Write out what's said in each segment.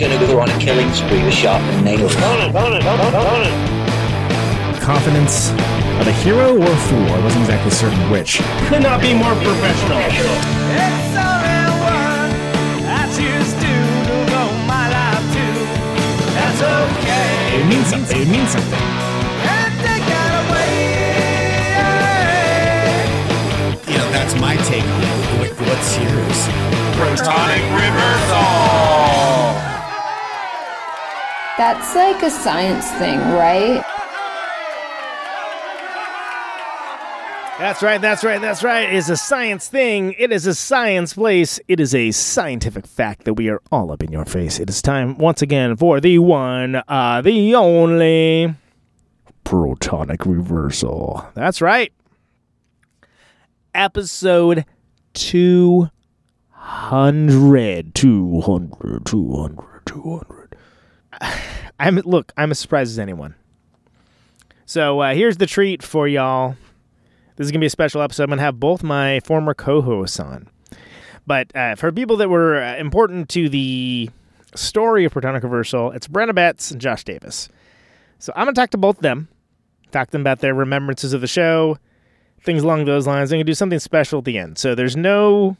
you're going to go on a killing spree with sharpened nails. Confidence of a hero or a fool. I wasn't exactly certain which. Could not be more professional. It means something. It means something. You know, that's my take on it. What's yours? Protonic reversal. That's like a science thing, right? That's right, that's right, that's right. It is a science thing. It is a science place. It is a scientific fact that we are all up in your face. It is time once again for the one, uh, the only protonic reversal. That's right. Episode 200. 200, 200, 200. I'm, look, I'm as surprised as anyone. So uh, here's the treat for y'all. This is to be a special episode. I'm to have both my former co hosts on. But uh, for people that were uh, important to the story of Protonic Reversal, it's Brenna Betts and Josh Davis. So I'm to talk to both of them, talk to them about their remembrances of the show, things along those lines. I'm to do something special at the end. So there's no,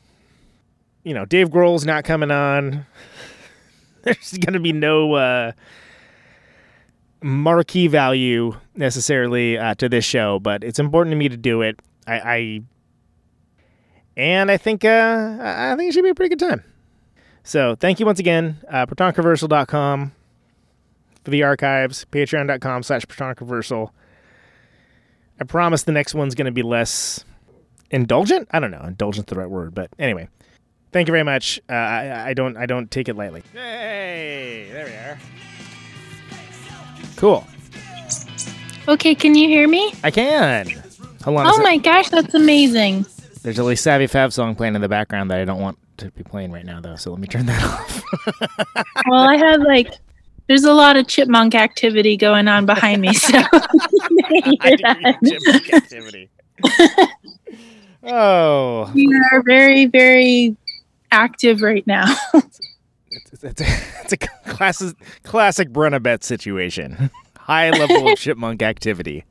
you know, Dave Grohl's not coming on. There's to be no uh, marquee value necessarily uh, to this show, but it's important to me to do it. I, I and I think uh, I think it should be a pretty good time. So thank you once again, uh, protonicreversal.com for the archives, patreon.com slash protonicreversal. I promise the next one's going to be less indulgent. I don't know, indulgent the right word, but anyway, thank you very much. Uh, I, I don't I don't take it lightly. Hey, there we are. Cool. Okay, can you hear me? I can. Hold on. Oh sec. my gosh, that's amazing. There's a Les Savy Fav song playing in the background that I don't want to be playing right now, though. So let me turn that off. Well, I have like, there's a lot of chipmunk activity going on behind me, so I didn't hear chipmunk activity. oh, we are very, very active right now. It's, it's, a, it's a classic, classic Brenna Betts situation. High level of chipmunk activity.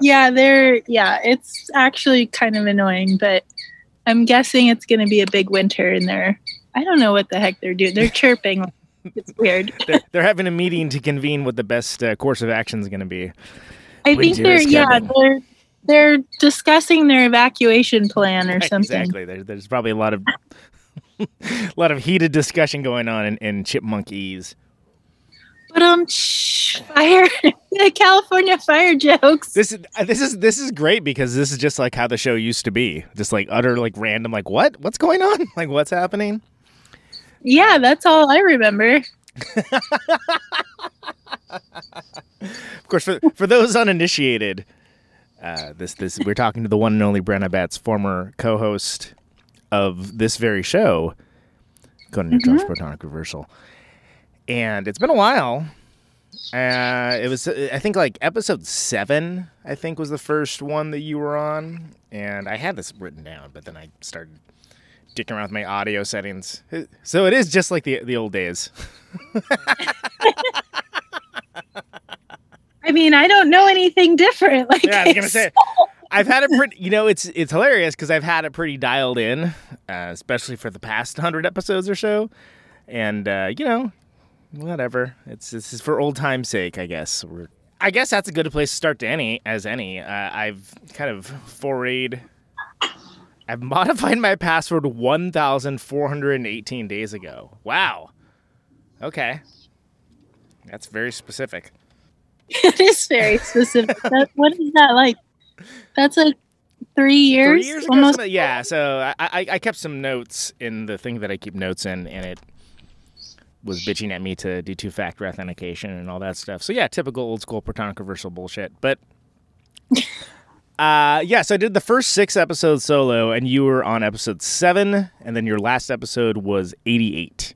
yeah, they're yeah, it's actually kind of annoying, but I'm guessing it's going to be a big winter, and they're I don't know what the heck they're doing. They're chirping. It's weird. They're, they're having a meeting to convene what the best uh, course of action is going to be. I think they're yeah they're they're discussing their evacuation plan or something. Exactly. There, there's probably a lot of a lot of heated discussion going on in, in chipmonkese. But um, fire California fire jokes. This is uh, this is this is great because this is just like how the show used to be. Just like utter like random like what what's going on like what's happening. Yeah, that's all I remember. Of course, for for those uninitiated, uh, this this we're talking to the one and only Brenna Betts, former co-host of this very show, Conan Neutron's Protonic Reversal, and it's been a while. Uh, it was I think like episode seven. I think was the first one that you were on, and I had this written down, but then I started dicking around with my audio settings. So it is just like the the old days. I mean, I don't know anything different. Like Yeah, I was gonna say. I've had it pretty. You know, it's it's hilarious because I've had it pretty dialed in, uh, especially for the past hundred episodes or so, and uh, you know, whatever. It's this is for old time's sake, I guess. We're. I guess that's a good place to start to any as any. Uh, I've kind of forayed. I've modified my password 1,418 days ago. Wow. Okay. That's very specific. it is very specific. what is that like? That's like three years, Three years ago, almost. yeah. So I, I I kept some notes in the thing that I keep notes in, and it was bitching at me to do two factor authentication and all that stuff. So yeah, typical old school Protonic reversal bullshit. But uh yeah, so I did the first six episodes solo, and you were on episode seven, and then your last episode was eighty eight.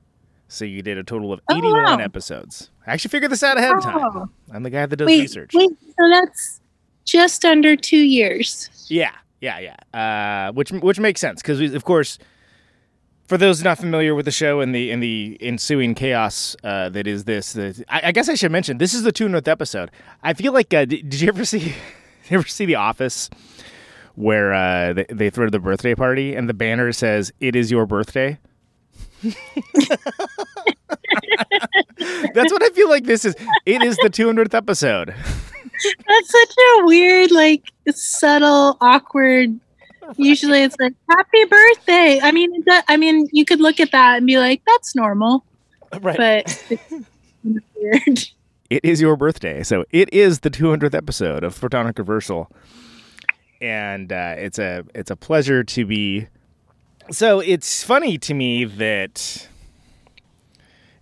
So you did a total of Oh, eighty one wow. episodes. I actually figured this out ahead of time. Oh. I'm the guy that does Wait, research. wait. So that's just under two years. Yeah, yeah, yeah. Uh, which which makes sense because of course, for those not familiar with the show and the and the ensuing chaos uh, that is this, the, I, I guess I should mention this is the 200th episode. I feel like uh, did, did you ever see you ever see The Office where uh, they, they throw the birthday party and the banner says "It is your birthday." That's what I feel like this is. It is the 200th episode. That's such a weird, like subtle, awkward. Usually, it's like "Happy birthday." I mean, it I mean, you could look at that and be like, "That's normal," Right. but it's weird. it is your birthday. So it is the 200th episode of Protonic Reversal, and uh, it's a it's a pleasure to be. So it's funny to me that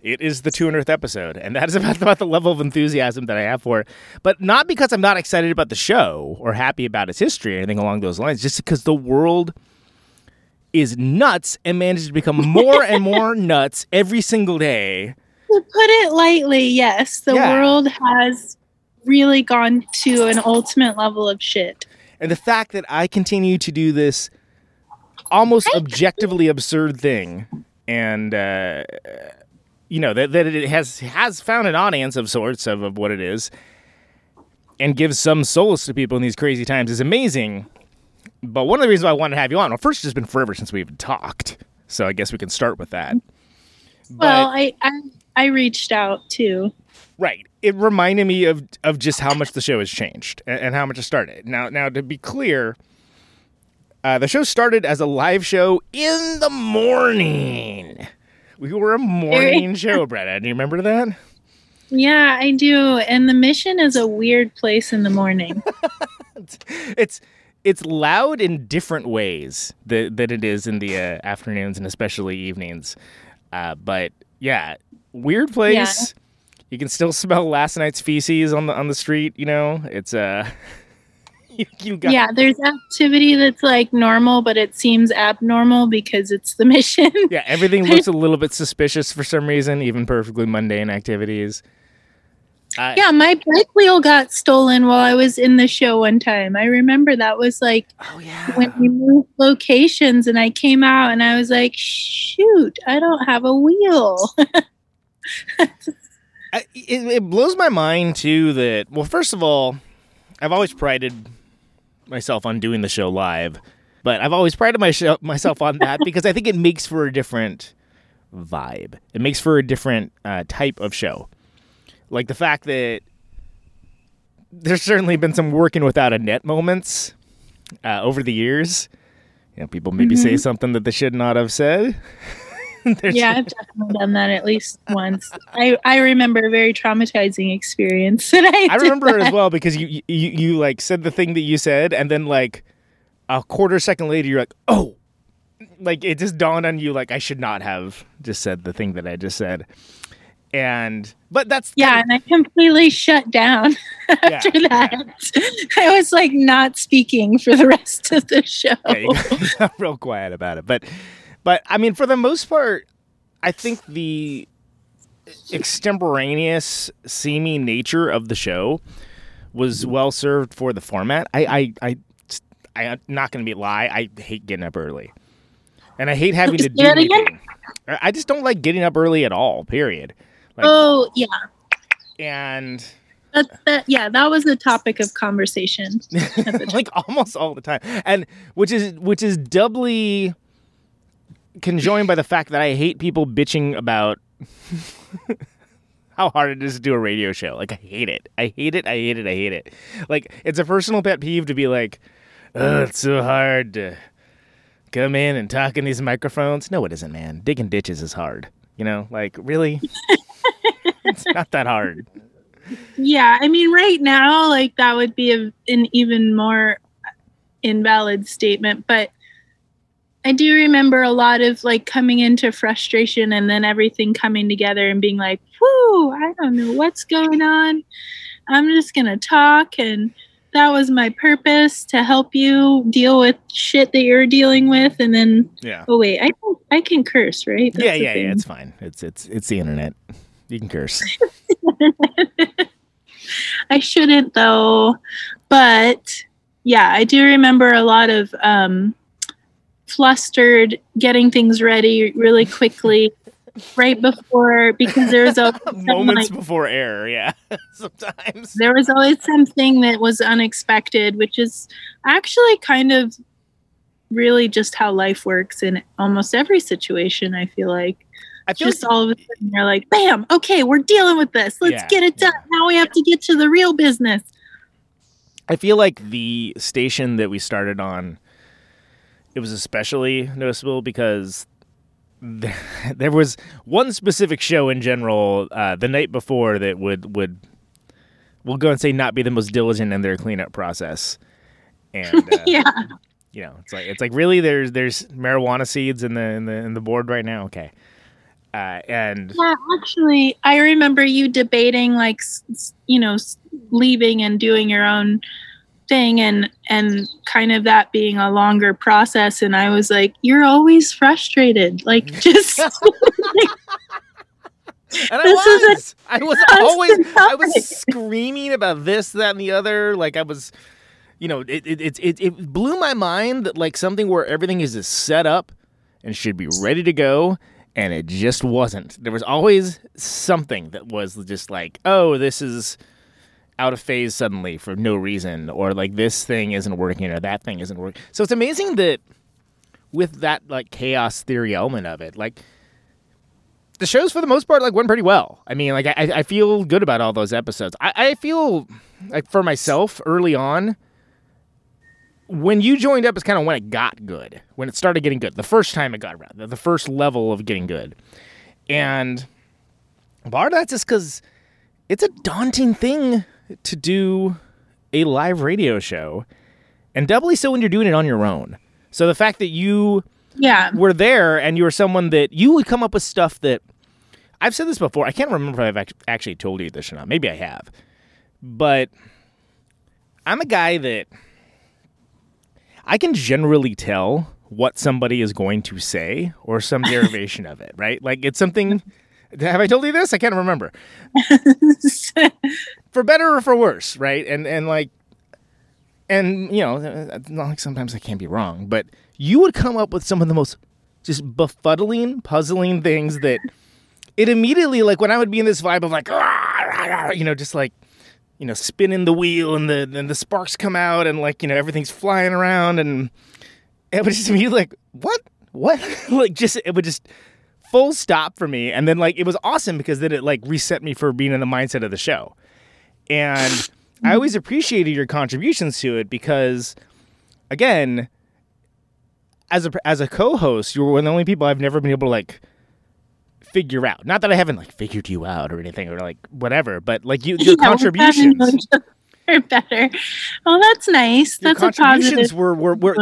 it is the 200th episode, and that is about, about the level of enthusiasm that I have for it. But not because I'm not excited about the show or happy about its history or anything along those lines, just because the world is nuts and manages to become more and more nuts every single day. To put it lightly, yes, the Yeah. world has really gone to an ultimate level of shit. And the fact that I continue to do this almost objectively absurd thing, and uh, you know that, that it has has found an audience of sorts of, of what it is, and gives some solace to people in these crazy times is amazing. But one of the reasons why I wanted to have you on, well, first, it's just been forever since we even talked, so I guess we can start with that. Well, But- I, I I reached out too. Right. It reminded me of of just how much the show has changed and, and how much it started. Now, now to be clear, uh, the show started as a live show in the morning. We were a morning show, Brenna. Do you remember that? Yeah, I do. And the mission is a weird place in the morning. It's it's loud in different ways that that it is in the uh, afternoons and especially evenings. Uh, but yeah, weird place. You can still smell last night's feces on the on the street. You know, it's uh, you, you got yeah, there's activity that's like normal, but it seems abnormal because it's the mission. Yeah, everything looks a little bit suspicious for some reason, even perfectly mundane activities. Uh, yeah, my bike wheel got stolen while I was in the show one time. I remember that was like Oh yeah. when we moved locations and I came out and I was like, shoot, I don't have a wheel. I, it, it blows my mind too that well, first of all, I've always prided myself on doing the show live, but I've always prided my show, myself on that because I think it makes for a different vibe. It makes for a different uh, type of show. Like the fact that there's certainly been some working without a net moments uh, over the years. You know, people maybe say something that they should not have said. Yeah, I've definitely done that at least once. I, I remember a very traumatizing experience that I I remember it as well because you, you you like said the thing that you said, and then like a quarter second later, you're like, oh, like it just dawned on you like I should not have just said the thing that I just said, and but that's Yeah, and I completely shut down after Yeah, that. I was like not speaking for the rest of the show. yeah, you you got real quiet about it. But but I mean, for the most part, I think the extemporaneous, seeming nature of the show was well served for the format. I I I. I'm not going to be lie. I hate getting up early, and I hate having to do that again? anything. I I just don't like getting up early at all. Period. Like, oh yeah, and that, that yeah, that was the topic of conversation. like almost all the time and which is which is doubly conjoined by the fact that i hate people bitching about how hard it is to do a radio show. Like i hate it. I hate it. I hate it. I hate it. Like it's a personal pet peeve to be like oh it's so hard to come in and talk in these microphones. No it isn't man. Digging ditches is hard you know? Like really? It's not that hard. Yeah, I mean, right now, like that would be a, an even more invalid statement. But I do remember a lot of like coming into frustration and then everything coming together and being like, whoo, I don't know what's going on. I'm just going to talk. And that was my purpose to help you deal with shit that you're dealing with. And then, Yeah. oh, wait, I can, I can curse, right? That's yeah, yeah, yeah. It's fine. It's it's it's the internet. You can curse. I shouldn't though. But yeah, I do remember a lot of um, flustered getting things ready really quickly right before because there was always some, Moments like, before air. Yeah. Sometimes. there was always something that was unexpected, which is actually kind of really just how life works in almost every situation. I feel like I feel just like, all of a sudden you're like, bam, okay, we're dealing with this. Let's Yeah, get it done. Now we have to get to the real business. I feel like the station that we started on it was especially noticeable because there, there was one specific show in general uh, the night before that would would we'll go and say not be the most diligent in their cleanup process. And uh, yeah. you know it's like it's like really there's there's marijuana seeds in the in the in the board right now. Okay. Uh, and Yeah, actually, I remember you debating like you know s- leaving and doing your own thing and and kind of that being a longer process and I was like you're always frustrated like mm. just And I was. I was always. I was screaming about this, that, and the other. Like I was, you know, it it it it, it blew my mind that like something where everything is just set up and should be ready to go, and it just wasn't. There was always something that was just like, oh, this is out of phase suddenly for no reason, or like this thing isn't working, or that thing isn't working. So it's amazing that with that like chaos theory element of it, like the shows for the most part like went pretty well. I mean, like I, I feel good about all those episodes. I, I feel like for myself early on, when you joined up is kind of when it got good, when it started getting good. The first time it got around, the- first level of getting good, and part of that's just because it's a daunting thing to do a live radio show, and doubly so when you're doing it on your own. So the fact that you yeah were there and you were someone that you would come up with stuff that I've said this before. I can't remember if I've actually told you this or not. Maybe I have. But I'm a guy that I can generally tell what somebody is going to say or some derivation of it, right? Like it's something have I told you this? I can't remember. For better or for worse, right? And and like and you know, not like sometimes I can't be wrong, but you would come up with some of the most just befuddling, puzzling things that it immediately like when I would be in this vibe of like, you know, just like you know, spinning the wheel and the and the sparks come out and like you know everything's flying around and it would just be like, what, what, like just it would just full stop for me and then like it was awesome because then it like reset me for being in the mindset of the show and I always appreciated your contributions to it because, again, as a as a co-host, you were one of the only people I've never been able to like figure out. Not that I haven't like figured you out or anything or like whatever, but like you, your Yeah, we've gotten to contributions, other better well that's nice your that's a contributions positive were were, were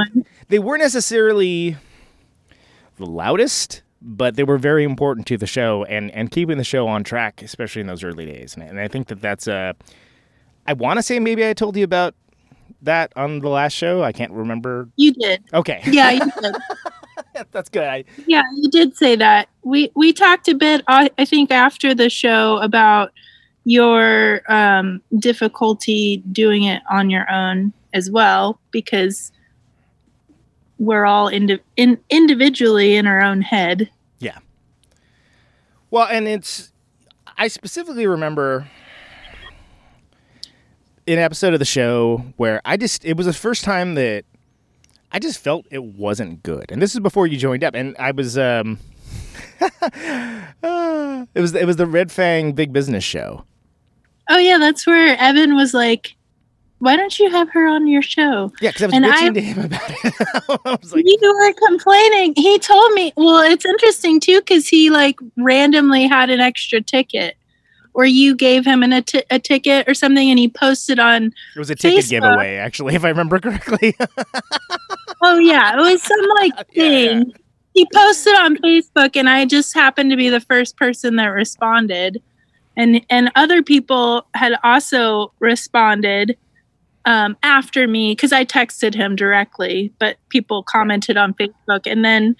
they weren't necessarily the loudest. But they were very important to the show and, and keeping the show on track, especially in those early days. And, and I think that that's a. I want to say maybe I told you about that on the last show. I can't remember. you did Okay, yeah you did that's good. I, Yeah, you did say that. We we talked a bit. I, I think after the show about your um, difficulty doing it on your own as well, because we're all indi- in, individually in our own head. Yeah. Well, and it's. I specifically remember an episode of the show where I just it was the first time that I just felt it wasn't good, and this is before you joined up, and I was um. uh, it was it was the Red Fang Big Business Show. Oh yeah, that's where Evan was like, "Why don't you have her on your show?" Yeah, because I was And bitching I- to him about it. I was like, you were complaining. He told me. Well, it's interesting too because he like randomly had an extra ticket, or you gave him an, a, a ticket or something, and he posted on. it was a ticket Facebook. giveaway, actually, if I remember correctly. Oh yeah, it was some like Yeah, yeah. thing. He posted on Facebook, and I just happened to be the first person that responded, and and other people had also responded um, after me because I texted him directly, but people commented on Facebook, and then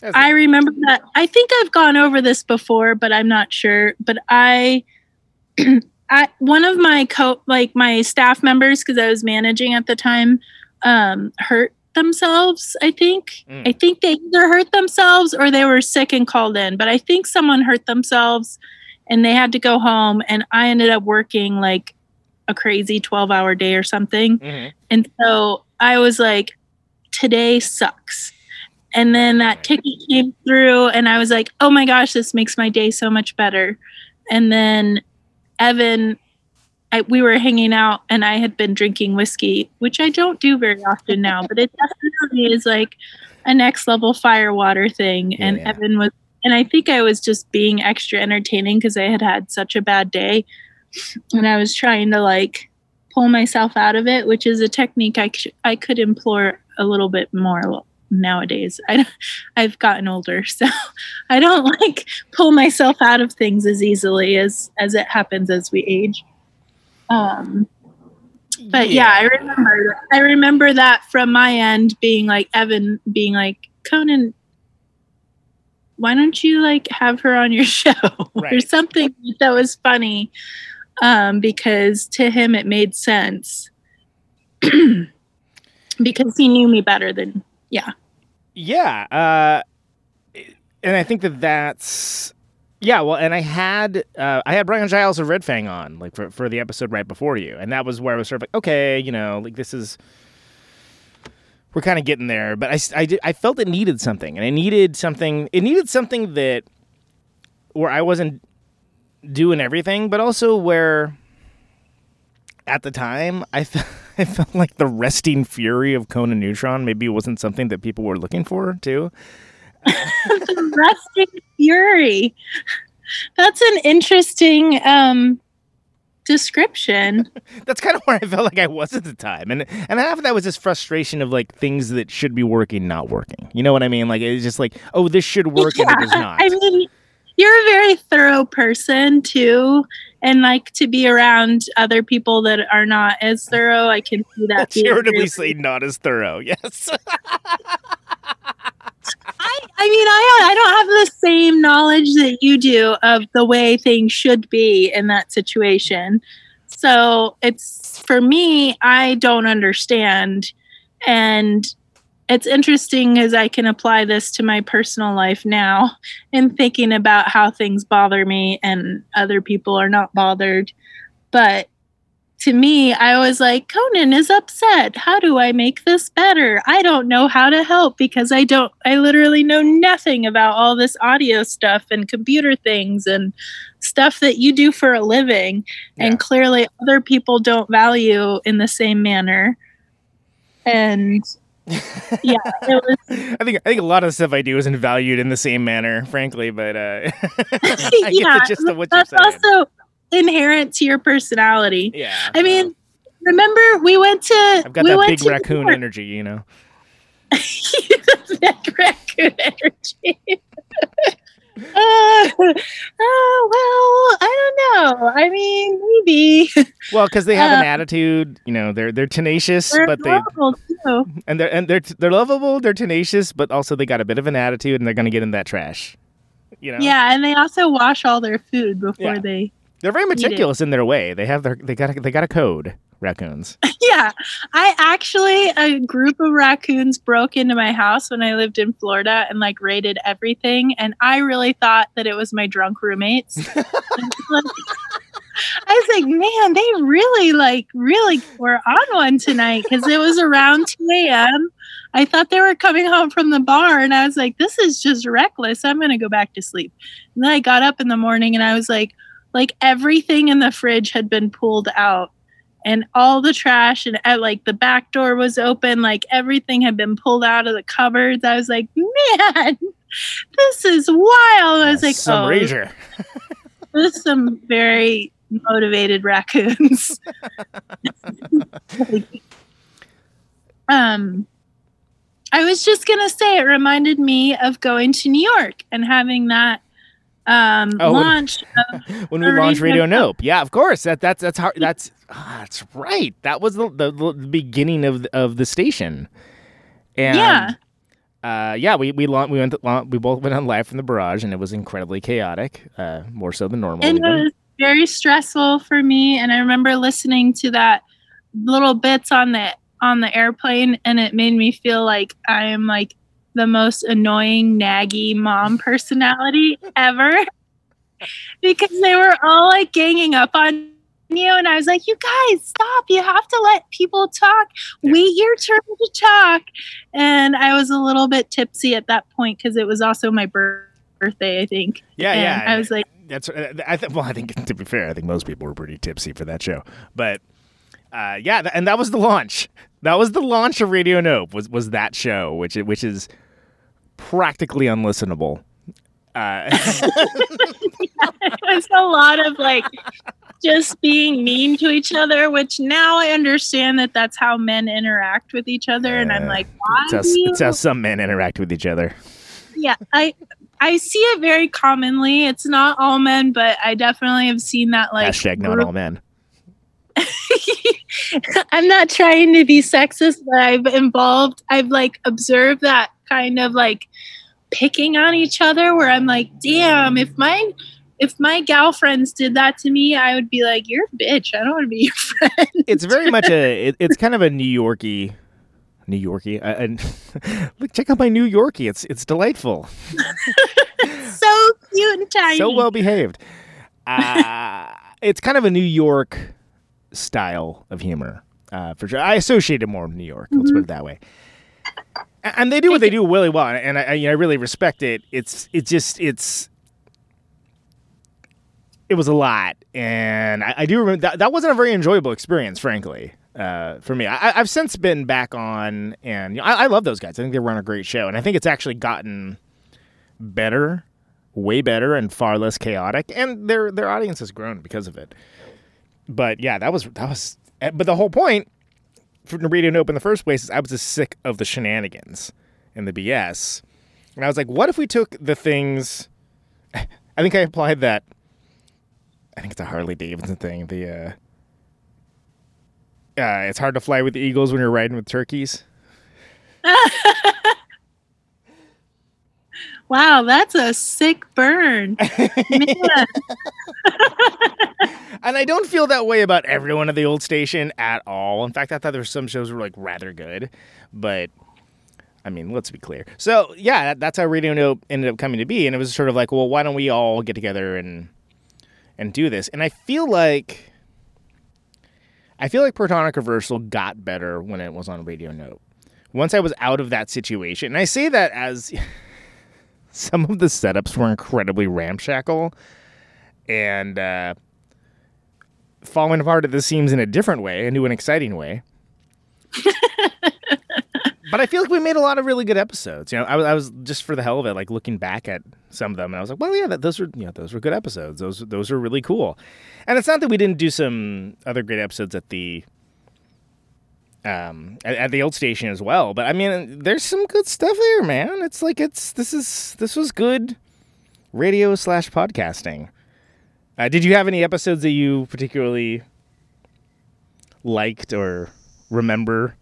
That's- I remember that. I think I've gone over this before, but I'm not sure. But I, I one of my co like my staff members because I was managing at the time, um, hurt themselves. I think. Mm. I think they either hurt themselves or they were sick and called in. But I think someone hurt themselves, and they had to go home. And I ended up working like a crazy 12 hour day or something. Mhm. And so I was like, today sucks. And then that ticket came through, and I was like, oh my gosh, this makes my day so much better. And then Evan, I, we were hanging out, and I had been drinking whiskey, which I don't do very often now, but it definitely is like a next level fire water thing. and Yeah. Evan was, and I think I was just being extra entertaining because I had had such a bad day. And I was trying to like pull myself out of it, which is a technique I, c- I could implore a little bit more nowadays. I I've gotten older, so I don't like pull myself out of things as easily as as it happens as we age. Um, but yeah. I remember I remember that from my end being like Evan being like Conan why don't you like have her on your show or something that was funny um because to him it made sense because he knew me better than yeah Yeah, uh, and I think that that's yeah. Well, and I had uh, I had Bryan Giles of Red Fang on like for for the episode right before you, and that was where I was sort of like, okay, you know, like this is we're kind of getting there, but I did, I felt it needed something, and I needed something. It needed something that where I wasn't doing everything, but also where at the time I felt. I felt like the resting fury of Conan Neutron maybe wasn't something that people were looking for too. the rustic fury that's an interesting um description That's kind of where I felt like I was at the time, and and half of that was just frustration of like things that should be working not working. You know what I mean? Like it's just like, oh, this should work and it does not. I mean, you're a very thorough person too, and like to be around other people that are not as thorough. I can see that. Charitably really- not as thorough. Yes. I, I mean, I I don't have the same knowledge that you do of the way things should be in that situation. So it's for me, I don't understand, and it's interesting as I can apply this to my personal life now in thinking about how things bother me and other people are not bothered. But to me, I was like, Conan is upset. How do I make this better? I don't know how to help because I don't, I literally know nothing about all this audio stuff and computer things and stuff that you do for a living. Yeah. And clearly, other people don't value in the same manner. And yeah, was I think I think a lot of the stuff I do isn't valued in the same manner, frankly. But uh, I get yeah, the gist of what you're that's also inherent to your personality. yeah. I mean, remember we went to I've got we that big raccoon energy, you know. big raccoon energy. Uh, oh well, I don't know. I mean, maybe Well, because they have an Uh, attitude, you know, they're they're tenacious, they're but they too. and they're and they're they're lovable, they're tenacious, but also they got a bit of an attitude, and they're gonna get in that trash. You know, Yeah, and they also wash all their food before Yeah. they. They're very meticulous in their way. They have their they got a, they got a code. Raccoons. Yeah, I actually a group of raccoons broke into my house when I lived in Florida and like raided everything, and I really thought that it was my drunk roommates. I was like, man, they really like really were on one tonight because it was around 2 a.m. I thought they were coming home from the bar, and I was like, this is just reckless. I'm gonna go back to sleep. And then I got up in the morning and I was like, like everything in the fridge had been pulled out and all the trash and uh, like the back door was open like everything had been pulled out of the cupboards. I was like man this is wild. I was like Some oh. rager. this is some very motivated raccoons. Um I was just gonna say it reminded me of going to New York and having that um, Oh, when- launch. Of, when we launched Radio Nope. Yeah, of course. That that's that's. That's ah, that's right. That was the, the the beginning of of the station. And Yeah. uh, yeah, we we launched, we went to, we both went on live from the barrage, and it was incredibly chaotic, uh, more so than normal. and it was very stressful for me. And I remember listening to that little bits on the on the airplane, and it made me feel like I am like the most annoying, naggy mom personality ever. because they were all like ganging up on you, and I was like, "You guys, stop! You have to let people talk. Wait your turn to talk." And I was a little bit tipsy at that point because it was also my birthday, I think. Yeah, and yeah. I was like. That's uh, I think. Well, I think to be fair, I think most people were pretty tipsy for that show. But uh, yeah, th- and that was the launch. That was the launch of Radio Nope. Was was that show, which which is practically unlistenable. Uh, it was a lot of like just being mean to each other which now i understand that that's how men interact with each other and i'm Uh, like why it's, how, it's how some men interact with each other. yeah i i see it very commonly it's not all men but i definitely have seen that like Hashtag not all men. i'm not trying to be sexist but i've involved i've like observed that kind of like picking on each other where i'm like damn if my if my gal friends did that to me i would be like you're a bitch i don't want to be your friend It's very much a. It, it's kind of a New Yorkie. New Yorkie. And look, check out my New Yorkie. It's it's delightful. so cute and tiny so well behaved. Uh, it's kind of a New York style of humor, uh, for sure. I associate it more with New York. Let's put it that way. And they do what they do really well, and I, I, I really respect it. It's it's just it's it was a lot, and I, I do remember that that wasn't a very enjoyable experience, frankly. Uh, for me, I, I've since been back on, and you know, I, I love those guys. I think they run a great show, and I think it's actually gotten better, way better, and far less chaotic. And their their audience has grown because of it. But yeah, that was that was. eh, But the whole point the Radio Nope in the first place is I was just sick of the shenanigans and the BS, and I was like, what if we took the things? I think I applied that. I think it's a Harley Davidson thing. The uh, uh, it's hard to fly with eagles when you're riding with turkeys. wow that's a sick burn And I don't feel that way about everyone at the old station at all. In fact, I thought there were some shows were like rather good, but I mean, let's be clear. So yeah, that, that's how Radio Nope ended up coming to be, and it was sort of like, well, why don't we all get together and and do this? And I feel like I feel like Protonic Reversal got better when it was on Radio Nope. Once I was out of that situation, and I say that as some of the setups were incredibly ramshackle and uh, falling apart at the seams in a different way, a new and exciting way. but I feel like we made a lot of really good episodes. You know, I was, I was just for the hell of it, like looking back at some of them, and I was like, well, yeah, that, those were you know those were good episodes. Those those are really cool. And it's not that we didn't do some other great episodes at the um at, at the old station as well. But I mean, there's some good stuff there, man. It's like it's this is this was good radio slash podcasting. Uh, did you have any episodes that you particularly liked or remember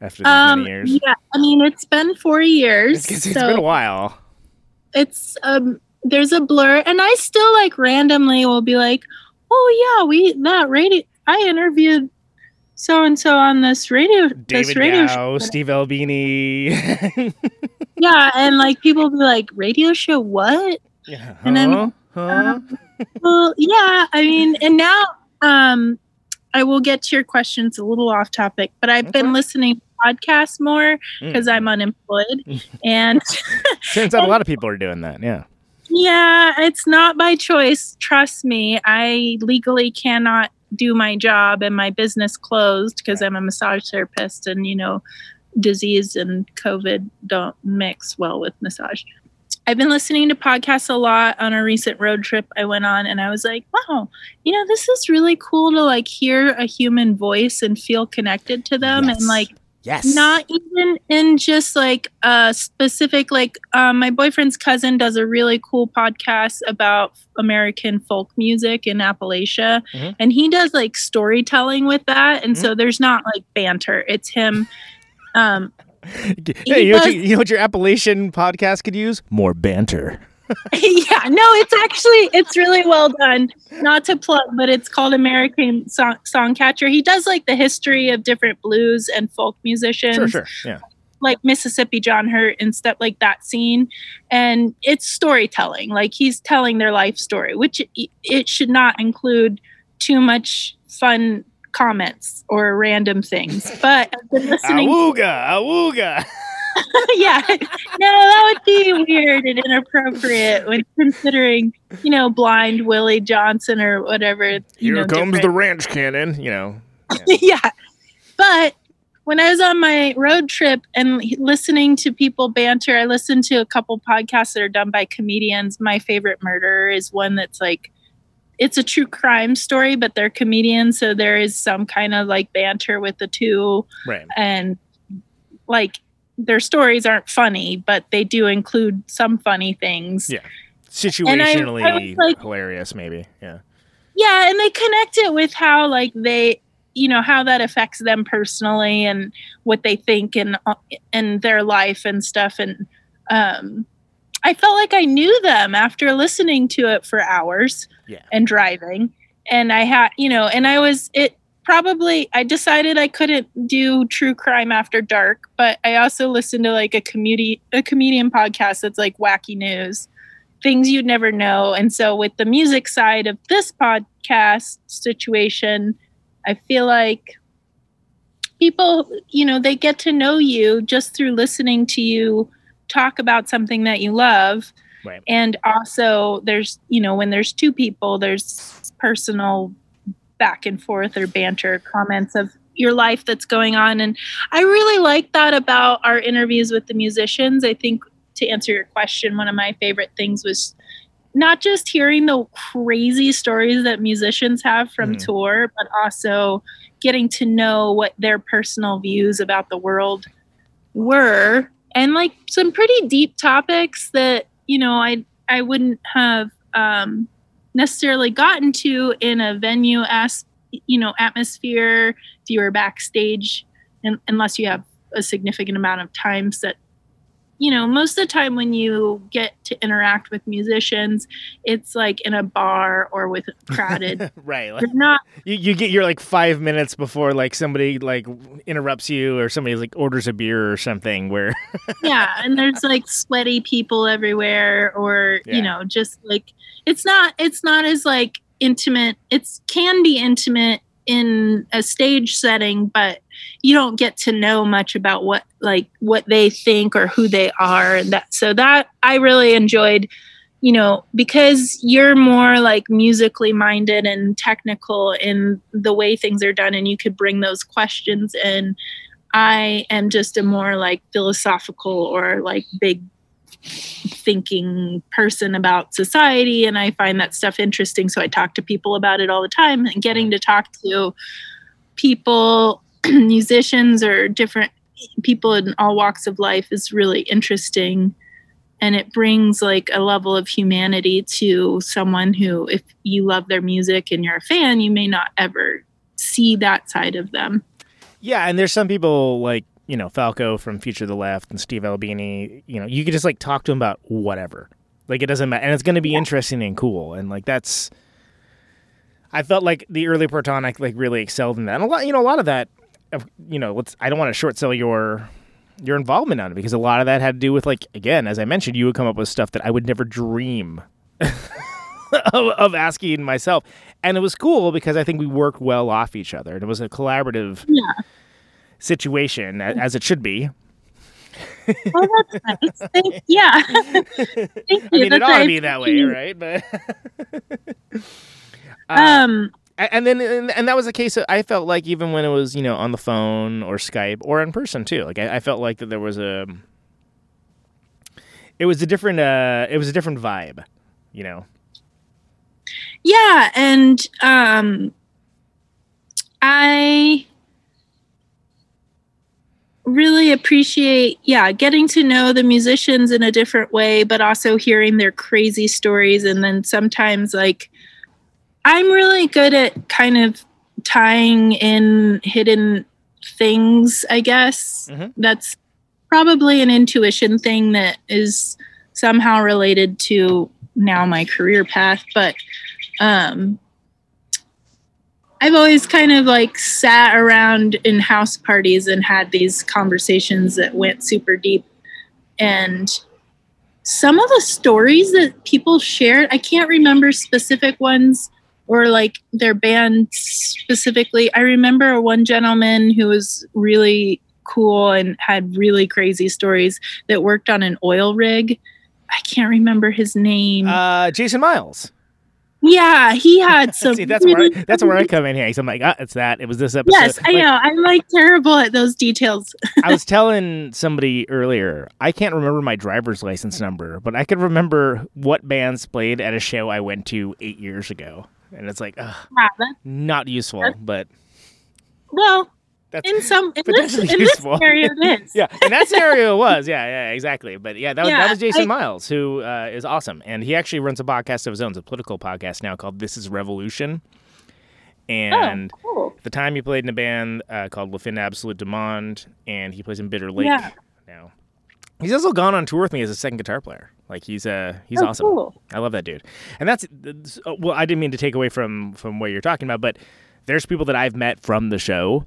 after these um many years? yeah i mean it's been four years It's, it's so been a while. it's um there's a blur and i still like randomly will be like oh yeah we that radio i interviewed so and so on this radio this radio show. Steve Albini. yeah and like people be like radio show what yeah. And then- Huh? Huh? well yeah i mean and now um i will get to your questions a little off topic but i've Okay. been listening to podcasts more because Mm. i'm unemployed and Turns out a lot of people are doing that. Yeah. Yeah, it's not by choice. Trust me. I legally cannot do my job and my business closed because I'm a massage therapist and, you know, disease and COVID don't mix well with massage. I've been listening to podcasts a lot on a recent road trip I went on and I was like, wow, you know, this is really cool to like hear a human voice and feel connected to them Yes. and like Yes. not even in just like a specific like um, my boyfriend's cousin does a really cool podcast about american folk music in appalachia Mhm. and he does like storytelling with that and Mm-hmm. so there's not like banter it's him um Hey, you know, does- you know what your Appalachian podcast could use? More banter. yeah no it's actually it's really well done not to plug but it's called american song songcatcher he does like the history of different blues and folk musicians Sure, sure. Yeah. like Mississippi John Hurt and stuff like that scene. And it's storytelling. Like he's telling their life story, which it, it should not include too much fun comments or random things. But I've been listening. Awooga, awooga. yeah. No, that would be weird and inappropriate when considering, you know, blind Willie Johnson or whatever. You Here know, comes different- the ranch cannon. You know. yeah. But when I was on my road trip and listening to people banter, I listened to a couple podcasts that are done by comedians. My favorite murder is one that's like it's a true crime story, but they're comedians, so there is some kind of like banter with the two Right. and like their stories aren't funny, but they do include some funny things. Yeah. I- I Situationally like- hilarious, maybe. Yeah. yeah and they connect it with how like they you know how that affects them personally and what they think and and their life and stuff and um i felt like i knew them after listening to it for hours Yeah. and driving and i had you know and i was it probably i decided i couldn't do true crime after dark but i also listened to like a comedy a comedian podcast that's like wacky news things you'd never know. And so, with the music side of this podcast situation, I feel like people, you know, they get to know you just through listening to you talk about something that you love. Right. And also, there's, you know, when there's two people, there's personal back and forth or banter comments of your life that's going on. And I really like that about our interviews with the musicians. I think to answer your question, one of my favorite things was not just hearing the crazy stories that musicians have from Mhm. tour, but also getting to know what their personal views about the world were and like some pretty deep topics that you know i i wouldn't have um necessarily gotten to in a venue as you know atmosphere if you were backstage and, unless you have a significant amount of time set you know most of the time when you get to interact with musicians it's like in a bar or with crowded right. Like, not you, you get your like five minutes before like somebody like interrupts you or somebody like orders a beer or something where yeah and there's like sweaty people everywhere or Yeah. you know just like it's not it's not as like intimate. It's can be intimate in a stage setting but you don't get to know much about what like what they think or who they are and that so that i really enjoyed you know because you're more like musically minded and technical in the way things are done and you could bring those questions in I am just a more like philosophical or like big thinking person about society and I find that stuff interesting. So I talk to people about it all the time and getting to talk to people musicians or different people in all walks of life is really interesting. And it brings like a level of humanity to someone who if you love their music and you're a fan you may not ever see that side of them. Yeah and there's some people like you know falco from future of the left and steve albini you know you could just like talk to them about whatever. Like it doesn't matter and it's going to be interesting and cool and like that's i felt like the early protonic like really excelled in that. And a lot you know a lot of that you know let's i don't want to short sell your your involvement on it because a lot of that had to do with like again as i mentioned you would come up with stuff that i would never dream of, of asking myself. And it was cool because i think we worked well off each other and it was a collaborative yeah situation as it should be. Oh that's nice. Thank, yeah. Thank you. i mean it ought to be that way right? But Uh, um and then and, and that was a case that i felt like even when it was you know on the phone or skype or in person too like i, I felt like that there was a it was a different uh it was a different vibe you know? Yeah and um i really appreciate yeah getting to know the musicians in a different way but also hearing their crazy stories and then sometimes like i'm really good at kind of tying in hidden things i guess Mhm. that's probably an intuition thing that is somehow related to now my career path but um I've always kind of like sat around in house parties and had these conversations that went super deep. And some of the stories that people shared, I can't remember specific ones or like their band specifically. I remember one gentleman who was really cool and had really crazy stories that worked on an oil rig. I can't remember his name. Uh, Jason Miles. Yeah, he had some. See, that's where I, that's where I come in here. I'm like, ah, it's that. It was this episode. Yes, I Like, know. I'm like terrible at those details. I was telling somebody earlier, I can't remember my driver's license number, but I could remember what bands played at a show I went to eight years ago. And it's like, ugh, Yeah, not useful, but well, that's in some in this, Potentially in this useful. scenario, it is. yeah. In that scenario, it was yeah, yeah, exactly. But yeah, that was that was Jason I- Miles, who uh, is awesome, and he actually runs a podcast of his own, it's a political podcast now called This Is Revolution. And oh, cool. at the time, he played in a band uh, called Le Fin Absolute du Monde, and he plays in Bitter Lake Yeah. now. He's also gone on tour with me as a second guitar player. Like he's uh he's Oh, awesome. cool. I love that dude. And that's that's- uh, well, I didn't mean to take away from from what you're talking about, but there's people that I've met from the show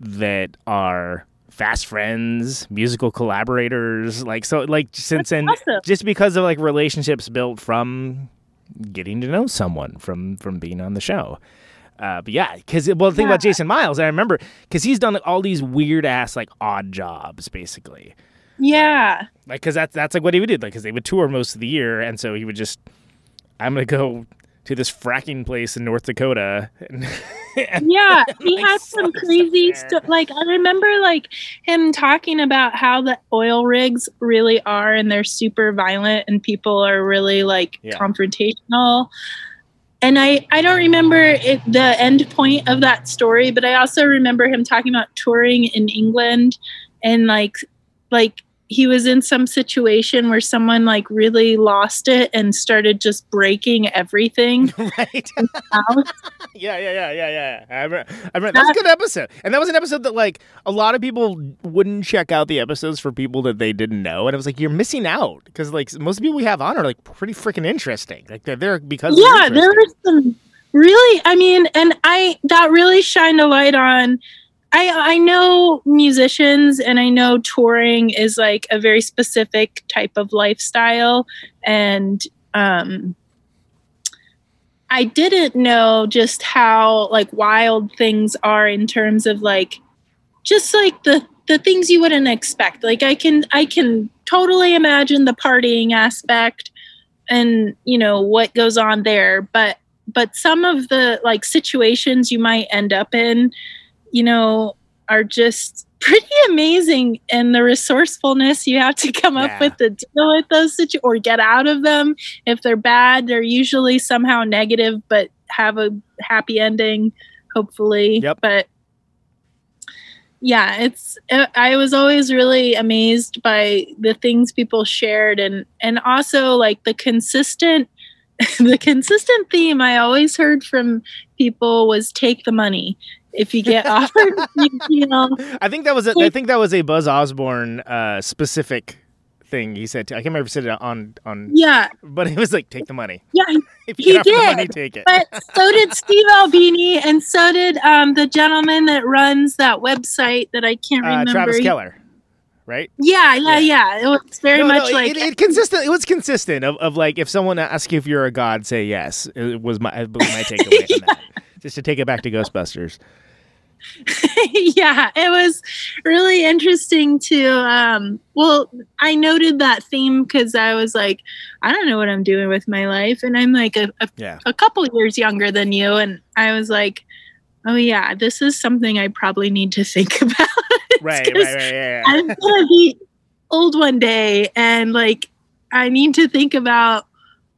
that are fast friends, musical collaborators, like so like since and awesome. just because of like relationships built from getting to know someone from from being on the show. Uh, but yeah, because well, the thing about Jason Miles, I remember because he's done all these weird ass like odd jobs, basically Yeah. like because that's that's like what he would do like because they would tour most of the year and so he would just i'm gonna go to this fracking place in north dakota and, and Yeah, he Like, had some crazy stuff. Like I remember, like him talking about how the oil rigs really are, and they're super violent, and people are really like Yeah. confrontational. And I, I don't remember it, the end point of that story, but I also remember him talking about touring in England, and like, like he was in some situation where someone like really lost it and started just breaking everything. right. Yeah yeah yeah yeah yeah. I remember, I remember that's a good episode. And that was an episode that like a lot of people wouldn't check out the episodes for people that they didn't know. And it was like you're missing out because like most people we have on are like pretty freaking interesting. Like they're there because yeah there were some really i mean and i that really shined a light on i i know musicians and i know touring is like a very specific type of lifestyle. And um i didn't know just how like wild things are in terms of like just like the the things you wouldn't expect. Like i can i can totally imagine the partying aspect and you know what goes on there. But but some of the like situations you might end up in you know are just pretty amazing and the resourcefulness you have to come up Yeah. with to deal with those situations or get out of them if they're bad they're usually somehow negative but have a happy ending hopefully Yep. but yeah it's i was always really amazed by the things people shared and and also like the consistent the consistent theme i always heard from people was take the money if you get offered you, know I think that was a, I think that was a Buzz Osborne uh, specific thing he said. To, I can't remember if he said it on on, yeah but it was like take the money. yeah If you He get offered the did, money, take it. but so did Steve Albini, and so did um, the gentleman that runs that website that I can't uh, remember. Travis Keller, right? Yeah, yeah, Yeah. yeah. It was very No, no, much like it, it consistent. It was consistent of, of like if someone asks you if you're a god, say yes. It was my I believe my takeaway from that. Just to take it back to Ghostbusters. yeah, it was really interesting to um well, I noted that theme because I was like, I don't know what I'm doing with my life. And I'm like a, a, Yeah. a couple years younger than you. And I was like, Oh yeah, this is something I probably need to think about. Right, right, 'Cause right, yeah. I'm gonna be old one day and like I need to think about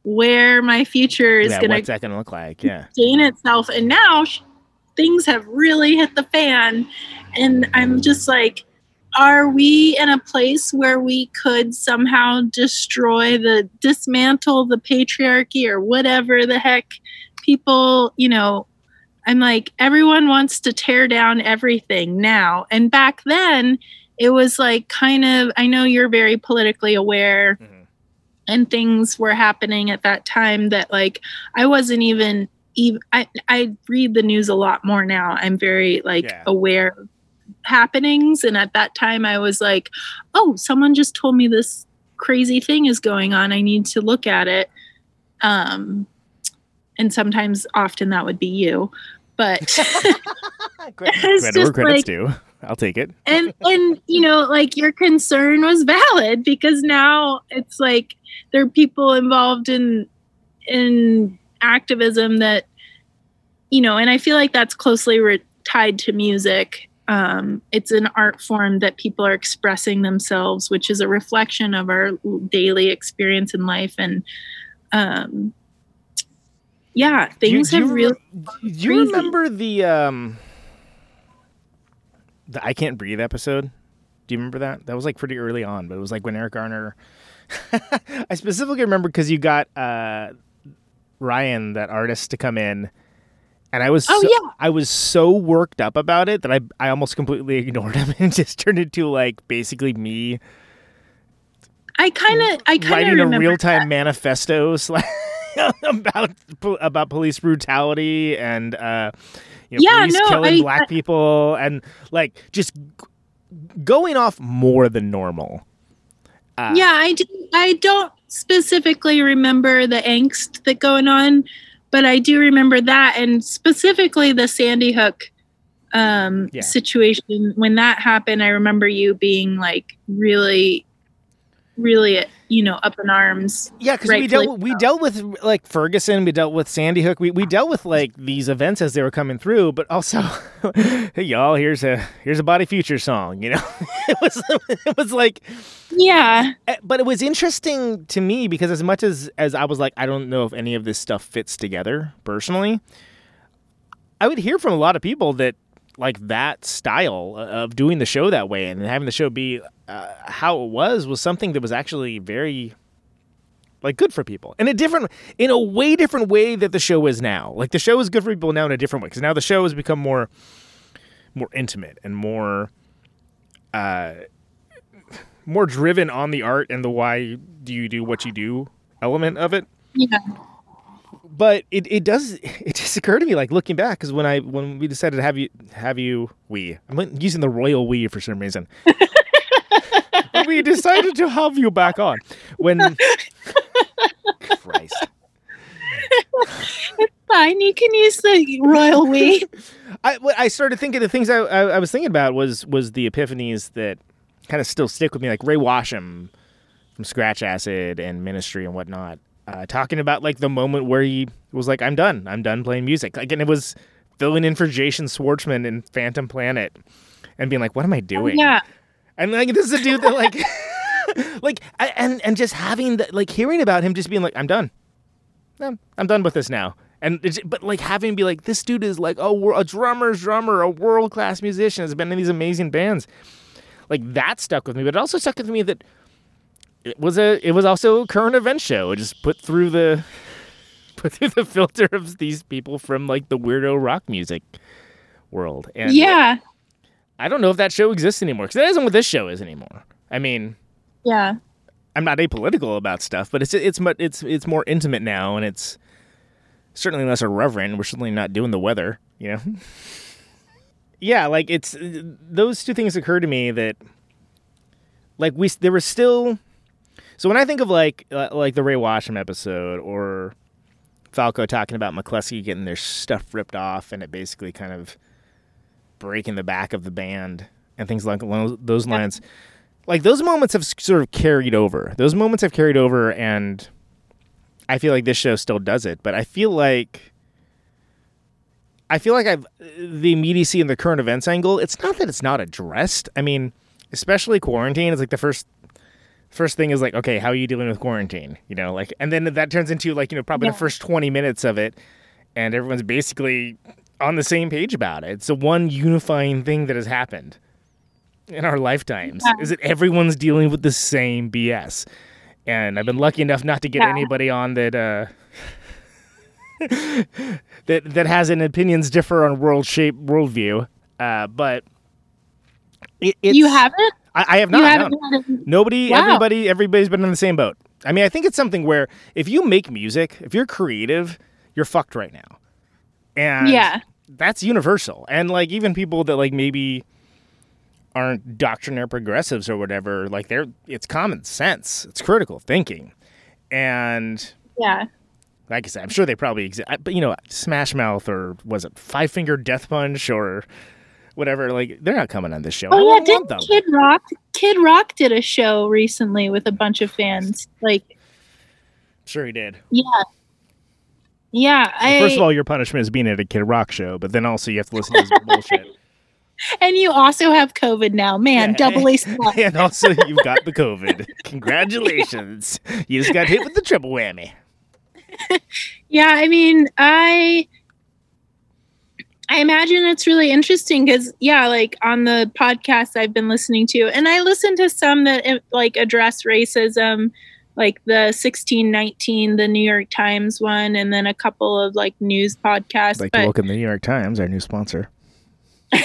where my future is yeah, that gonna look like? Yeah. gain itself. And now things have really hit the fan, and I'm just like, are we in a place where we could somehow destroy the dismantle the patriarchy or whatever the heck people, you know, I'm like everyone wants to tear down everything now. And back then it was like kind of I know you're very politically aware Mhm. and things were happening at that time that like I wasn't even even I, I read the news a lot more now. I'm very like Yeah. aware of happenings and at that time I was like, "Oh, someone just told me this crazy thing is going on. I need to look at it." Um and sometimes often that would be you. But Credit It's where just credit's like- due. I'll take it. and and you know like your concern was valid because now it's like there are people involved in in activism that you know and i feel like that's closely re- tied to music um, it's an art form that people are expressing themselves which is a reflection of our daily experience in life and um, yeah things do have re- really Do you remember the um the I Can't Breathe episode? Do you remember that? That was like pretty early on, but it was like when Eric Garner I specifically remember because you got uh Ryan, that artist, to come in and I was Oh, so, yeah. I was so worked up about it that I I almost completely ignored him and just turned into like basically me i kind of i kind of writing a real time manifesto slash- about about police brutality and uh, you know, Yeah, police no, killing I- black I- people and like just going off more than normal. Uh, yeah i do i don't specifically remember the angst that going on but i do remember that and specifically the sandy hook um Yeah. situation when that happened i remember you being like really really you know up in arms yeah, because we dealt we dealt with like Ferguson, we dealt with Sandy Hook, we, we dealt with like these events as they were coming through, but also, hey y'all, here's a here's a Body Future song, you know, it was it was like yeah. Eh, but it was interesting to me because as much as as I was like I don't know if any of this stuff fits together personally I would hear from a lot of people that like that style of doing the show that way and having the show be uh, how it was was something that was actually very like good for people in a different in a way different way that the show is now. Like the show is good for people now in a different way because now the show has become more more intimate and more uh more driven on the art and the why do you do what you do element of it. Yeah but it, it does it just occurred to me like looking back because when I when we decided to have you have you we I'm using the royal we for some reason. We decided to have you back on when Christ. Fine you can use the royal we? I I started thinking the things I, I I was thinking about was was the epiphanies that kind of still stick with me like Rey Washam from Scratch Acid and Ministry and whatnot uh, talking about like the moment where he was like I'm done. I'm done playing music. Like and it was filling in for Jason Schwartzman in Phantom Planet and being like what am I doing? yeah. And like this is a dude that like like I, and and just having the, like hearing about him just being like I'm done. No, I'm done with this now. And but like having be like this dude is like oh we're a drummer's drummer, a world class musician, has been in these amazing bands. Like that stuck with me, but it also stuck with me that it was a it was also a current event show. It just put through the put through the filter of these people from like the weirdo rock music world. And yeah I don't know if that show exists anymore because that isn't what this show is anymore. I mean, yeah I'm not apolitical about stuff, but it's it's mu- it's it's more intimate now, and it's certainly less irreverent. We're certainly not doing the weather, you know. yeah, like it's those two things occur to me that like we there was still. So when I think of like uh, like the Rey Washam episode or Falco talking about Mclusky getting their stuff ripped off and it basically kind of breaking the back of the band and things like along those lines like those moments have sort of carried over. Those moments have carried over, and I feel like this show still does it. But I feel like I feel like I've the immediacy and the current events angle. It's not that it's not addressed. I mean, especially quarantine is like the first first thing is like, okay, how are you dealing with quarantine? You know, like, and then that turns into like you know probably Yeah. the first twenty minutes of it, and everyone's basically on the same page about it. It's the one unifying thing that has happened in our lifetimes Yeah. is that everyone's dealing with the same BS. And I've been lucky enough not to get Yeah. anybody on that uh, that that has an opinions differ on world shape worldview. Uh, but it, you haven't? I, I have not. no. Nobody, Wow. everybody, everybody's been in the same boat. I mean, I think it's something where if you make music, if you're creative, you're fucked right now. And Yeah. that's universal. And like even people that like maybe aren't doctrinaire progressives or whatever, like they're it's common sense. It's critical thinking. And Yeah. like I said, I'm sure they probably exist. But you know, Smash Mouth or was it Five Finger Death Punch or whatever? Like they're not coming on this show. Oh, I Oh yeah, didn't. Kid Rock Kid Rock did a show recently with a bunch of fans. Like, Sure, he did. yeah. Yeah, I First of all, your punishment is being at a Kid Rock show, but then also you have to listen to his bullshit. and you also have COVID now. Man, Yeah. A stuck. and also you've got the COVID. Congratulations. You just got hit with the triple whammy. Yeah, I mean, I I imagine it's really interesting because yeah, like on the podcast I've been listening to, and I listen to some that eh, like address racism, like the 1619, the New York Times one, and then a couple of like news podcasts. Like but welcome the New York Times, our new sponsor. well,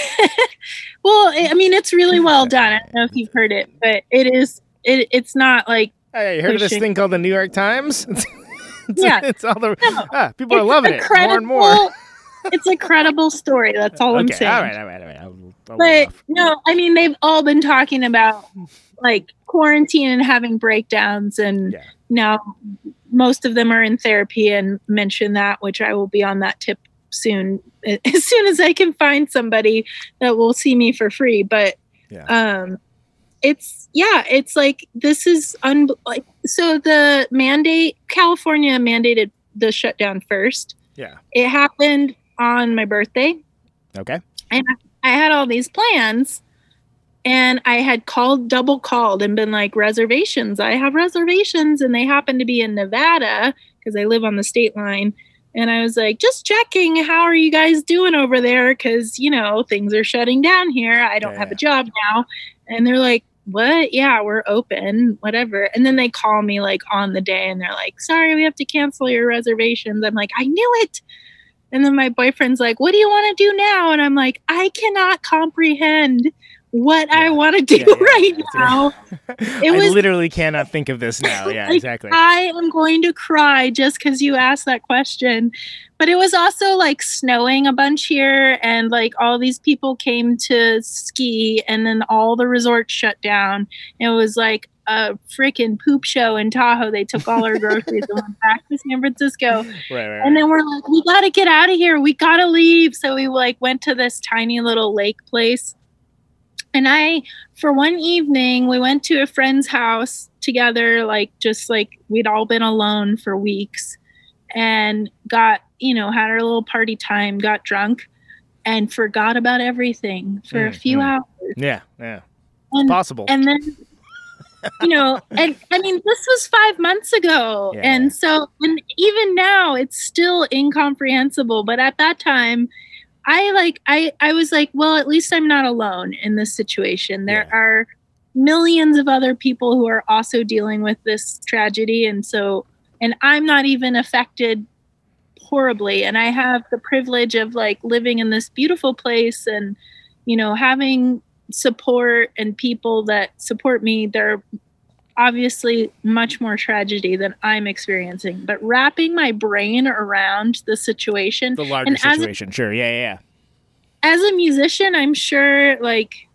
I I mean, it's really well done. I don't know if you've heard it, but it is. It, it's not like Hey, you heard of this thing called the New York Times? It's, Yeah. it's all the No. ah, people are loving it more and more. It's a credible story. That's all I'm okay, saying. all right, all right, all right. I'll, I'll but no, I mean they've all been talking about like quarantine and having breakdowns, and Yeah. now most of them are in therapy and mention that, which I will be on that tip soon, as soon as I can find somebody that will see me for free. But Yeah. um, it's yeah, it's like this is un like so the mandate California mandated the shutdown first. Yeah. It happened on my birthday Okay. and I, I had all these plans and I had called double called and been like reservations. I have reservations and they happen to be in Nevada because I live on the state line. And I was like, just checking, how are you guys doing over there? Because, you know, things are shutting down here. I don't have a job now. And they're like, what? Yeah, we're open, whatever. And then they call me like on the day and they're like, sorry, we have to cancel your reservations. I'm like, I knew it. And then my boyfriend's like, What do you want to do now? And I'm like, I cannot comprehend what I want to do Yeah, yeah, right yeah. now. I was- literally cannot think of this now. Yeah, Like, exactly. I am going to cry just because you asked that question. But it was also like snowing a bunch here, and like all these people came to ski, and then all the resorts shut down. It was like a freaking poop show in Tahoe. They took all our groceries and went back to San Francisco. right, right, right. And then we're like, we got to get out of here. We got to leave. So we like went to this tiny little lake place. And I, for one evening, we went to a friend's house together, like just like we'd all been alone for weeks and got, you know, had our little party time, got drunk and forgot about everything for a Mm, few mm. hours. yeah, yeah. And, Possible. and then you know and i mean this was five months ago. Yeah. and so and even now it's still incomprehensible. But at that time i like i i was like well at least i'm not alone in this situation. There Yeah. are millions of other people who are also dealing with this tragedy. And so and i'm not even affected horribly. And i have the privilege of like living in this beautiful place and you know having support and people that support me they're obviously much more tragedy than i'm experiencing. But wrapping my brain around the situation the larger and as a- situation. sure. Yeah, yeah, yeah. as a musician i'm sure like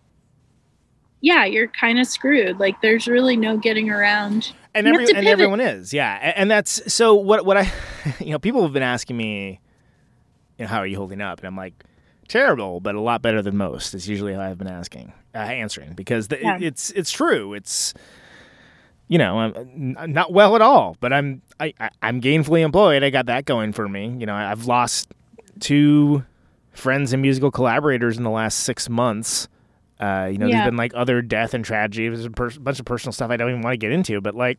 yeah you're kind of screwed. Like there's really no getting around. And every, and everyone is. Yeah. A- and that's so what what i you know people have been asking me you know how are you holding up? And i'm like terrible but a lot better than most is usually how i've been asking uh, answering because the, Yeah. it's it's true it's you know I'm not well at all but i'm I, I i'm gainfully employed i got that going for me you know i've lost two friends and musical collaborators in the last six months uh, you know, Yeah. there's been like other death and tragedy. There's a per- bunch of personal stuff I don't even want to get into, but like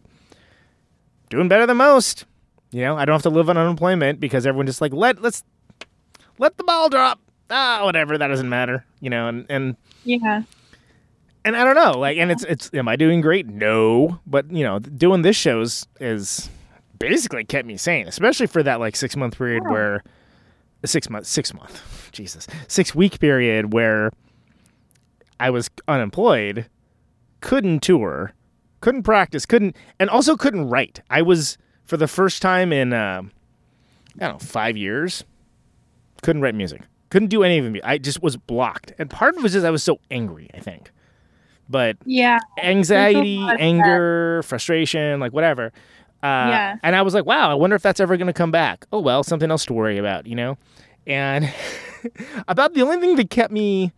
doing better than most. You know, I don't have to live on unemployment because everyone just like let let's let the ball drop. Ah, whatever. That doesn't matter. You know, and and yeah and I don't know, like, and it's it's am I doing great? No, but you know, doing this shows is basically kept me sane, especially for that like six month period where six month six month, Jesus, six week period where I was unemployed, couldn't tour, couldn't practice, couldn't, and also couldn't write. I was for the first time in uh, I don't know five years, couldn't write music, couldn't do any of it. I just was blocked, and part of it was just I was so angry. I think, but Yeah. anxiety, anger, frustration, like whatever. Uh, Yeah. And I was like, wow, I wonder if that's ever going to come back. Oh, well, something else to worry about, you know? And about the only thing that kept me,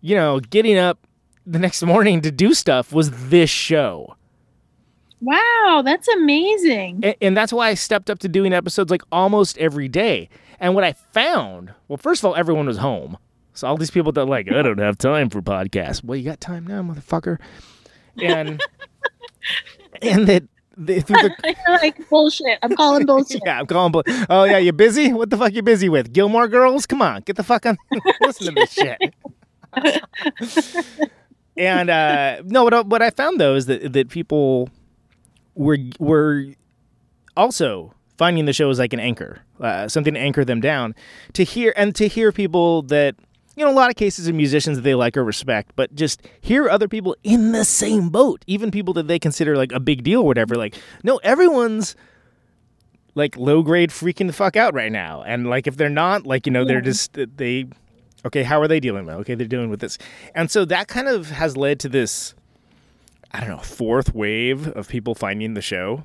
you know, getting up the next morning to do stuff was this show. Wow, that's amazing. And, and that's why I stepped up to doing episodes like almost every day. And what I found, well, first of all, everyone was home. So all these people that like, I don't have time for podcasts. Well, you got time now, motherfucker. And and that they, through the, like bullshit. I'm calling bullshit. yeah, I'm calling. bu- Oh yeah, you busy? What the fuck you busy with? Gilmore Girls? Come on, get the fuck on. Listen to this shit. and uh, no, what I, what I found though is that that people were were also finding the show is like an anchor, uh, something to anchor them down. To hear and to hear people that you know, a lot of cases of musicians that they like or respect, but just hear other people in the same boat, even people that they consider like a big deal or whatever. Like, no, everyone's like low grade freaking the fuck out right now. And like, if they're not, like, you know, they're just, they, okay, how are they dealing with? it? Okay, they're dealing with this. And so that kind of has led to this, I don't know, fourth wave of people finding the show.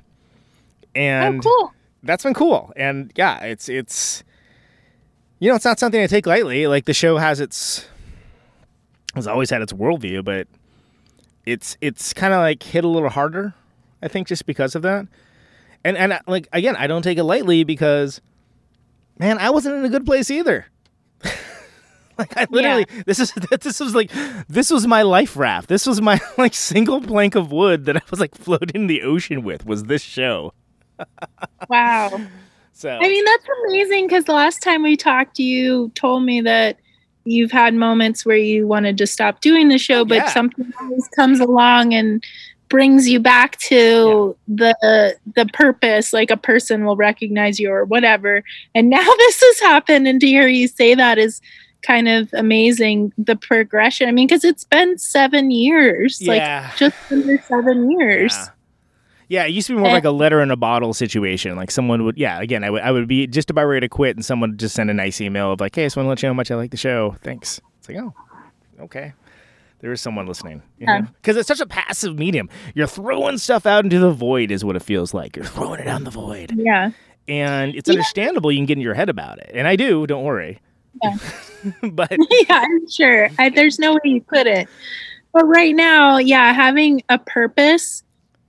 And oh, cool. That's been cool. And yeah, it's it's you know, it's not something I take lightly. Like the show has its has always had its worldview, but it's it's kind of like hit a little harder, I think, just because of that. And and like again, I don't take it lightly because, man, I wasn't in a good place either. like I literally, this is this was like this was my life raft. This was my like single plank of wood that I was like floating in the ocean with. Was this show? Wow. So I mean, that's amazing because the last time we talked, you told me that you've had moments where you wanted to stop doing the show, but Yeah. something always comes along and brings you back to the the purpose like a person will recognize you or whatever and now this has happened and to hear you say that is kind of amazing the progression i mean because it's been seven years Yeah. like just under seven years Yeah. Yeah, it used to be more Eh. like a letter in a bottle situation. Like someone would, yeah, again, I would, I would be just about ready to quit, and someone would just send a nice email of like, "Hey, I just want to let you know how much I like the show. Thanks." It's like, oh, okay, there is someone listening. Yeah. Because it's such a passive medium. You're throwing stuff out into the void, is what it feels like. You're throwing it out in the void, yeah and it's Yeah. understandable. You can get in your head about it, and I do. Don't worry. Yeah. but yeah, I'm sure. I, there's no way you couldn't. But right now, yeah, having a purpose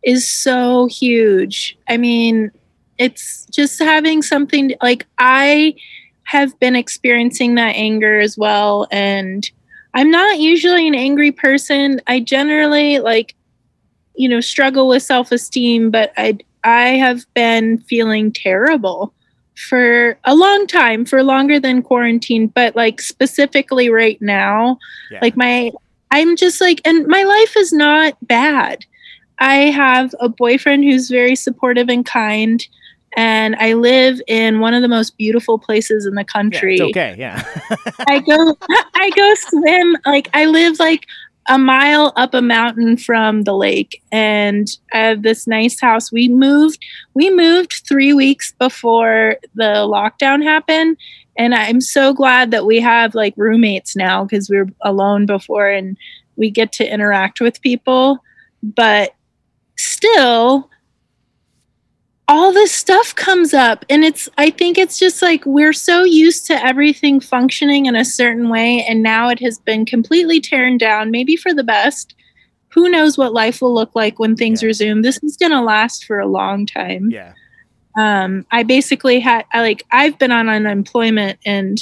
is so huge. I mean, it's just having something like I have been experiencing that anger as well. And I'm not usually an angry person. I generally like, you know, struggle with self esteem, but I, I have been feeling terrible for a long time, for longer than quarantine, but like specifically right now, yeah. like my, I'm just like, and my life is not bad. I have a boyfriend who's very supportive and kind, and I live in one of the most beautiful places in the yeah, country. it's okay. Yeah. I go I go swim like I live like a mile up a mountain from the lake and I have this nice house. We moved we moved 3 weeks before the lockdown happened and I'm so glad that we have like roommates now because we were alone before and we get to interact with people but still all this stuff comes up and it's i think it's just like we're so used to everything functioning in a certain way and now it has been completely torn down maybe for the best who knows what life will look like when things Yeah. resume this is going to last for a long time yeah. um, I basically had I like I've been on unemployment and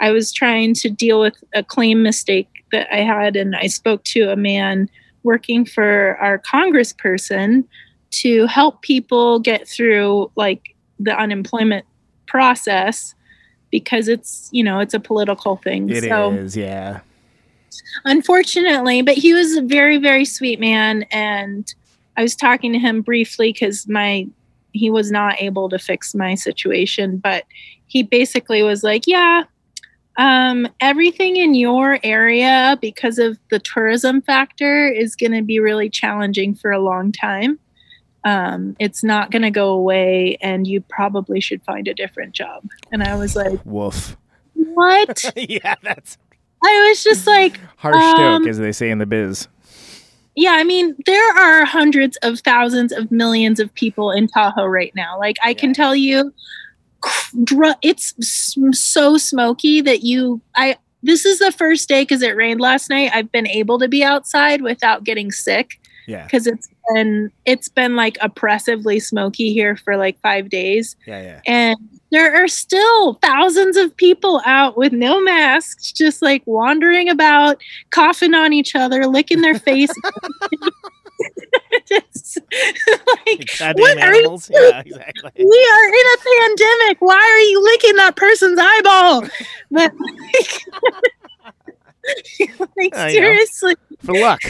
I was trying to deal with a claim mistake that I had and I spoke to a man working for our congressperson to help people get through like the unemployment process because it's you know it's a political thing It is. so Yeah. unfortunately, but he was a very, very sweet man. And I was talking to him briefly because my he was not able to fix my situation, but he basically was like, Yeah, um, everything in your area because of the tourism factor is going to be really challenging for a long time. Um, it's not going to go away, and you probably should find a different job. And I was like, Woof. What? yeah, that's I was just like, harsh Um, joke, as they say in the biz. Yeah, I mean, there are hundreds of thousands of millions of people in Tahoe right now. Like, I can tell you, it's so smoky that you, I, this is the first day because it rained last night. I've been able to be outside without getting sick Yeah, because it's been, it's been like oppressively smoky here for like five days. yeah, yeah. And there are still thousands of people out with no masks, just like wandering about, coughing on each other, licking their face. It's like, Goddamn what are you. Yeah, exactly. we are in a pandemic. Why are you licking that person's eyeball? But like, like seriously. For luck.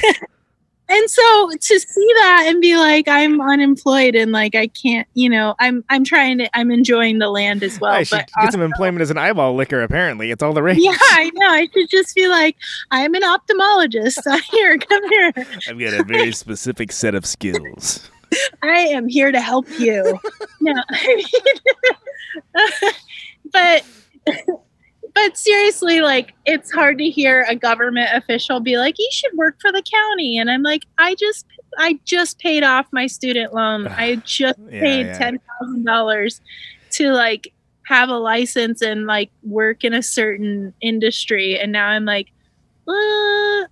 And so to see that and be like, I'm unemployed and like I can't, you know, I'm I'm trying to I'm enjoying the land as well. I should but get some employment as an eyeball licker. Apparently, it's all the rage. Yeah, I know. I should just be like, I'm an ophthalmologist. Here, come here. I've got a very specific set of skills. I am here to help you. no, I mean, but but seriously, like it's hard to hear a government official be like, "You should work for the county," and I'm like, I just I just paid off my student loan. I just Yeah, paid yeah. ten thousand dollars to like have a license and like work in a certain industry, and now I'm like. Uh,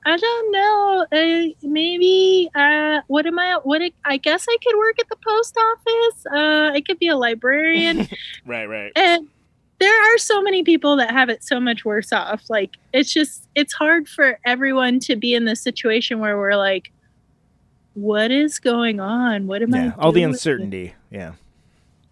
I don't know. Uh, maybe. Uh, what am I? What? I- guess I could work at the post office. Uh, I could be a librarian. Right, right. and there are so many people that have it so much worse off. Like it's just it's hard for everyone to be in this situation where we're like, what is going on? What am I? Yeah, all the uncertainty. Yeah.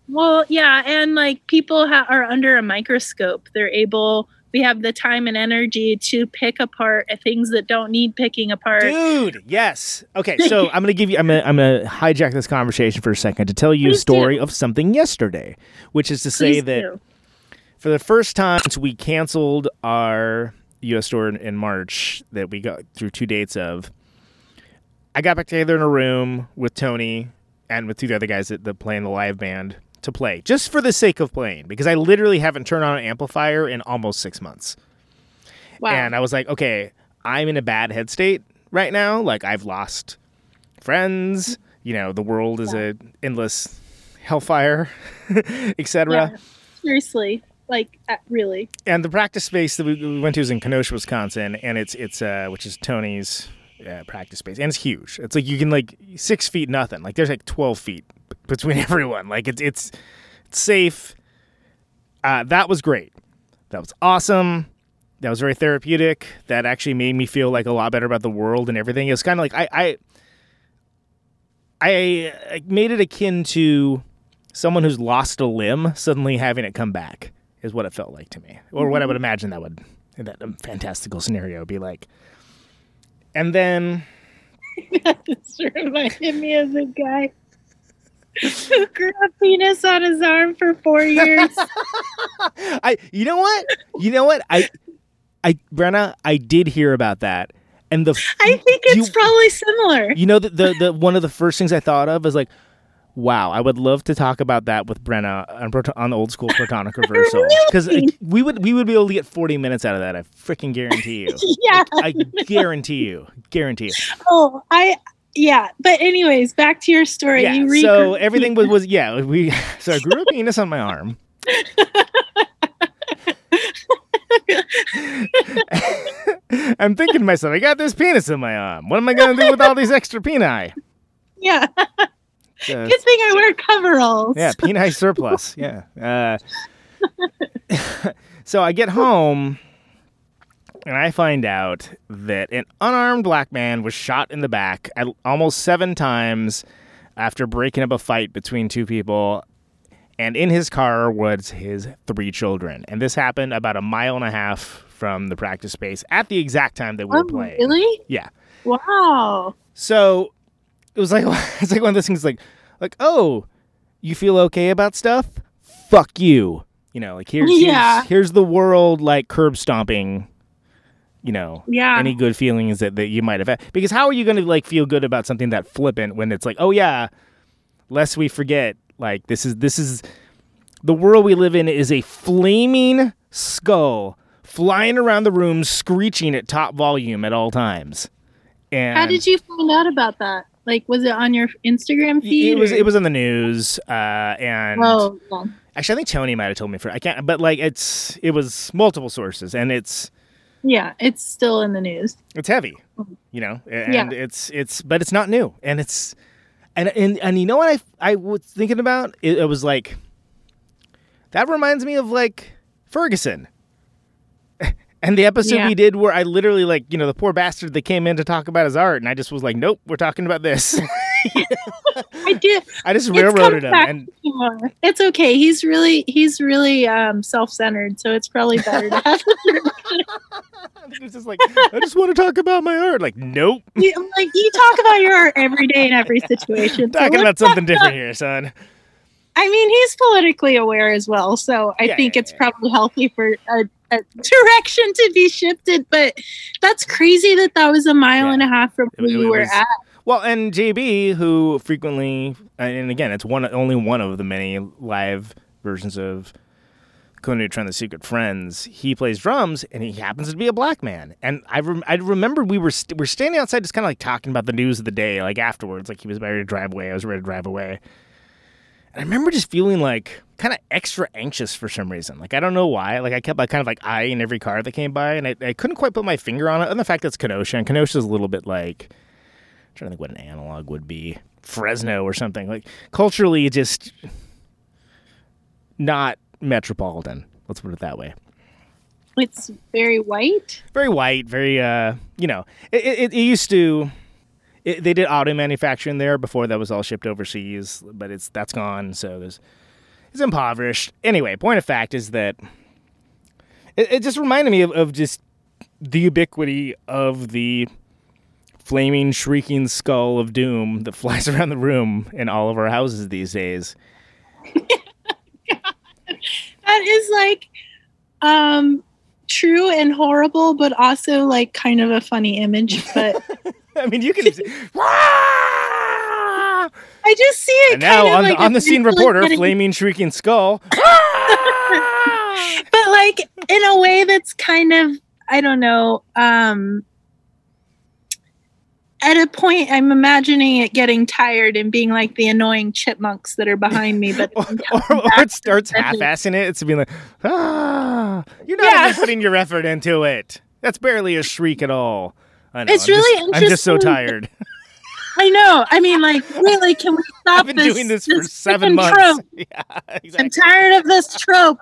Well, yeah, and like people ha- are under a microscope. They're able. We have the time and energy to pick apart things that don't need picking apart. Dude, yes. Okay, so I'm gonna give you. I'm gonna. I'm gonna hijack this conversation for a second to tell you a story do. of something yesterday, which is to say Please that do. For the first time since we canceled our U.S. store in, in March that we got through two dates of, I got back together in a room with Tony and with two of the other guys that, that play in the live band to play, just for the sake of playing, because I literally haven't turned on an amplifier in almost six months. Wow. And I was like, okay, I'm in a bad head state right now. Like I've lost friends. You know, the world is a endless hellfire, etc. Yeah. Seriously, like uh, really. And the practice space that we, we went to is in Kenosha, Wisconsin, and it's it's uh, which is Tony's uh, practice space, and it's huge. It's like you can like six feet nothing. Like there's like twelve feet between everyone. Like it's it's, it's safe. Uh, that was great. That was awesome. That was very therapeutic. That actually made me feel like a lot better about the world and everything. It's kind of like I I I made it akin to someone who's lost a limb suddenly having it come back is what it felt like to me, or what I would mm-hmm. imagine that would that fantastical scenario be like. And then This reminded me of the guy who grew a penis on his arm for four years. I, you know what, you know what, I, I, Brenna, I did hear about that, and the I think it's You- probably similar. You know, the, the the one of the first things I thought of is like, wow, I would love to talk about that with Brenna on, Proto- on the old school Protonic reversal because uh, we would we would be able to get forty minutes out of that. I freaking guarantee you. yeah. I guarantee you, guarantee you. Oh, I. Yeah, but anyways, back to your story. Yeah. You re- So everything was was yeah. We so I grew a penis on my arm. I'm thinking to myself, I got this penis in my arm. What am I gonna do with all these extra peni? Yeah. Uh, Good thing I wear coveralls. Yeah, peni surplus. Yeah. Uh, so I get home and I find out that an unarmed black man was shot in the back at almost seven times after breaking up a fight between two people. And in his car was his three children. And this happened about a mile and a half from the practice space at the exact time that we were Oh, playing. really? Yeah. Wow. So it was like it's like one of those things like like oh you feel okay about stuff fuck you you know like here's Yeah. here's, here's the world like curb stomping you know Yeah. any good feelings that, that you might have had because how are you going to like feel good about something that flippant when it's like oh yeah lest we forget like this is this is the world we live in is a flaming skull flying around the room screeching at top volume at all times and How did you find out about that? Like, was it on your Instagram feed? it was or- it was in the news uh and Oh, yeah. actually i think tony might have told me for i can't but like it's it was multiple sources and it's yeah, it's still in the news. it's heavy you know and Yeah. it's it's but it's not new and it's and and, and you know what i i was thinking about it, it was like that reminds me of like ferguson and the episode Yeah. we did where i literally like you know the poor bastard that came in to talk about his art and i just was like nope we're talking about this I did. i just It's railroaded him and. It's okay. He's really he's really um, self-centered, so it's probably better to have. it was just like i just want to talk about my art like nope you, like you talk about your art every day in every situation. so talking about something different here son I mean, he's politically aware as well, so I Yeah, think yeah, it's yeah. probably healthy for a, a direction to be shifted. But that's crazy that that was a mile and a half from where you were was- at. Well, and JB, who frequently, and again, it's one only one of the many live versions of Conan Neutron: The Secret Friends. He plays drums, and he happens to be a black man. And I rem- I remember we were st- we're standing outside, just kind of like talking about the news of the day, like afterwards. Like he was ready to drive away, I was ready to drive away. And I remember just feeling like kind of extra anxious for some reason. Like I don't know why. Like I kept like kind of like eyeing every car that came by, and I, I couldn't quite put my finger on it. And the fact that it's Kenosha, and Kenosha is a little bit like I'm trying to think what an analog would be. Fresno or something. Like culturally just not metropolitan. Let's put it that way. It's very white. Very white, very uh, you know, it, it, it used to it, they did auto manufacturing there before that was all shipped overseas, but it's that's gone, so there's it's impoverished. Anyway, point of fact is that it, it just reminded me of, of just the ubiquity of the flaming, shrieking skull of doom that flies around the room in all of our houses these days. That is like um true and horrible, but also like kind of a funny image. But I mean, you can. I just see it and now kind of on like the on the scene reporter, getting- flaming, shrieking skull. but like in a way that's kind of I don't know. Um at a point I'm imagining it getting tired and being like the annoying chipmunks that are behind me, but or, or, or it starts half-assing it. It's being like, ah, you're not Yeah. even putting your effort into it. That's barely a shriek at all. I know. It's I'm really just, I'm just so tired. I know. I mean like really can we stop I've been this, doing this for seven months. trope? Yeah, I'm tired of this trope.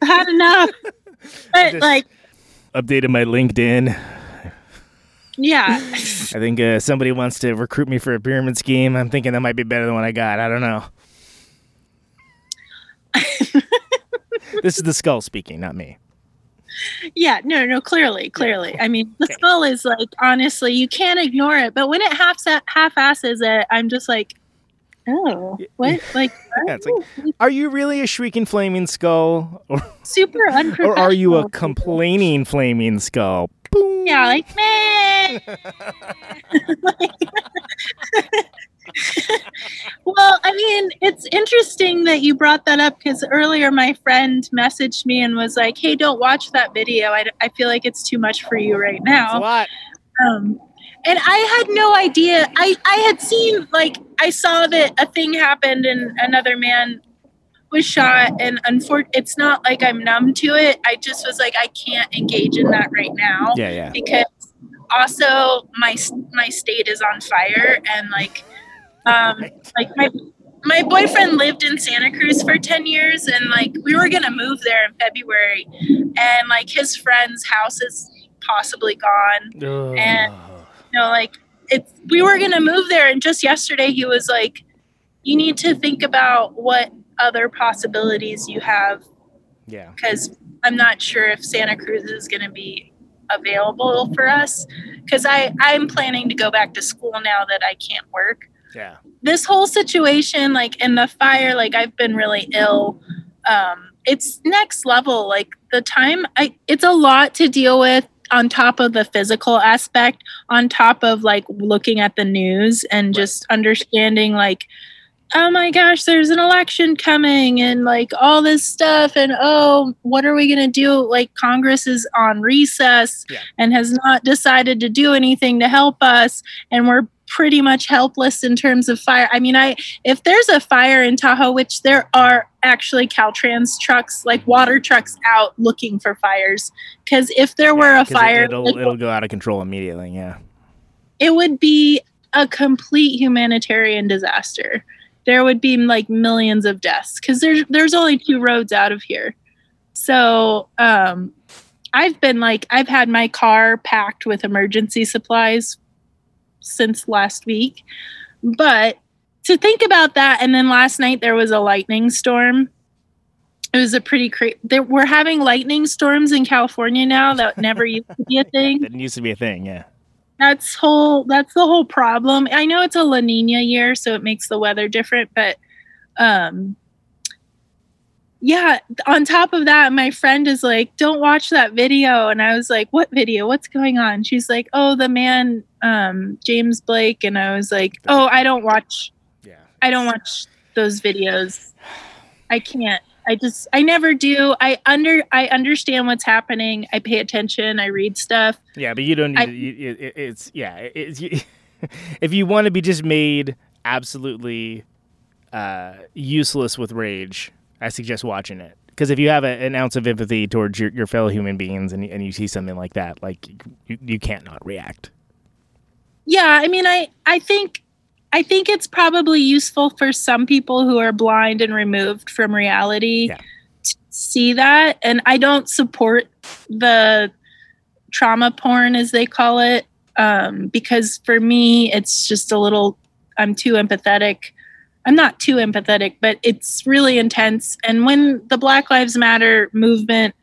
I've had enough. But like Updated my LinkedIn. Yeah. I think uh, somebody wants to recruit me for a pyramid scheme. I'm thinking that might be better than what I got. I don't know. this is the skull speaking, not me. Yeah, no, no, clearly, clearly. I mean, the skull is like honestly, you can't ignore it. But when it half half asses it, I'm just like, oh, what? Like, Yeah, like, are you really a shrieking flaming skull, or, super unprofessional. or are you a complaining flaming skull? Boom. yeah, like meh. well, I mean, it's interesting that you brought that up because earlier my friend messaged me and was like, "Hey, don't watch that video. I, I feel like it's too much for you right now." lot. Um, and I had no idea. I, I had seen, like, I saw that a thing happened and another man was shot. And unfor- it's not like I'm numb to it. I just was like, I can't engage in that right now Yeah, yeah. because also my my state is on fire and like um like my my boyfriend lived in Santa Cruz for 10 years and like we were going to move there in February and like his friend's house is possibly gone Ugh. And- you know, like it's we were gonna move there, and just yesterday he was like, "You need to think about what other possibilities you have yeah. because I'm not sure if Santa Cruz is going to be available for us because I I'm planning to go back to school now that I can't work. Yeah. This whole situation, like in the fire, like I've been really ill. Um, it's next level. Like the time, I it's a lot to deal with on top of the physical aspect, on top of like looking at the news and just understanding like oh my gosh, there's an election coming and like all this stuff. And oh, what are we going to do? Like, Congress is on recess Yeah. and has not decided to do anything to help us. And we're pretty much helpless in terms of fire. I mean, I if there's a fire in Tahoe, which there are actually Caltrans trucks, like water trucks out looking for fires. Because if there were a 'Cause it- fire, it'll it'll go out of control immediately. Yeah. it would be a complete humanitarian disaster. There would be like millions of deaths because there's there's only two roads out of here. So um, I've been like I've had my car packed with emergency supplies since last week, but to think about that, and then last night there was a lightning storm. It was a pretty crazy. We're having lightning storms in California now that never used to be a thing That used to be a thing. Yeah. That's whole that's the whole problem. I know it's a la nina year so it makes the weather different but um yeah on top of that my friend is like don't watch that video. And i was like what video? What's going on? She's like oh the man um james blake. And i was like oh i don't watch Yeah. i don't watch those videos. I can't i just i never do i under i understand what's happening i pay attention i read stuff Yeah, but you don't need. I- you, it, it- it's yeah. it- It's you, if you want to be just made absolutely uh, useless with rage, I suggest watching it. Because if you have a, an ounce of empathy towards your, your fellow human beings and, and you see something like that, like you, you can't not react. yeah i mean i i think i think it's probably useful for some people who are blind and removed from reality Yeah. to see that. And i don't support the trauma porn as they call it um, because for me it's just a little i'm too empathetic. I'm not too empathetic but it's really intense. And when the black lives matter movement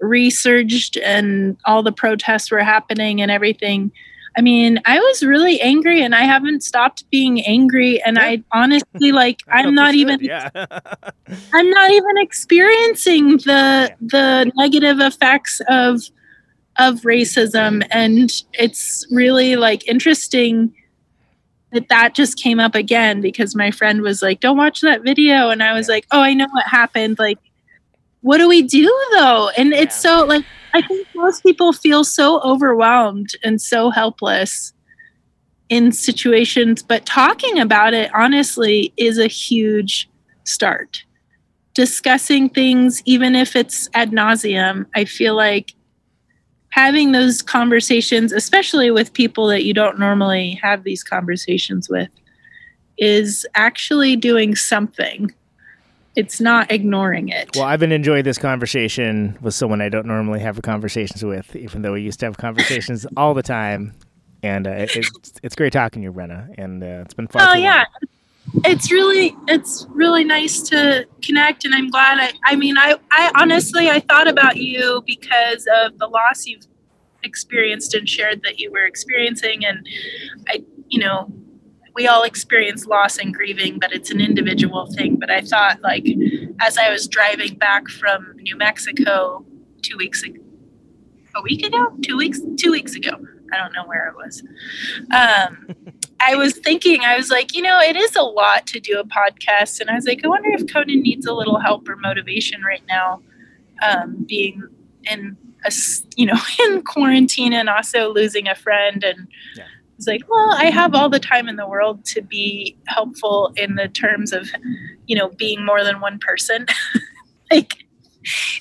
resurged and all the protests were happening and everything I mean, I was really angry and I haven't stopped being angry. And I honestly like I'm not even Yeah. I'm not even experiencing the the negative effects of of racism. And it's really like interesting that that just came up again because my friend was like don't watch that video. And I was like oh I know what happened. Like what do we do though? And it's so like I think most people feel so overwhelmed and so helpless in situations but talking about it honestly is a huge start discussing things, even if it's ad nauseum, I feel like having those conversations, especially with people that you don't normally have these conversations with, is actually doing something. It's not ignoring it. Well, I've been enjoying this conversation with someone I don't normally have conversations with, even though we used to have conversations all the time. And uh, it, it's it's great talking to you, Brenna, and uh, it's been fun. oh yeah it's really it's really nice to connect and i'm glad i i mean i i honestly i thought about you because of the loss you've experienced and shared that you were experiencing and i you know we all experience loss and grieving but it's an individual thing but i thought like as i was driving back from new mexico two weeks ago a week ago two weeks two weeks ago i don't know where it was um I was thinking, I was like, you know, it is a lot to do a podcast. And I was like, I wonder if Conan needs a little help or motivation right now, um, being in a, you know, in quarantine and also losing a friend. And Yeah. I was like, well, I have all the time in the world to be helpful in the terms of, you know, being more than one person. like,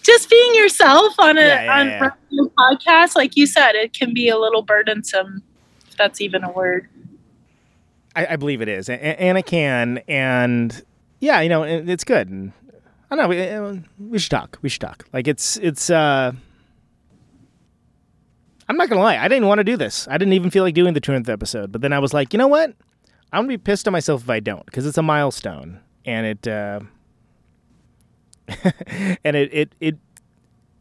just being yourself on a Yeah, yeah, on yeah. podcast, like you said, it can be a little burdensome, if that's even a word. I, I believe it is, and, and it can, and yeah, you know, it, it's good. And I don't know. We, we should talk. We should talk. Like it's it's. uh I'm not gonna lie. I didn't want to do this. I didn't even feel like doing the 200th episode. But then I was like, you know what? I'm gonna be pissed at myself if I don't, because it's a milestone, and it uh, and it it it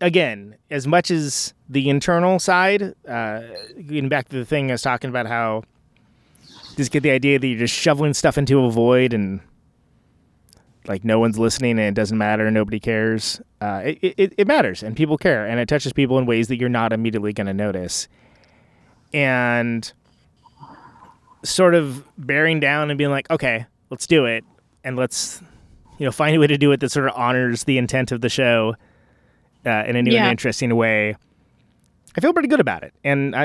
again, as much as the internal side, uh, getting back to the thing I was talking about, how just get the idea that you're just shoveling stuff into a void and like no one's listening and it doesn't matter, nobody cares. Uh, it, it it matters and people care and it touches people in ways that you're not immediately going to notice. And sort of bearing down and being like, okay, let's do it and let's you know find a way to do it that sort of honors the intent of the show uh, in a new Yeah. and interesting way. I feel pretty good about it. And I,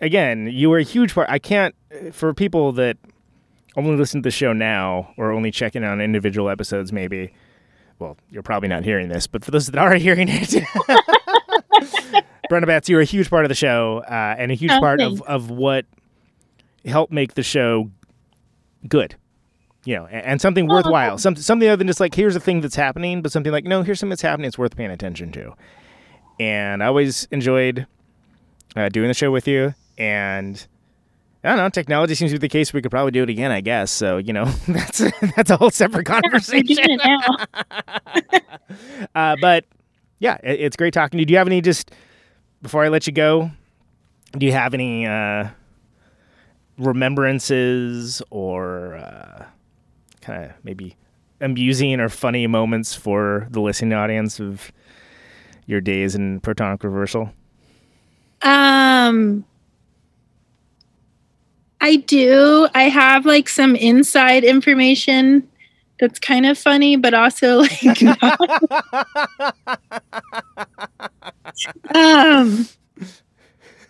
again, you were a huge part. I can't for people that only listen to the show now or only checking on individual episodes, maybe. Well, you're probably not hearing this, but for those that are hearing it, Brenna Betts, you're a huge part of the show uh, and a huge Oh, part of, thanks. of what helped make the show good. You know, and, something worthwhile. Some, something other than just like, here's a thing that's happening, but something like, no, here's something that's happening it's worth paying attention to. And I always enjoyed uh, doing the show with you. And I don't know, technology seems to be the case. We could probably do it again, I guess. So, you know, that's that's a whole separate conversation. Uh, but yeah, it, it's great talking to you. Do you have any just before I let you go? Do you have any uh, remembrances or uh, kind of maybe amusing or funny moments for the listening audience of your days in protonic reversal? Um, I do. I have like some inside information that's kind of funny, but also like um,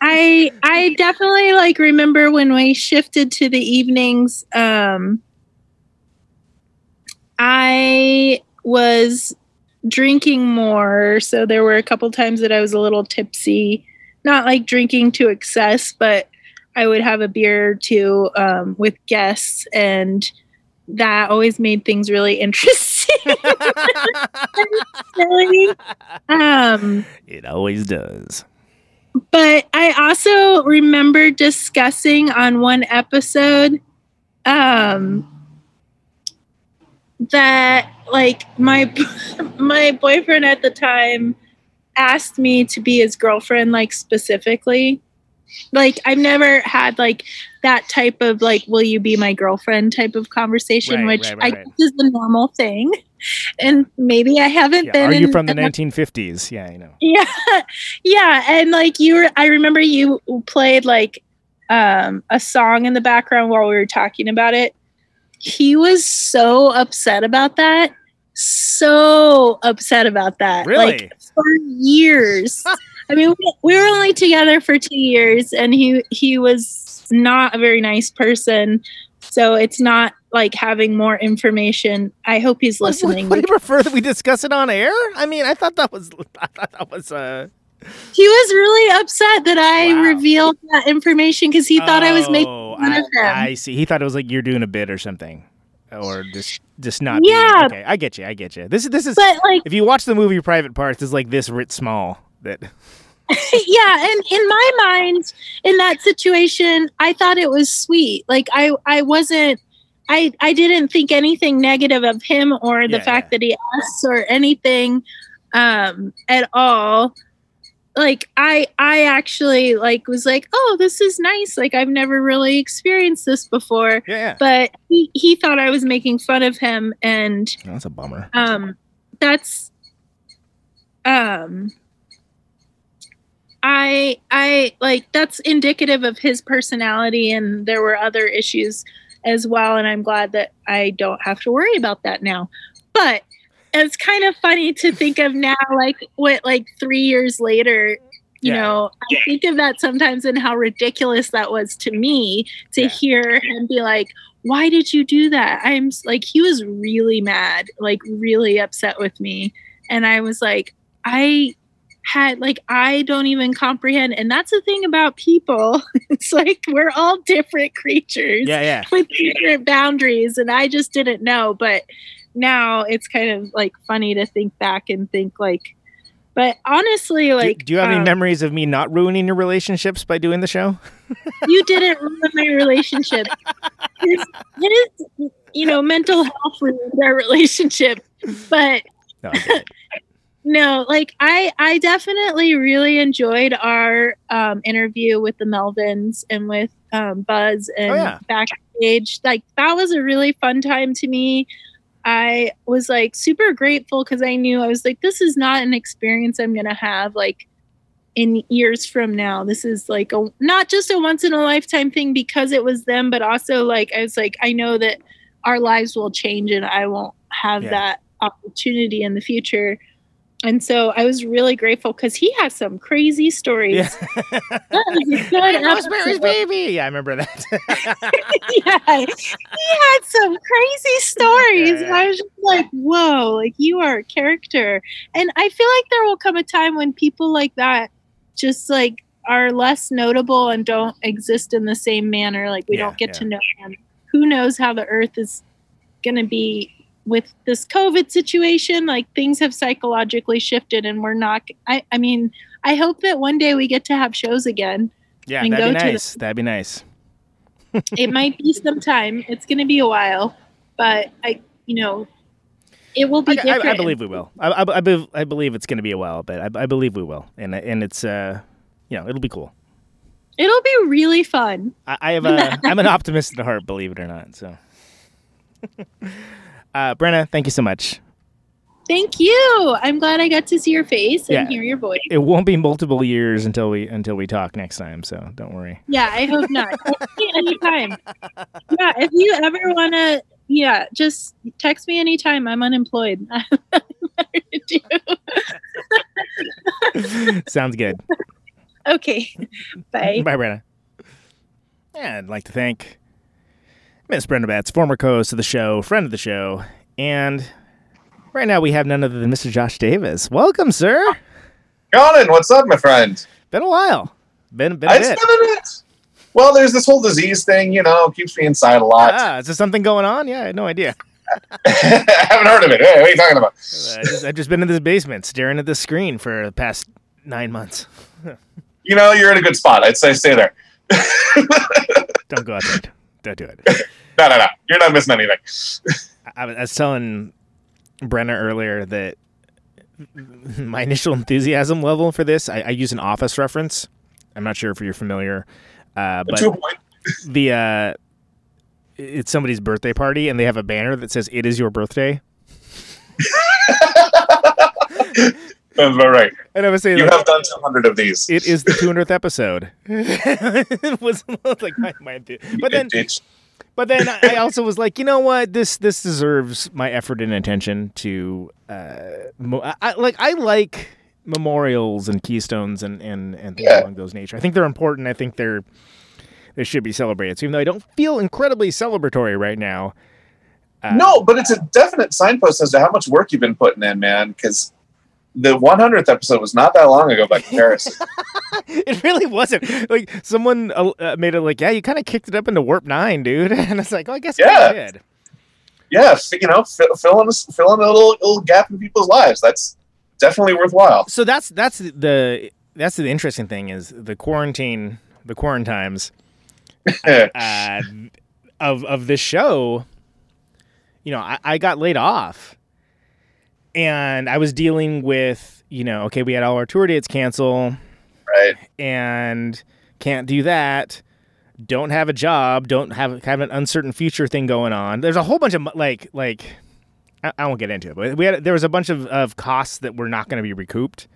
I I definitely like remember when we shifted to the evenings. Um, I was drinking more, so there were a couple times that I was a little tipsy not like drinking to excess, but I would have a beer or two um, with guests, and that always made things really interesting. Um, It always does. but I also remember discussing on one episode um, that like my my boyfriend at the time asked me to be his girlfriend like specifically like i've never had like that type of like will you be my girlfriend type of conversation Right, which right, i right, right. guess is the normal thing and maybe i haven't Yeah. been Are you in from the enough 1950s? Yeah, I know. yeah yeah and like you were i remember you played like um a song in the background while we were talking about it he was so upset about that so upset about that Really? like for years i mean we, we were only together for two years and he he was not a very nice person so it's not like having more information i hope he's listening Would, would you prefer that we discuss it on air? I mean, I thought that was I thought that was uh He was really upset that I Wow. revealed that information because he thought I was making Oh, fun I, of him. I see. He thought it was like you're doing a bit or something, or just just not. Yeah. Being, okay, I get you. I get you. This is this is. but like, if you watch the movie Private Parts, it's like this writ small. That yeah, and in my mind, in that situation, I thought it was sweet. Like I, I wasn't. I, I didn't think anything negative of him or the Yeah, fact yeah. that he asked or anything um at all like i i actually like was like oh this is nice like i've never really experienced this before yeah, yeah. but he, he thought i was making fun of him and Oh, that's a bummer. um that's um i i like that's indicative of his personality and there were other issues as well and i'm glad that i don't have to worry about that now but it's kind of funny to think of now like what like three years later you Yeah. know i think of that sometimes and how ridiculous that was to me to Yeah. hear him be like why did you do that i'm like he was really mad like really upset with me and i was like i had like i don't even comprehend and that's the thing about people it's like we're all different creatures Yeah, yeah. with different boundaries and i just didn't know but now it's kind of like funny to think back and think like but honestly like do you have any um, memories of me not ruining your relationships by doing the show? you didn't ruin my relationship his, his you know mental health ruined our relationship but No, I get it. No, like I I definitely really enjoyed our um, interview with the Melvins and with um, Buzz and Oh, yeah. backstage. Like that was a really fun time to me. I was like super grateful because I knew I was like, this is not an experience I'm gonna have like in years from now. This is like a not just a once in a lifetime thing because it was them, but also like I was like, I know that our lives will change and I won't have Yeah. that opportunity in the future. And so I was really grateful because he has some crazy stories. Yeah. That was a good Rosemary's. Baby. Yeah, I remember that. yeah, he had some crazy stories. Yeah. I was just like, whoa, like you are a character. And I feel like there will come a time when people like that just like are less notable and don't exist in the same manner. Like we Yeah, don't get to know them. Who knows how the earth is going to be with this COVID situation? Like things have psychologically shifted and we're not, I, I mean, I hope that one day we get to have shows again. Yeah, that'd be go to the- nice. That'd be nice. it might be some time. It's going to be a while, but I, you know, it will be I, I. I believe we will. I, I, I, be- I believe it's going to be a while, but I, I believe we will, and and it's uh, you know, it'll be cool. It'll be really fun. I, I have a, I'm an optimist at heart, believe it or not. So, uh, Brenna, thank you so much. Thank you. I'm glad I got to see your face and Yeah. hear your voice. It won't be multiple years until we until we talk next time, so don't worry. Yeah, I hope not. Anytime. Yeah, if you ever want to, yeah, just text me anytime. I'm unemployed. I have nothing better to do. Sounds good. Okay. Bye. Bye, Brenna. Yeah, I'd like to thank Miss Brenna Betts, former co-host of the show, friend of the show, and right now we have none other than Mr. Josh Davis. Welcome, sir. Conan, what's up, my friend? Been a while. Been been a It's bit. been a bit. Well, there's this whole disease thing, you know, keeps me inside a lot. Ah, is there something going on? Yeah, I had no idea. I haven't heard of it. Hey, what are you talking about? Uh, I just, I've just been in this basement staring at the screen for the past nine months. You know, you're in a good spot. I'd say stay there. Don't go outside. Don't do it. No, no, no. You're not missing anything. I, was- I was telling Brenna earlier that my initial enthusiasm level for this, I, I use an office reference. I'm not sure if you're familiar, uh, but to a point. the uh, it's somebody's birthday party and they have a banner that says "It is your birthday," Sounds about right. and I was saying You like, have done 200 of these. it is the 200th episode. it was like my, my but then It- But then I also was like, you know what? This this deserves my effort and attention. To uh, mo- I, I- like I like memorials and keystones and and and things Yeah. along those nature. I think they're important. I think they're they should be celebrated. So even though I don't feel incredibly celebratory right now, uh, no, but it's a definite signpost as to how much work you've been putting in, man. Because the 100th episode was not that long ago by comparison. it really wasn't. Like someone uh, uh, made it like, yeah, you kind of kicked it up into warp nine, dude. And it's like, oh, I guess Yeah. did. yeah, f- you know, fill, fill in a, fill in a little, little gap in people's lives. That's definitely worthwhile. so that's that's the that's the interesting thing is the quarantine the quarantimes uh, of of this show you know I, I got laid off and i was dealing with you know okay we had all our tour dates cancel right. and can't do that. Don't have a job. Don't have have an uncertain future thing going on. There's a whole bunch of like like i, I won't get into it but we had there was a bunch of, of costs that were not going to be recouped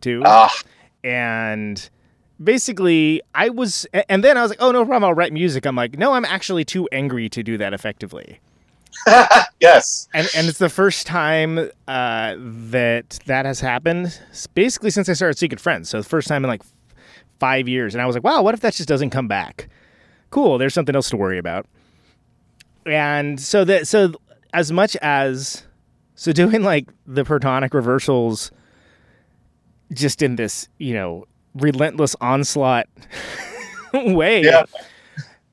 too. Ah, and basically i was and then i was like oh no problem. I'll write music. I'm like no i'm actually too angry to do that effectively yes. and and it's the first time uh, that that has happened basically since i started secret friends so the first time in like five years and i was like wow what if that just doesn't come back cool there's something else to worry about and so that so as much as so doing like the protonic reversals just in this you know relentless onslaught way Yeah.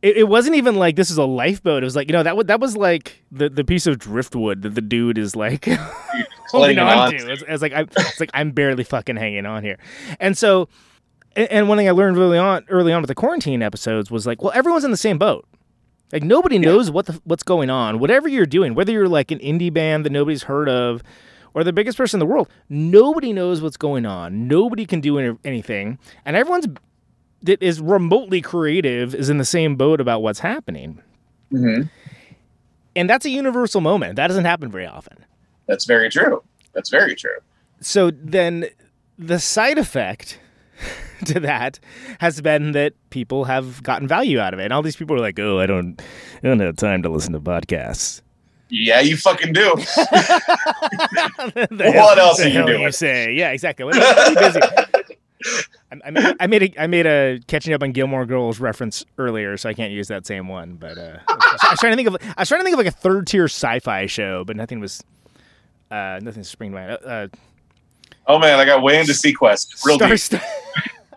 It, it wasn't even like this is a lifeboat. It was like you know that wa- that was like the, the piece of driftwood that the dude is like holding on to. It's, it's like I, it's like I'm barely fucking hanging on here. And so, and, and one thing I learned early on early on with the quarantine episodes was like, well, everyone's in the same boat. Like nobody knows what the what's going on. Whatever you're doing, whether you're like an indie band that nobody's heard of, or the biggest person in the world, nobody knows what's going on. Nobody can do any- anything, and everyone's that is remotely creative is in the same boat about what's happening. hmm And that's a universal moment. That doesn't happen very often. That's very true. That's very true. So then the side effect to that has been that people have gotten value out of it. And all these people are like, "Oh, I don't I don't have time to listen to podcasts." Yeah, you fucking do. What else are you doing? say? Yeah, exactly. What- what are you busy? I, I made, I made a I made a catching up on Gilmore Girls reference earlier, so I can't use that same one. But uh, I was trying to think of I was trying to think of like a third tier sci-fi show, but nothing was uh, nothing springing to mind. Uh, Oh man, I got way into seaQuest. Real Star, deep. Star-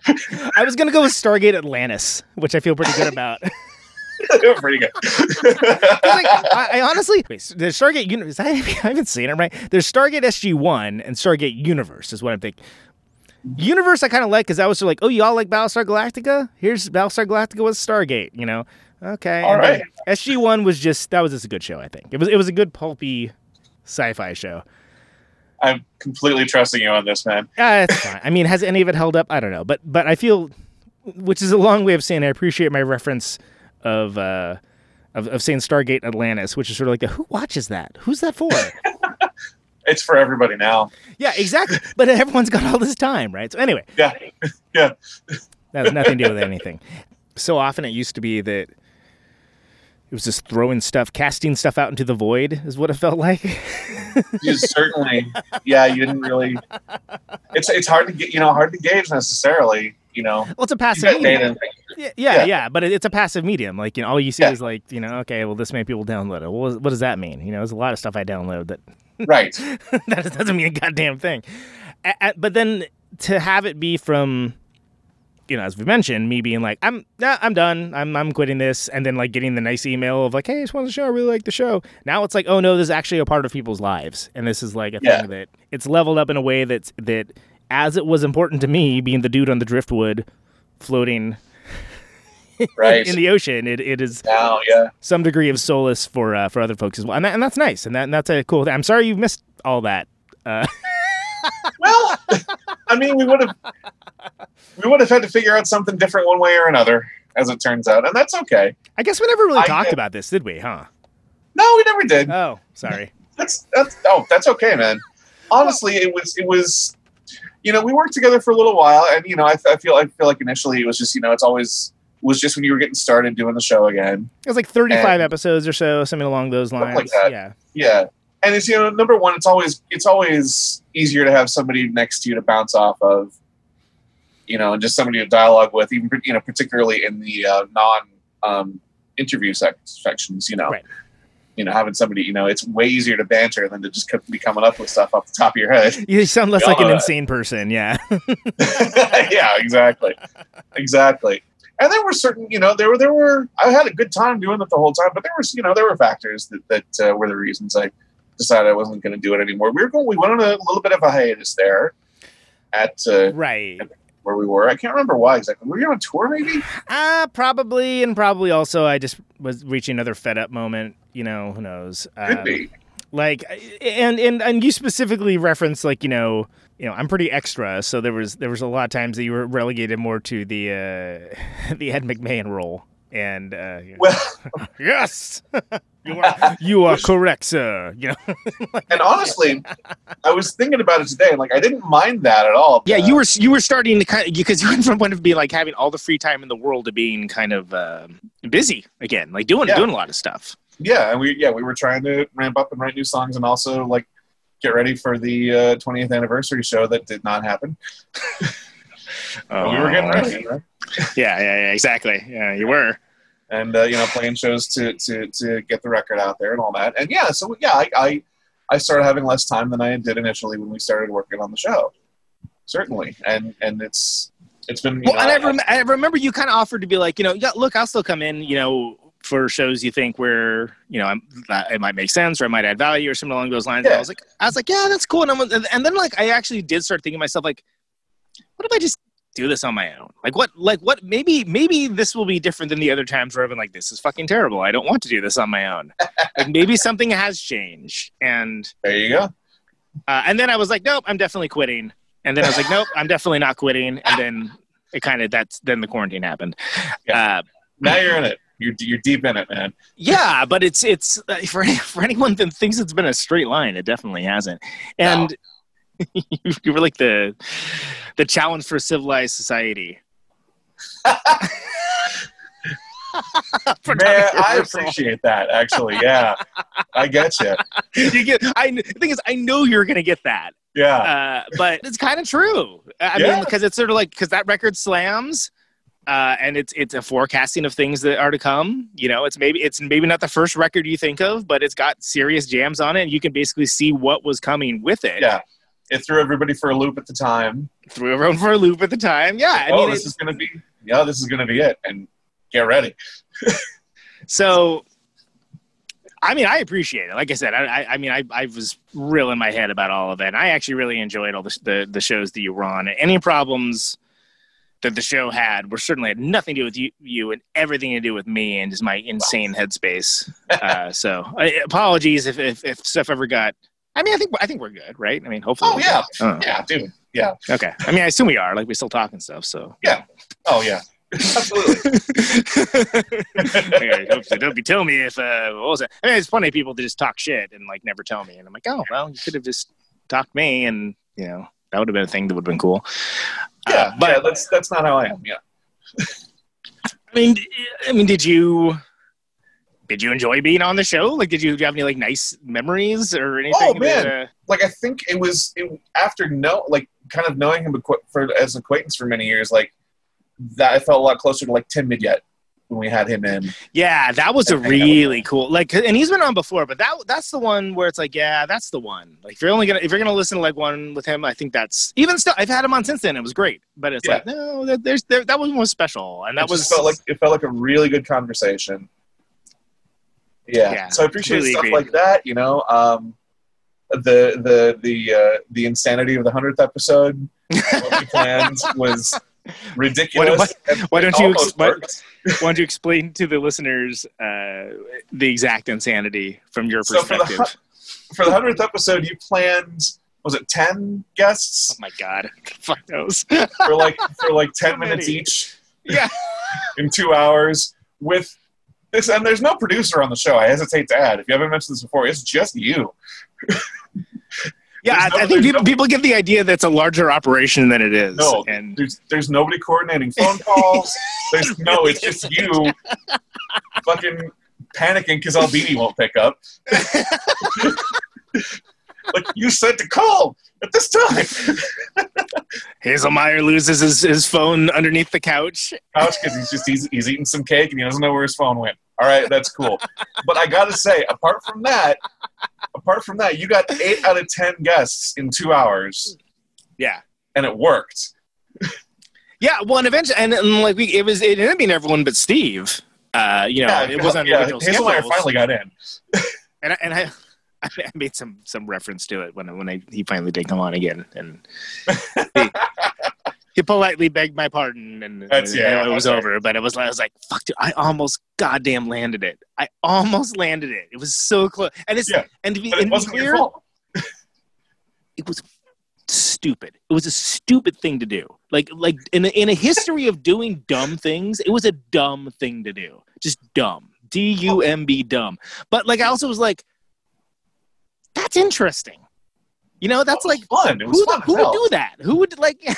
I was gonna go with Stargate Atlantis, which I feel pretty good about. Pretty good. like, I, I honestly, wait, there's Stargate Universe. I haven't seen it right. There's Stargate SG One and Stargate Universe is what I'm thinking. Universe I kind of like because I was sort of like, oh, y'all like Battlestar Galactica? Here's Battlestar Galactica with Stargate. You know, okay. All then. SG One was just that was just a good show. I think it was it was a good pulpy sci-fi show. I'm completely trusting you on this, man. Uh, it's fine. I mean, has any of it held up? I don't know, but but I feel, which is a long way of saying I appreciate my reference of uh of, of saying Stargate Atlantis, which is sort of like a, who watches that? Who's that for? It's for everybody now. yeah, exactly. But everyone's got all this time, right? So anyway, Yeah. Yeah. that has nothing to do with anything. So often it used to be that it was just throwing stuff, casting stuff out into the void, is what it felt like. You certainly yeah, you didn't really it's it's hard to get you know, hard to gauge necessarily, you know. well, it's a passive medium. data and things. Yeah, yeah, Yeah. yeah, but it's a passive medium. Like you know, all you see Yeah. is like you know, okay, well, this many people download it. Well, what does that mean? You know, there's a lot of stuff I download that Right. that doesn't mean a goddamn thing. But then to have it be from, you know, as we mentioned, me being like, I'm, nah, I'm done, I'm, I'm quitting this, and then like getting the nice email of like, hey, I just want the show, I really like the show. Now it's like, oh no, this is actually a part of people's lives, and this is like a Yeah. thing that it's leveled up in a way that's that, as it was important to me, being the dude on the driftwood, floating Right. in the ocean, it, it is now, yeah. some degree of solace for uh, for other folks as well, and, that, and that's nice, and that and that's a cool. thing. I'm sorry you missed all that. Uh, Well, I mean, we would have we would have had to figure out something different one way or another, as it turns out, and that's okay. I guess we never really I talked get- about this, did we? Huh? No, we never did. Oh, sorry. That's that's oh, that's okay, man. Honestly, it was it was, you know, we worked together for a little while, and you know, I, I feel I feel like initially it was just you know, it's always was just when you were getting started doing the show again. It was like 35 And- episodes or so, something along those lines. like that. Yeah. Yeah, and it's you know, number one, it's always it's always easier to have somebody next to you to bounce off of, you know, and just somebody to dialogue with, even you know, particularly in the uh, non um, interview sec- sections, you know. Right. You know, having somebody, you know, it's way easier to banter than to just be coming up with stuff off the top of your head. You sound less like an that. insane person. Yeah. yeah, exactly, exactly. And there were certain, you know, there were there were. I had a good time doing it the whole time, but there was, you know, there were factors that that uh, were the reasons I decided I wasn't going to do it anymore. We were going, we went on a little bit of a hiatus there at uh, right. where we were. I can't remember why exactly. Were you on tour? Maybe. Uh, probably. And probably also, I just was reaching another fed up moment. You know, who knows? Could Um, be. like and and and you specifically referenced like you know you know I'm pretty extra so there was there was a lot of times that you were relegated more to the uh the Ed McMahon role and uh you know, Well, yes you are you are correct sir you know and honestly, I was thinking about it today. Like, I didn't mind that at all. yeah you were you were starting to kind of because you went from one of being like having all the free time in the world to being kind of uh, busy again like doing Yeah. doing a lot of stuff yeah, and we yeah we were trying to ramp up and write new songs, and also like get ready for the uh, 20th anniversary show that did not happen. But we were getting ready, right? yeah yeah yeah exactly yeah you were and uh, you know playing shows to to to get the record out there and all that. And yeah, so yeah, I I, I started having less time than I did initially when we started working on the show. Certainly, and and it's it's been Well, know, and I, rem- I remember you kind of offered to be like, you know, yeah, look, I'll still come in, you know, for shows you think where, you know, I'm, it might make sense or I might add value or something along those lines. And I was like, I was like, yeah, that's cool. And, I'm, and then like, I actually did start thinking to myself, like, what if I just do this on my own? Like, what, like, what, maybe, maybe this will be different than the other times where I've been like, this is fucking terrible. I don't want to do this on my own. like, maybe something has changed. And there you go. Uh, and then I was like, nope, I'm definitely quitting. And then I was like, nope, I'm definitely not quitting. And then it kind of that's then the quarantine happened. Uh, Now you're in it. You're you're deep in it, man. yeah, but it's it's uh, for for anyone that thinks it's been a straight line, it definitely hasn't. And you were like the the challenge for civilized society. Man, I appreciate that. Actually, yeah, I get you. you get. I the thing is, I know you're gonna get that. Yeah, uh, but it's kind of true. I Yeah. mean, because it's sort of like because that record slams, uh, and it's it's a forecasting of things that are to come. You know, it's maybe it's maybe not the first record you think of, but it's got serious jams on it. And you can basically see what was coming with it. yeah. It threw everybody for a loop at the time. threw everyone for a loop at the time. Yeah, I oh, mean, this is gonna be. Yeah, this is gonna be it. And get ready. so. I mean, I appreciate it. Like I said, I, I, I mean, I, I was real in my head about all of it. And I actually really enjoyed all the, the the shows that you were on. Any problems that the show had were certainly had nothing to do with you, you and everything to do with me and just my insane headspace. Uh, so, I, apologies if, if if stuff ever got. I mean, I think I think we're good, right? I mean, hopefully. Oh yeah. Uh, yeah, dude. Yeah. okay. I mean, I assume we are. Like we still talk and stuff. So. Yeah. Oh yeah. Absolutely. Okay, don't, don't be telling me if uh, what was it? I mean, it's funny people to just talk shit and like never tell me, and I'm like, oh well, you could have just talked me, and you know that would have been a thing that would have been cool. Yeah, Uh, but yeah. That's that's not how I am. Yeah. I mean, I mean, did you did you enjoy being on the show? Like, did you, have any like nice memories or anything? Oh, man. that, uh, like I think it was it, after no like kind of knowing him for as an acquaintance for many years like that I felt a lot closer to like Tim Midyett when we had him in. yeah, that was a I think that was really cool. Like, and he's been on before, but that that's the one where it's like, yeah, that's the one. Like, if you're only gonna if you're gonna listen to like one with him, I think that's even still. I've had him on since then. It was great, but it's Yeah. like no, that, there's there, that one was special, and that it was felt like it felt like a really good conversation. Yeah. Yeah, so I appreciate stuff like that. You know, um, the the the uh, the insanity of the hundredth episode. what we planned was ridiculous. What- and why don't you ex- worked. Why don't you explain to the listeners uh, the exact insanity from your So for the perspective? for the hundredth episode, you planned was it ten guests Oh my god, fuck those. for like for like ten So minutes many. each yeah, in two hours with this? And there's no producer on the show. I hesitate to add. If you haven't mentioned this before, it's just you. Yeah. I, no- I think people, no- people get the idea that it's a larger operation than it is. No, and there's there's nobody coordinating phone calls. There's no, it's just you, fucking panicking because Albini won't pick up. like you said to call at this time. Hazelmyer loses his, his phone underneath the couch. couch because he's just he's, he's eating some cake and he doesn't know where his phone went. All right, that's cool. But I gotta say, apart from that, apart from that, you got eight out of ten guests in two hours, Yeah. and it worked. Yeah, well, and eventually, and, and like we, it was, it ended up being everyone but Steve. Uh, you know, it wasn't yeah. original schedules. finally got in. and I, and I, I made some some reference to it when when I, he finally did come on again, and he, he politely begged my pardon, and, uh, That's- and yeah, it was okay. over. But it was I was like, fuck, dude, I almost goddamn landed it. I almost landed it. It was so close, and it's Yeah, and to be, it and be clear, it was stupid. It was a stupid thing to do. Like like in a, in a history of doing dumb things, it was a dumb thing to do. Just dumb. D U M B dumb. But like I also was like, that's interesting. You know, that's like fun. Who, as who would do that? Who would like?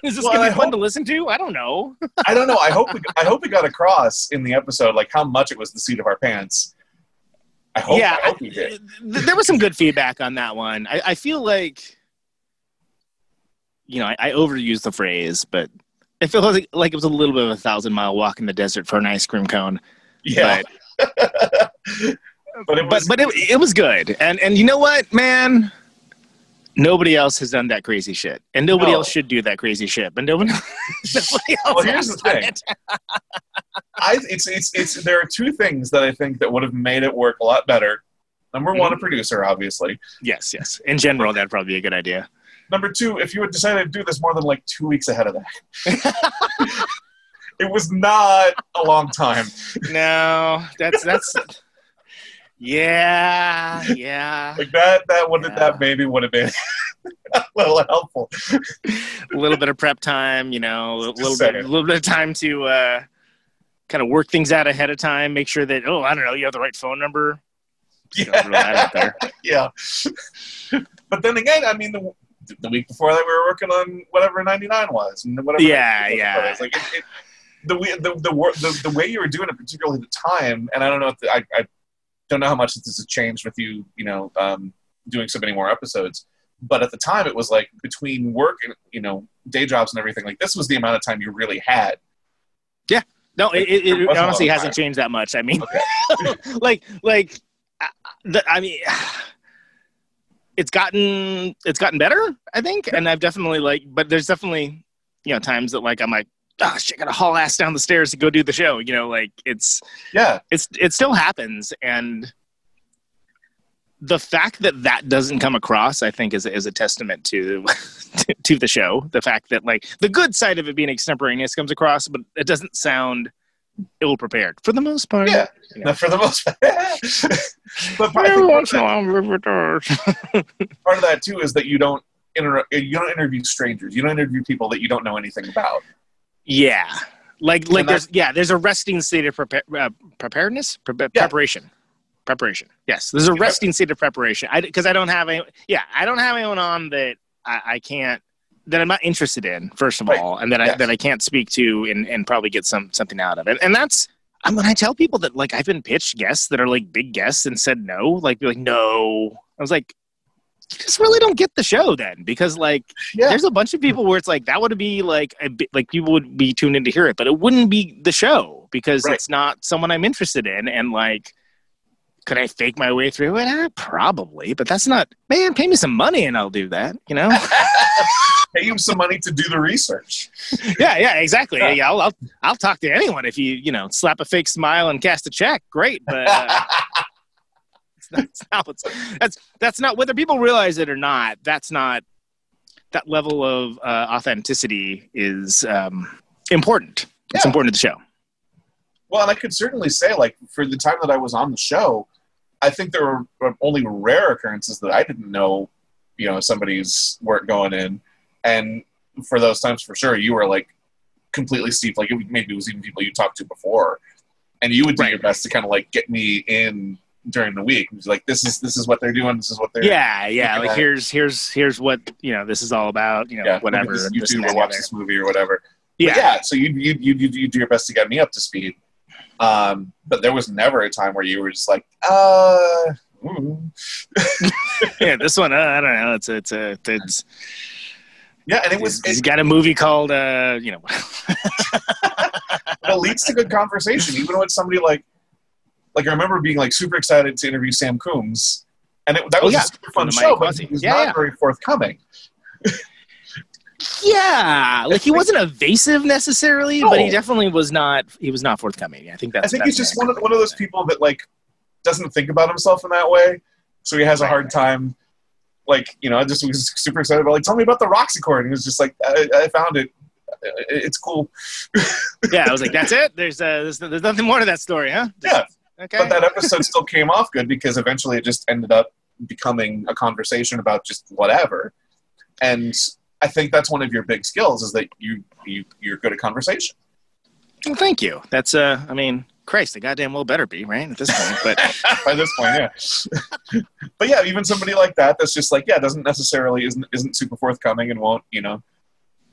Is this Well, gonna I be fun hope- to listen to? I don't know. I don't know. I hope we, I hope we got across in the episode like how much it was the seat of our pants. I hope. yeah, I hope we did. there was some good feedback on that one. I, I feel like, you know, I, I overused the phrase, but I feel like, like it was a little bit of a thousand mile walk in the desert for an ice cream cone. Yeah, But but it but but it, it was good. And and you know what, man? Nobody else has done that crazy shit, and nobody No. else should do that crazy shit. But nobody, nobody else. Well, here's the thing. it. I, it's it's it's there are two things that I think that would have made it work a lot better. Number one, a Mm-hmm. producer, obviously. Yes, yes. In general, that'd probably be a good idea. Number two, if you had decided to do this more than like two weeks ahead of that, it was not a long time. No, that's that's Yeah, yeah. Like that, that would Yeah. that maybe would have been a little helpful. a little bit of prep time, you know, a little bit, a little bit of time to uh, kind of work things out ahead of time. Make sure that oh, I don't know, you have the right phone number. Just gonna throw that out there. yeah. but then again, I mean, the, the week before that, we were working on whatever 99 was, and whatever. Yeah, 99 yeah. was. Like it, it, the, way- the the the the way you were doing it, particularly the time, and I don't know if the, I I don't know how much this has changed with you, you know, um, doing so many more episodes. But at the time, it was like between work and you know day jobs and everything. Like this was the amount of time you really had. Yeah. No, it, it, it honestly hasn't changed that much. I mean, Okay. like, like, uh, the, I mean, it's gotten it's gotten better, I think, and I've definitely like, but there's definitely you know times that like I'm like, ah, shit, gotta haul ass down the stairs to go do the show. You know, like it's Yeah, it's it still happens and the fact that that doesn't come across i think is, is a testament to, to to the show the fact that like the good side of it being extemporaneous comes across but it doesn't sound ill prepared for the most part yeah. Yeah. No, for the most part. but part, once that, while, it does. part of that too is that you don't inter- you don't interview strangers. You don't interview people that you don't know anything about. Yeah. Like like there's yeah there's a resting state of prepar- uh, preparedness? Pre- preparation. Preparation. Yes. There's a resting state of preparation. I because i don't have any yeah i don't have anyone on that i, I can't that i'm not interested in first of Right. all and that i that i can't speak to and and probably get some something out of it. And that's I when I tell people that like I've been pitched guests that are like big guests and said no, like they're like no. I was like, just really don't get the show then because like Yeah. there's a bunch of people where it's like that would be like a bit like people would be tuned in to hear it, but it wouldn't be the show because Right. it's not someone I'm interested in. And like, could I fake my way through it? Eh, probably, but that's not. Man, pay me some money and I'll do that. You know? Pay you some money to do the research. yeah, yeah, exactly. Yeah. Yeah, I'll, I'll I'll talk to anyone if you you know slap a fake smile and cast a check. Great, but. Uh, it's not, it's that's that's not whether people realize it or not. That's not that level of uh, authenticity is um, important. It's Yeah. important to the show. Well, and I could certainly say, like, for the time that I was on the show, I think there were only rare occurrences that I didn't know, you know, somebody's work going in. And for those times, for sure, you were like completely steeped. Like, it, maybe it was even people you talked to before. And you would do Right. your best to kind of like get me in during the week. It was like, this is this is what they're doing. This is what they're Yeah, yeah. Like at- here's here's here's what you know. This is all about. You know, yeah, whatever. this this YouTube that or watch this movie or whatever. But Yeah, yeah, so you you you you do your best to get me up to speed. Um, but there was never a time where you were just like, uh, mm. yeah. This one, uh, I don't know. It's a, it's a it's. yeah, and it was he's it, got a movie called uh, you know. it leads to good conversation, even when somebody like, like I remember being like super excited to interview Sam Coomes, and it, that Oh, was yeah, a super fun show, but he was Yeah, not yeah. very forthcoming. Yeah, like he wasn't evasive necessarily, but he definitely was not. He was not forthcoming. I think that's. I think that's he's just one of one of those people that like doesn't think about himself in that way, so he has a hard time. Like you know, I just was super excited about like tell me about the Rocksichord, and he was just like I, I found it. It- It's cool. Yeah, I was like, that's it. There's uh, there's, there's nothing more to that story, huh? Yeah, Okay. but that episode still came off good because eventually it just ended up becoming a conversation about just whatever. And I think that's one of your big skills is that you you you're good at conversation. Well, thank you. That's uh, I mean, Christ, the goddamn well better be right at this point. But by this point, yeah. but yeah, even somebody like that that's just like yeah, doesn't necessarily isn't isn't super forthcoming and won't you know,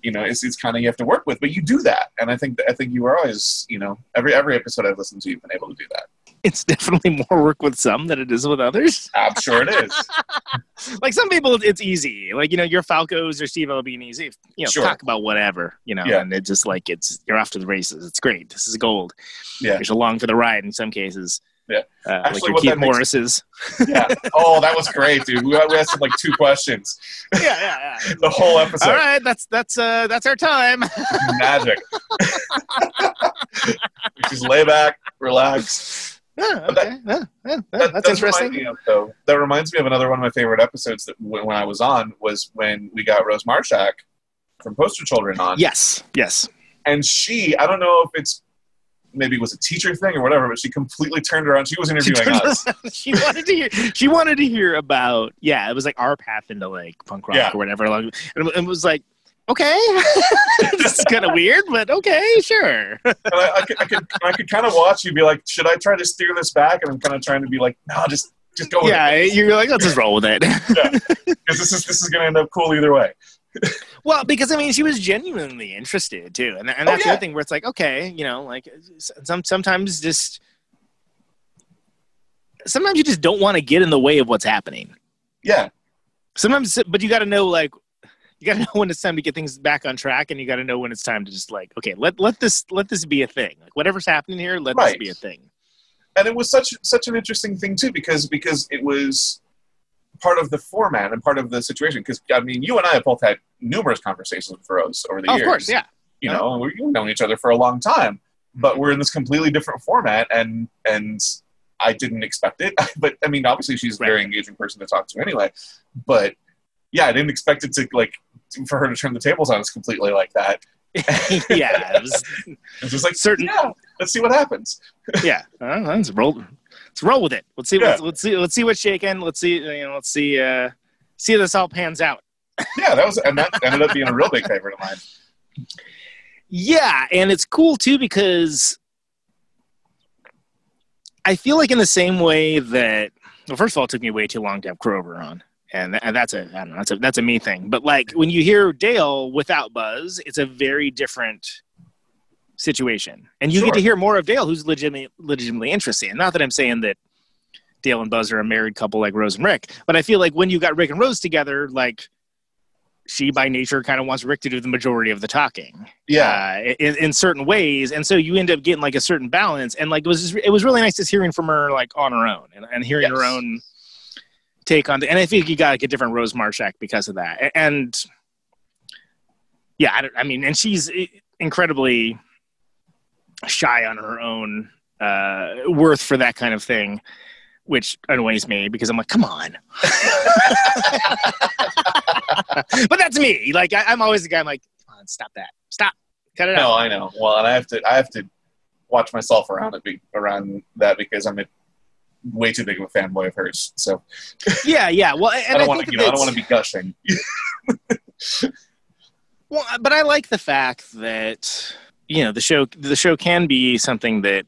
you know, it's, it's kind of you have to work with, but you do that, and I think I think you are always you know every every episode I've listened to, you've been able to do that. It's definitely more work with some than it is with others. I'm sure it is. Like some people, it's easy. Like you know, your Falcos or Steve Albini's, you know, Sure. talk about whatever, you know, Yeah. and it just like it's you're off to the races. It's great. This is gold. Yeah. You're along for the ride in some cases. Yeah. uh, like your Keith that makes- Morris's. yeah. Oh, that was great, dude. We, we asked like two questions yeah, yeah, yeah. the whole episode. All right, that's that's uh that's our time. Magic. Just lay back, relax. Yeah, But that- okay. Yeah, yeah, That that's does interesting. Of, though, that reminds me of another one of my favorite episodes that when, when I was on was when we got Rose Marshack from Poster Children on. Yes, yes. And she, I don't know if it's maybe it was a teacher thing or whatever, but she completely turned around. She was She, interviewing turned us. she wanted to hear. She wanted to hear about. Yeah, it was like our path into like punk rock Yeah. or whatever. Like, and it was like, okay, this is kind of weird, but okay, sure. And I, I, could, I could, I could kind of watch you be like, should I try to steer this back? And I'm kind of trying to be like, no, just, just go with yeah, it. you're like, let's just roll with it. Because this is, this is going to end up cool either way. Well, because I mean, she was genuinely interested too, and and Oh, that's the yeah. other thing where it's like, okay, you know, like some sometimes just sometimes you just don't want to get in the way of what's happening. Yeah. Sometimes, but you got to know like you got to know when it's time to get things back on track, and you got to know when it's time to just like, okay, let let this let this be a thing. Like whatever's happening here, let this be a thing. and it was such such an interesting thing too because because it was part of the format and part of the situation because i mean you and i have both had numerous conversations with rose over the Oh, years of course, yeah. you know we've known each other for a long time but mm-hmm. we're in this completely different format and and i didn't expect it. But i mean obviously she's a very engaging person to talk to anyway. But yeah i didn't expect it to like for her to turn the tables on us completely like that yeah, it was it's just like certain. yeah let's see what happens yeah, uh, let's roll. Let's roll with it. Let's see. Yeah. Let's, let's see. Let's see what's shaking. Let's see. You know. Let's see. Uh, see how this all pans out. yeah that was and that ended up being a real big favorite of mine Yeah, and it's cool too because I feel like in the same way that well, first of all, it took me way too long to have Crover on, and, and that's a I don't know that's a that's a me thing. But like when you hear Dale without Buzz, it's a very different situation, and you get to hear more of Dale, who's legitimately legitimately interesting. Not that I'm saying that Dale and Buzz are a married couple like Rose and Rick, but I feel like when you got Rick and Rose together, like she by nature kind of wants Rick to do the majority of the talking yeah. uh, in, in certain ways. And so you end up getting like a certain balance. And like it was just, it was really nice just hearing from her like on her own and, and hearing her own take on the, and i think you got like a different rose Marshack because of that. And yeah I, don't- I mean and she's incredibly shy on her own uh, worth for that kind of thing which annoys me because i'm like come on. But that's me. Like I, i'm always the guy i'm like come on stop that. Stop. Cut it out. No, I know. Well, and I have to I have to watch myself around it be, around that because I'm a way too big of a fanboy of hers. So Yeah, yeah. Well, and I I, don't want to you know I don't want to be gushing. Well, but I like the fact that you know the show the show can be something that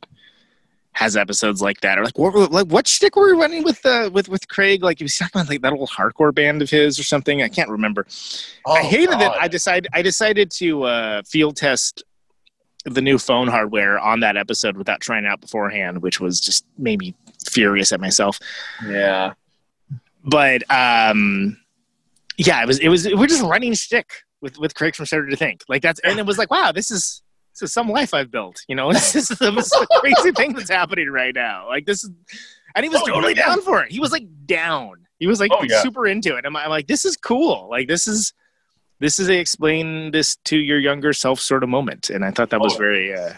has episodes like that or like what like what shtick were we running with uh, with with Craig like he was talking about like that old hardcore band of his or something I can't remember. I Oh, hated it. I decided I decided to uh, field test the new phone hardware on that episode without trying it out beforehand, which was just made me furious at myself. Yeah. but um yeah it was it was we're just running stick with with Craig from Starter to Think like that's and it was like wow this is this is some life I've built you know this is, this is a crazy thing that's happening right now like this is and he was Oh, totally yeah. down for it he was like down he was like Oh, yeah. super into it I'm, I'm like this is cool like this is this is a explain this to your younger self sort of moment and I thought that was Oh. very uh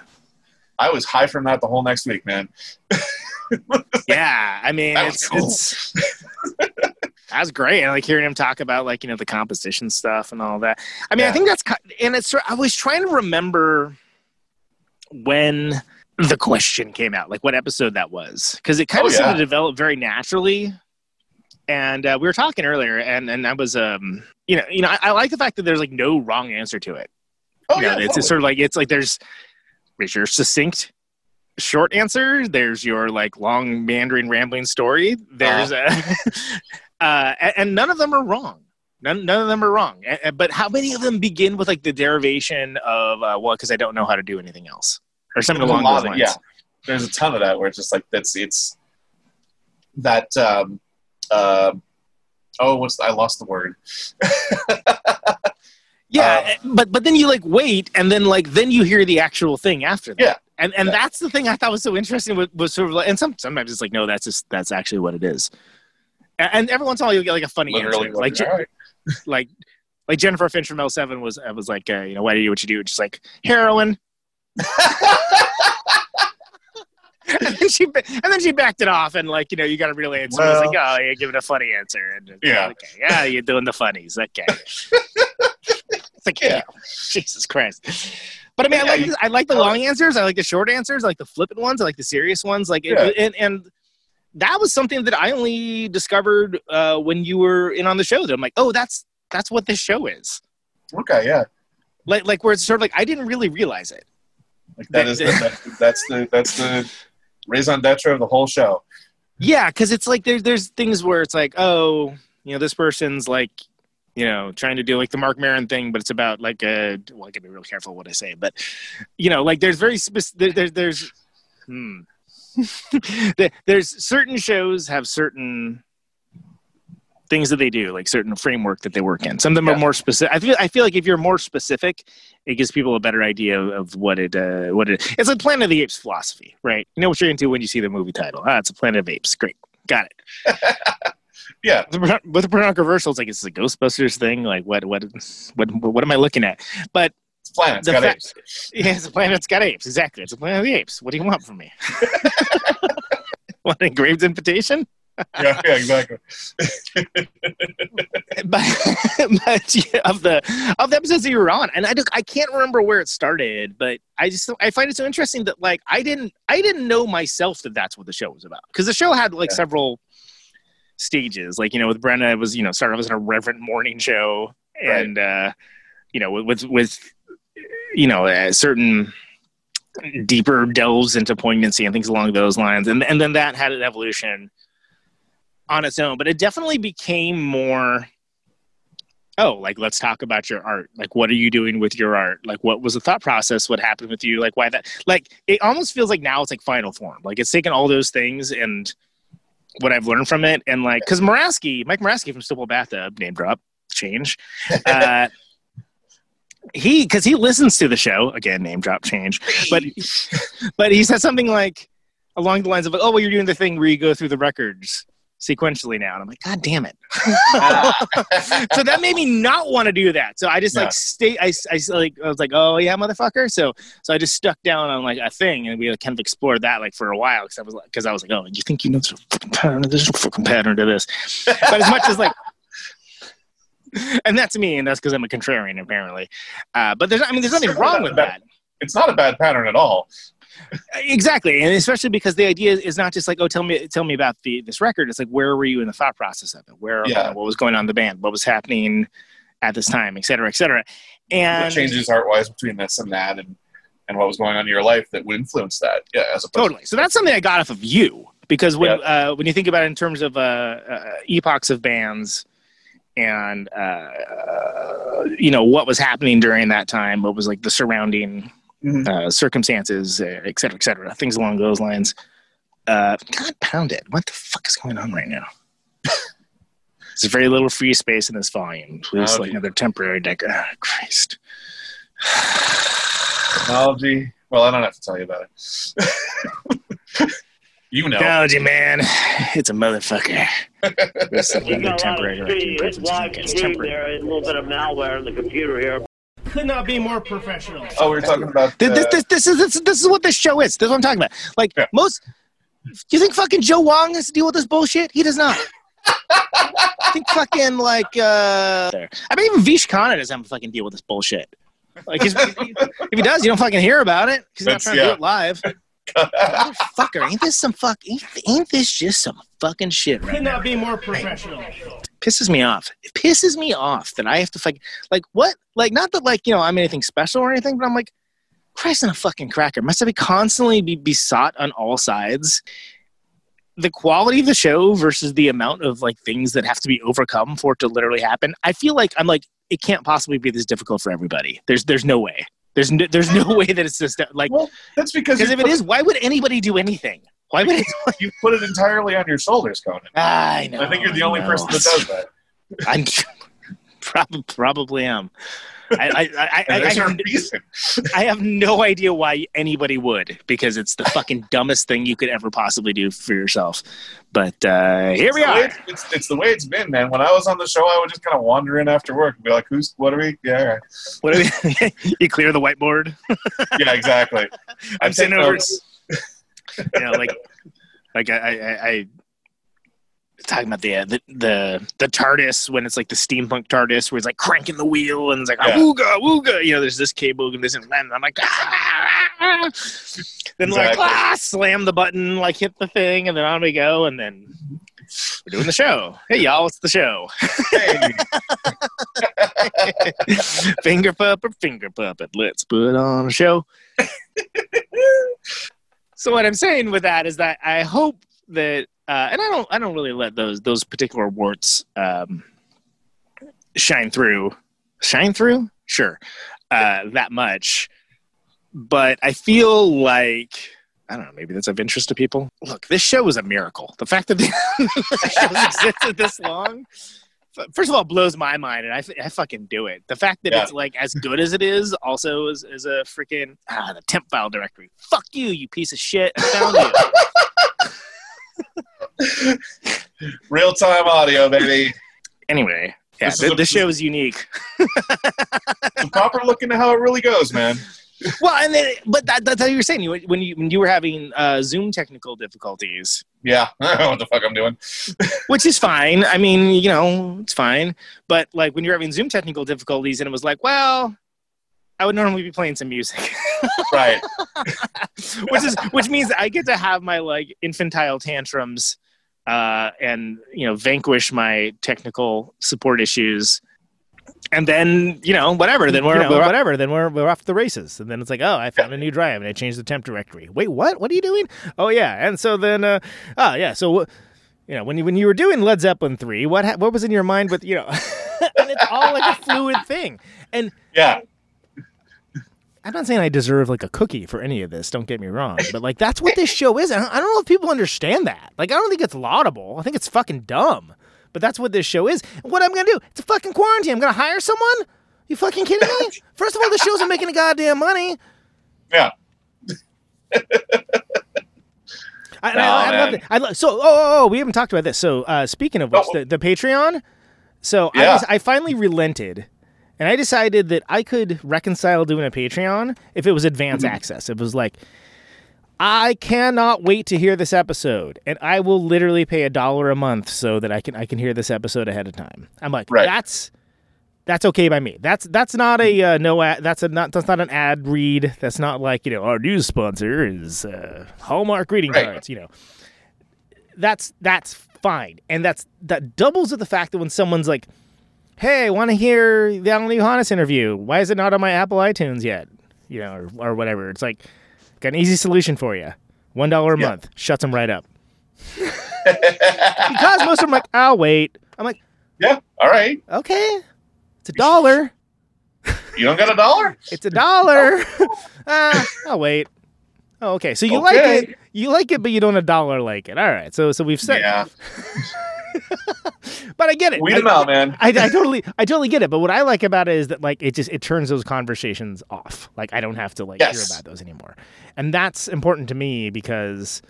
I was high from that the whole next week, man. yeah i mean That it's cool. it's that was great and like hearing him talk about like you know the composition stuff and all that i mean i think that's and it's i was trying to remember when the question came out like what episode that was because it kind Oh, of seemed yeah. to develop very naturally and uh, we were talking earlier and and i was um you know you know I, I like the fact that there's like no wrong answer to it Oh you know, yeah, it's, totally. it's sort of like it's like there's there's your succinct short answer. There's your like long meandering rambling story. There's a uh, and, none of them are wrong. None, none of them are wrong. But how many of them begin with like the derivation of uh, well, because I don't know how to do anything else or something There's along those of- lines. Yeah, there's a ton of that where it's just like that's it's that. Um, uh, oh, what's I lost the word. Yeah, Um, but but then you like wait, and then like then you hear the actual thing after that. Yeah. And and Yeah. that's the thing I thought was so interesting. Was, was sort of like, and some sometimes it's like no, that's just that's actually what it is. A- And every once in a while you'll get like a funny Literally, answer, like right. like like Jennifer Finch from L Seven was I was like uh, you know why do you do what you do? Just like heroin. and then she and then she backed it off and like you know you got a real answer. I was like oh you give it a funny answer. And Yeah. okay, yeah, you're doing the funnies. Okay. It's like, Yeah. Jesus Christ. But I mean, I like you- I like the long answers. I like the short answers. I like the flippant ones. I like the serious ones. Like, it- Yeah. and and that was something that I only discovered uh, when you were in on the show. That I'm like, oh, that's that's what this show is. Okay, yeah. Like, like where it's sort of like I didn't really realize it. Like that is the, that, that's the that's the raison d'etre of the whole show. Yeah, because it's like there's there's things where it's like, oh, you know, this person's like, you know, trying to do like the Marc Maron thing, but it's about like a. Well, I gotta be real careful what I say, but you know, like there's very specific. There, there, there's, hmm. There's certain shows have certain things that they do, like certain framework that they work in. Some of them are more specific. I feel I feel like if you're more specific, it gives people a better idea of what it uh, what it. It's like Planet of the Apes philosophy, right? You know what you're into when you see the movie title. Ah, it's a Planet of Apes. Great, got it. Yeah, With the- With the controversial, it's like it's a Ghostbusters thing. Like what what what what am I looking at? But it's planets The got fa- apes. yeah, it's a planet's got apes. Exactly, it's a Planet of the Apes. What do you want from me? what an engraved invitation? Yeah, yeah, exactly. but, but yeah, of the of the episodes that you were on, and I don't, I can't remember where it started, but I just I find it so interesting that like I didn't I didn't know myself that that's what the show was about because the show had like Yeah. several stages, like you know with Brenna it was you know started off as an irreverent morning show, and uh, you know with with, with you know uh, certain deeper delves into poignancy and things along those lines, and and then that had an evolution on its own, but it definitely became more oh, like let's talk about your art. Like what are you doing with your art? Like what was the thought process? What happened with you? Like why that like it almost feels like now it's like final form. Like it's taken all those things and what I've learned from it and like cuz Moraski, Mike Moraski from Stipple Bathtub, name drop, change. Uh he cuz he listens to the show, again name drop change. But but he said something like along the lines of oh well you're doing the thing where you go through the records sequentially now and i'm like god damn it so that made me not want to do that so i just Yeah. like stay I, I like i was like oh yeah motherfucker so so i just stuck down on like a thing and we like, kind of explored that like for a while because i was like because i was like oh you think you know there's a fucking pattern a fucking pattern to this but as much as like and that's me and that's because i'm a contrarian apparently uh, but there's i mean there's nothing wrong with bad. that It's not a bad pattern at all. Exactly and especially because the idea is not just like oh tell me tell me about the this record. It's like where were you in the thought process of it? Where Yeah. uh, what was going on in the band? What was happening at this time? Et cetera et cetera. What and changes art wise between this and that and and what was going on in your life that would influence that yeah as opposed totally. So that's something i got off of you because when uh, when you think about it in terms of uh, uh, epochs of bands and uh, you know what was happening during that time what was like the surrounding Mhm. uh, circumstances uh, et cetera et cetera things along those lines. Uh, god pound it what the fuck is going on right now? There's very little free space in this volume. Please Oh, like dear. another temporary deck. Ah, christ. Technology. Well i don't have to tell you about it. You know. Technology man. It's a motherfucker. It's like another a lot temporary of directory speed, hit preference. watch It's temporary. there, a little bit of malware in the computer here. Could not be more professional. oh we are talking about This, this, this, this is this, this is what this show is. This is what I'm talking about. Like Yeah. most, you think fucking Joe Wong has to deal with this bullshit? He does not. I think fucking like uh, I mean even Vish Khanna doesn't have to fucking deal with this bullshit. Like he's, if he does, you don't fucking hear about it because he's not That's- trying to do it live. Motherfucker, ain't this some fuck? Ain't, ain't this just some fucking shit right Could now? not be more professional. Pisses me off. It pisses me off that I have to fucking like what like not that like you know I'm anything special or anything, but I'm like Christ in a fucking cracker. Must I be constantly be besought on all sides? The quality of the show versus the amount of like things that have to be overcome for it to literally happen. I feel like I'm like it can't possibly be this difficult for everybody. There's there's no way. There's no, there's no way that it's just like well that's because because if it is, why would anybody do anything? Why would it? you put it entirely on your shoulders conan I know. i think you're the only I person that does that I'm probably probably am. I I, I, I, and there's I, a have, reason I have no idea why anybody would because it's the fucking dumbest thing you could ever possibly do for yourself. But uh, here we It's the are. it's, it's, it's the way it's been, man. When I was on the show, I would just kind of wander in after work and be like, "Who's what are we?" Yeah, all right. What are we, you clear the whiteboard? yeah, exactly. I'm I sitting over. notes. You know, like like I I, I talking about the, uh, the the the TARDIS when it's like the steampunk TARDIS where it's like cranking the wheel and it's like Yeah. wooga wooga. You know, there's this cable and this and. And I'm like, ah! then like ah, slam the button, like hit the thing, and then on we go, and then we're doing the show. Hey y'all, it's the show. Hey, finger puppet, finger puppet. Let's put on a show. so what I'm saying with that is that I hope that, uh, and I don't, I don't really let those those particular warts um, shine through, shine through, sure, uh, that much. But I feel like I don't know. Maybe that's of interest to people. Look, this show is a miracle. The fact that the show existed this long first of all blows my mind and I, I fucking do it the fact that Yeah. it's like as good as it is also is, is a freaking ah, the temp file directory fuck you you piece of shit I found you Real time audio, baby. anyway yeah This is th- a- this show is unique proper look into how it really goes, man. Well and then but that, that's how you were saying you when you when you were having uh, zoom technical difficulties. Yeah, I don't know what the fuck I'm doing. which is fine. I mean you know it's fine. But like when you're having zoom technical difficulties and it was like well i would normally be playing some music. Right. which is which means I get to have my like infantile tantrums uh, and you know vanquish my technical support issues, and then you know whatever. Then we're, You know, we're whatever. Then we're we're off to the races, and then it's like, oh, I found a new drive, and I changed the temp directory. Wait, what? What are you doing? Oh yeah, and so then, uh, oh yeah, so. You know, when you when you were doing Led Zeppelin three, what ha- what was in your mind with you know, and it's all like a fluid thing. And yeah, I'm not saying I deserve like a cookie for any of this. Don't get me wrong, but like that's what this show is. I don't know if people understand that. Like I don't think it's laudable. I think it's fucking dumb. But that's what this show is. And what I'm gonna do? It's a fucking quarantine. I'm gonna hire someone. You fucking kidding me? First of all, the show's not making a goddamn money. yeah. I, No, I, I love it. I love, so, oh, oh, oh, we haven't talked about this. So, uh, speaking of which, Oh. the, the Patreon. So, I, was, I finally relented, and I decided that I could reconcile doing a Patreon if it was advance Mm-hmm. access. It was like, I cannot wait to hear this episode, and I will literally pay a dollar a month so that I can I can hear this episode ahead of time. I'm like, Right. that's that's okay by me. That's that's not a uh, no ad. That's a not that's not an ad read. That's not like you know our news sponsor is uh, Hallmark greeting Right. cards. You know, that's that's fine, and that's that doubles with the fact that when someone's like, "Hey, I want to hear the Alain Johannes interview. Why is it not on my Apple iTunes yet?" You know, or, or whatever. It's like got an easy solution for you. One dollar a Yeah. month shuts them right up. because most of them are like, "I'll wait." I'm like, Yeah. All right. "Okay, it's a dollar." You don't got a dollar? It's a dollar. ah, I'll wait. Oh, okay. So you like it. You like it, but you don't a dollar like it. All right. So so we've said. Yeah. But I get it. Weed I, them out, man. I, I totally I totally get it. But what I like about it is that like it just it turns those conversations off. Like I don't have to like hear about those anymore, and that's important to me because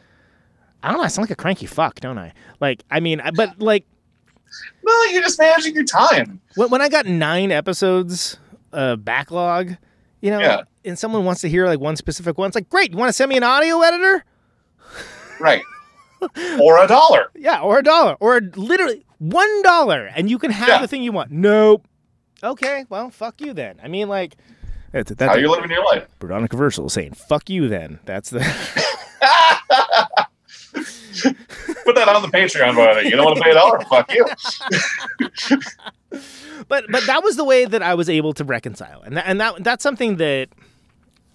I don't know. I sound like a cranky fuck, don't I? Like I mean, I- but like No, you're just managing your time. when, when I got nine episodes uh, backlog, you know, Yeah. and someone wants to hear like one specific one, it's like, great, you want to send me an audio editor? Right. or a dollar. Yeah, or a dollar, or literally one dollar, and you can have Yeah. the thing you want. Nope. Okay, well, fuck you then. I mean, like, that's, that's How you living your life? Veronica Versal saying, fuck you then. That's the. Put that on the Patreon, buddy. You don't want to pay a dollar? Fuck you. but but that was the way that I was able to reconcile, and that, and that that's something that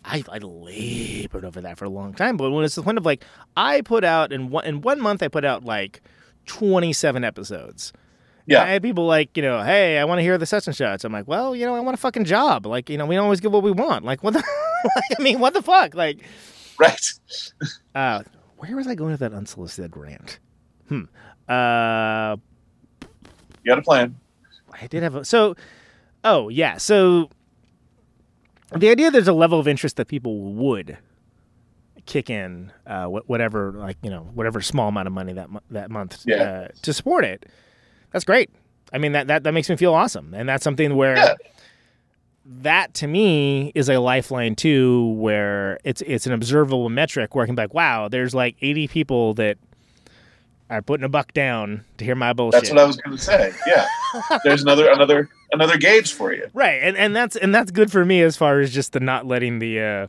I I labored over that for a long time. But when it's the point of like I put out in one in one month I put out like twenty seven episodes. Yeah. I had people like, you know, hey, I want to hear the such and such. I'm like, well, you know, I want a fucking job. Like, you know, we don't always get what we want. Like, what the? like, I mean, what the fuck? Like, Right. uh, where was I going with that unsolicited rant? Hmm. Uh, You got a plan. I did have a so. Oh yeah, so the idea there's a level of interest that people would kick in, uh, whatever like you know whatever small amount of money that that month Yeah. uh, to support it. That's great. I mean that that that makes me feel awesome, and that's something where. Yeah. That to me is a lifeline too, where it's it's an observable metric where I can be like, wow, there's like 80 people that are putting a buck down to hear my bullshit. That's what I was going to say. Yeah, there's another another another gauge for you. right, and and that's and that's good for me as far as just the not letting the uh,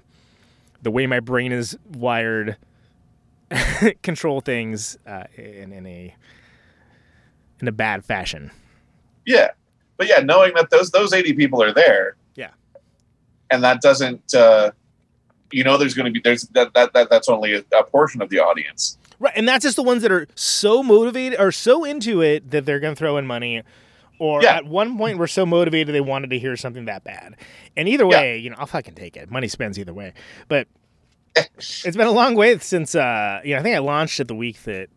the way my brain is wired control things uh, in in a in a bad fashion. Yeah, but yeah, knowing that those those 80 people are there. Yeah. and that doesn't. uh you know, there's going to be there's that that, that that's only a, a portion of the audience. Right, and that's just the ones that are so motivated or so into it that they're going to throw in money, or Yeah. at one point were so motivated they wanted to hear something that bad. And either Yeah. way, you know, I'll fucking take it. Money spends either way. But it's been a long way since uh, you know. I think I launched it the week that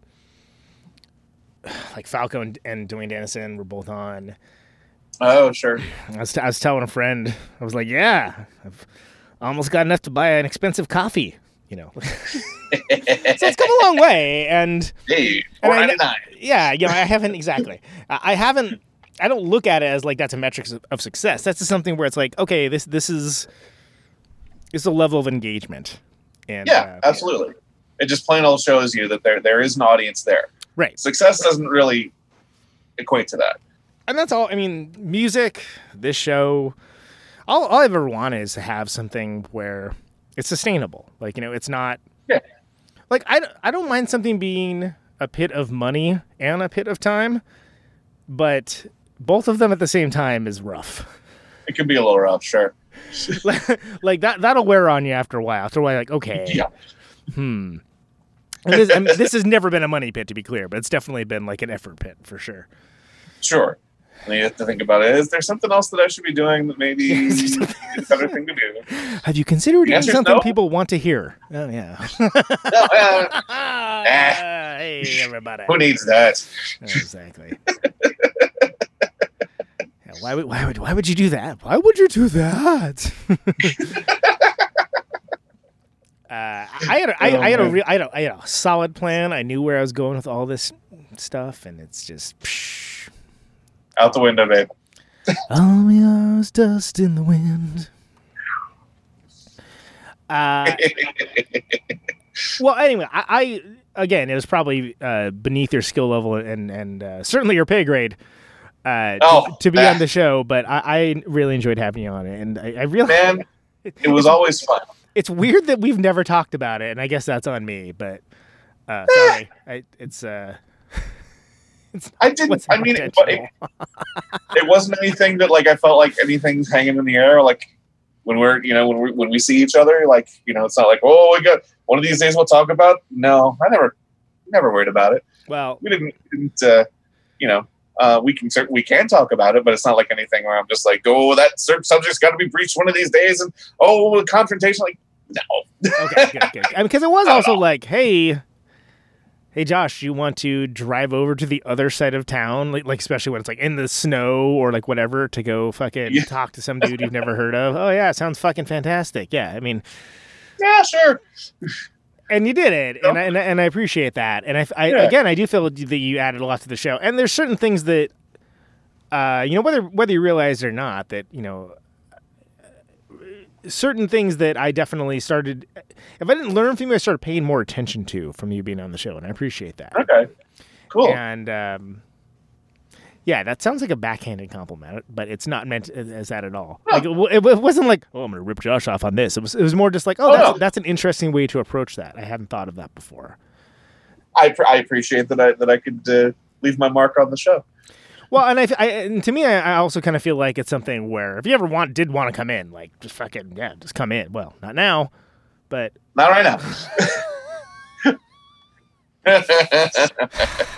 like Falco and, and Duane Denison were both on. Oh, sure. I was, I was telling a friend, I was like, "Yeah, I've almost got enough to buy an expensive coffee." You know, so it's come a long way, and Hey, And I four kn- ninety nine. yeah, you know, I haven't exactly. I I haven't. I don't look at it as like that's a metric of- of success. That's just something where it's like, okay, this this is this is a level of engagement. And Yeah, uh, absolutely. It just plain old shows you that there there is an audience there. right. Success doesn't really equate to that. And that's all. I mean, music, this show, all all I've ever wanted is to have something where it's sustainable. Like you know, it's not. Yeah. Like I I don't mind something being a pit of money and a pit of time, but both of them at the same time is rough. It can be a little rough, sure. like that that'll wear on you after a while. After a while, like okay, Yeah. hmm. And this, I this has never been a money pit to be clear, but it's definitely been like an effort pit for sure. Sure. And you have to think about it. Is there something else that I should be doing that maybe is a better thing to do? Have you considered doing something no. people want to hear? Oh yeah. No, uh, Ah, hey everybody. who needs that? exactly. Yeah, why would why would why would you do that? Why would you do that? uh, I had a, I, I had a Oh, real I had a, I had a solid plan. I knew where I was going with all this stuff, and it's just psh, Out the window, babe. all are dust in the wind. Uh, well, anyway, I, I again, it was probably uh, beneath your skill level and and uh, certainly your pay grade uh, to, Oh, to be ah. on the show. But I, I really enjoyed having you on it, and I, I really Man, it was always fun. it's weird that we've never talked about it, and I guess that's on me. But uh, sorry, I, it's uh, I didn't. I mean, it, it, it wasn't anything that like I felt like anything's hanging in the air. Like when we're, you know, when we when we see each other, like you know, it's not like oh, we got one of these days we'll talk about. No, I never, never worried about it. well, We didn't, didn't uh, you know. Uh, we can we can talk about it, but it's not like anything where I'm just like, oh, that certain subject's got to be breached one of these days, and oh, confrontation. Like, no, okay, good, good. I mean, because it was also like, hey, hey, Josh, you want to drive over to the other side of town, like, like especially when it's like in the snow or like whatever, to go fucking Yeah. talk to some dude you've never heard of? Oh yeah, sounds fucking fantastic. Yeah, I mean, yeah, sure. and you did it, and I, and, I- and I appreciate that. And I, I Yeah. again, I do feel that you added a lot to the show. And there's certain things that, uh, you know, whether whether you realize it or not, that you know, certain things that I definitely started. If I didn't learn from you, I started paying more attention to from you being on the show, and I appreciate that. Okay, cool. And um, yeah, that sounds like a backhanded compliment, but it's not meant as that at all. Like it, it wasn't like, oh, I'm gonna rip Josh off on this. It was it was more just like, oh, Oh, that's, no. that's an interesting way to approach that. I hadn't thought of that before. I pr- I appreciate that I that I could uh, leave my mark on the show. Well, and I, I and to me, I, I also kind of feel like it's something where if you ever want did want to come in, like just fucking yeah, just come in. Well, not now, but Not right now.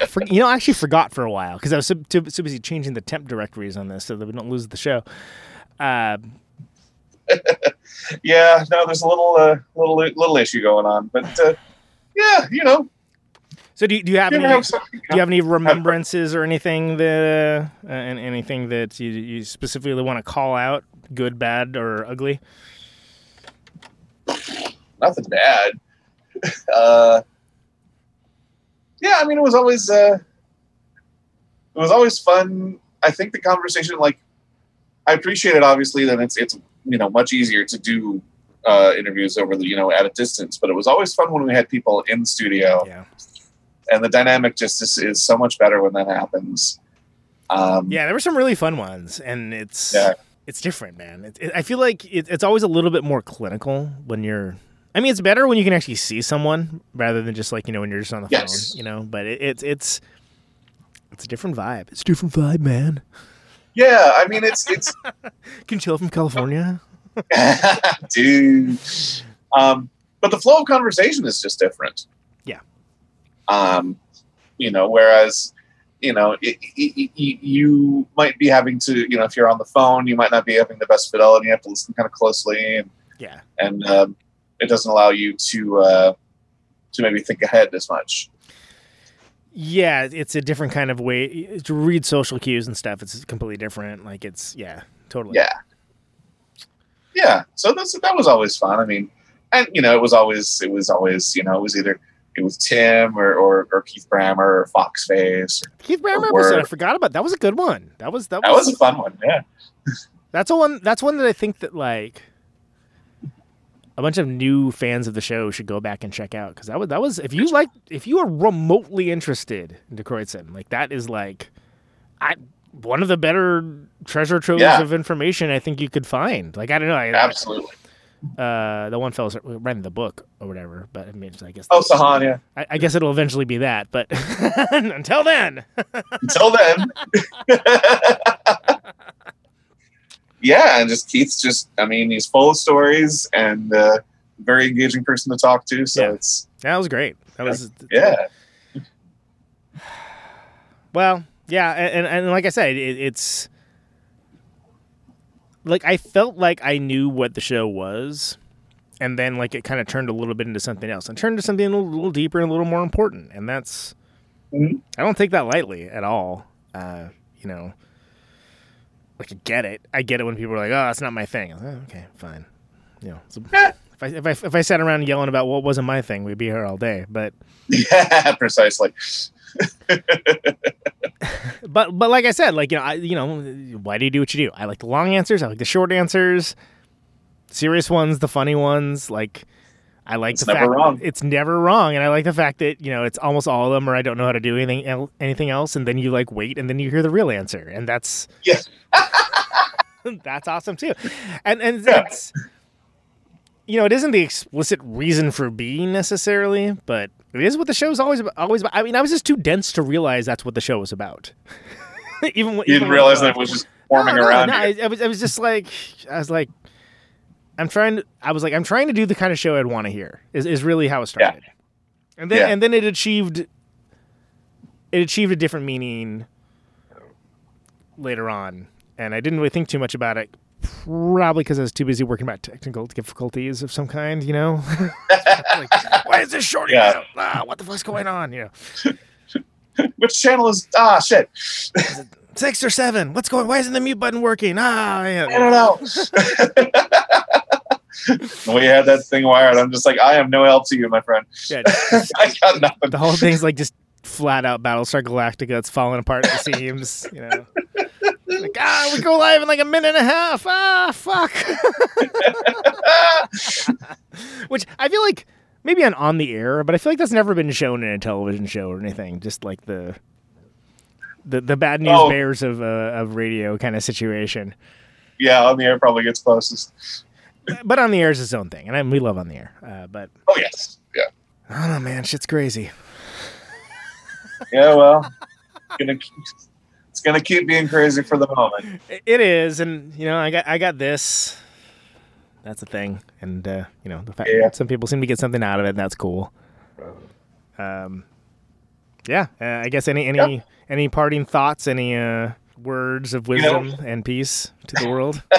for, you know, I actually forgot for a while because I was so, too, so busy changing the temp directories on this so that we don't lose the show. Uh, yeah, no, there's a little uh, little little issue going on, but uh, yeah, you know, so do you, do you have you any? have Do you have any remembrances or anything that uh, and anything that you, you specifically want to call out, good, bad, or ugly? nothing bad. Uh, yeah, I mean, it was always uh, it was always fun. I think the conversation, like, I appreciate it. Obviously, that it's it's you know much easier to do uh, interviews over the you know at a distance, but it was always fun when we had people in the studio. Yeah. And the dynamic just is, is so much better when that happens. Um, Yeah, there were some really fun ones, and it's Yeah. it's different, man. It, it- I feel like it, it's always a little bit more clinical when you're. I mean, it's better when you can actually see someone rather than just like you know when you're just on the Yes. phone, you know. But it, it's it's it's a different vibe. It's a different vibe, man. yeah, I mean it's it's Can you tell from California? dude. Um, but the flow of conversation is just different. Um, you know, whereas, you know, it, it, it, you might be having to, you know, if you're on the phone, you might not be having the best fidelity. You have to listen kind of closely, and Yeah. and um, it doesn't allow you to uh, to maybe think ahead as much. Yeah, it's a different kind of way to read social cues and stuff. It's completely different. Like it's yeah, totally. Yeah. Yeah. So that's that was always fun. I mean, and you know, it was always it was always you know it was either it was Tim or or, or Keith Brammer or Fox Face. Keith Brammer episode. I forgot about that. Was a good one. That was that was That was a fun one. Yeah. That's a one. That's one that I think that like a bunch of new fans of the show should go back and check out because that was that was if you like if you are remotely interested in Die Kreuzen, like that is like I one of the better treasure troves Yeah. of information I think you could find. Like I don't know, I, Absolutely. Uh, the one fellow's writing the book or whatever, but I mean, I guess Oh, Sahan, yeah. I, I guess it'll eventually be that, but until then, Until then. yeah, and just Keith's just I mean, he's full of stories and uh very engaging person to talk to. So Yeah. it's that was great. That was yeah. Well, yeah, and, and, and like I said, it, it's like I felt like I knew what the show was, and then like it kind of turned a little bit into something else, and turned to something a little, little deeper and a little more important, and that's Mhm. I don't take that lightly at all. Uh, you know, like I get it, I get it when people are like, "Oh, that's not my thing." Like, "Oh, okay, fine. You know, so if I if I if I sat around yelling about what wasn't my thing, we'd be here all day. But Yeah, precisely. but but like I said, like you know, I, you know, why do you do what you do? I like the long answers. I like the short answers. Serious ones, the funny ones. Like I like It's the never fact wrong. it's never wrong, and I like the fact that you know it's almost all of them, or I don't know how to do anything el- anything else, and then you like wait, and then you hear the real answer, and that's Yeah. that's awesome too, and and it's you know it isn't the explicit reason for being necessarily, but it is what the show's always about, always about. I mean, I was just too dense to realize that's what the show was about. even when- You didn't when- realize that it was just forming no, no, around no. I, I was, I was just like, I was like, I'm trying to, I was like, I'm trying to do the kind of show I'd want to hear. Is is really how it started. And then Yeah. and then it achieved, it achieved a different meaning later on, and I didn't really think too much about it. Probably because I was too busy working about technical difficulties of some kind, you know. like, why is this shorting Yeah. out? Ah, what the fuck's going on? You know. Which channel is ah shit? six or seven. What's going? Why isn't the mute button working? Ah, yeah. I don't know. we had that thing wired, I'm just like, I am no help to you, my friend. Yeah, I got nothing. the whole thing's like just flat out Battlestar Galactica. It's falling apart at the seams. You know, like ah, we go live in like a minute and a half. Ah, fuck. Which I feel like maybe on on the air, but I feel like that's never been shown in a television show or anything. Just like the the the bad news Oh. bears of uh, of radio kind of situation. Yeah, on the air probably gets closest. But on the air is its own thing, and I, we love on the air. Uh, but Oh yes, yeah, I don't know, man. Shit's crazy. yeah. Well, gonna keep, it's gonna keep being crazy for the moment. It is, and you know, I got I got this. That's a thing, and uh, you know, the fact Yeah. that some people seem to get something out of it, and that's cool. Um, yeah, uh, I guess any any any parting thoughts, any uh, words of You know- wisdom and peace to the world?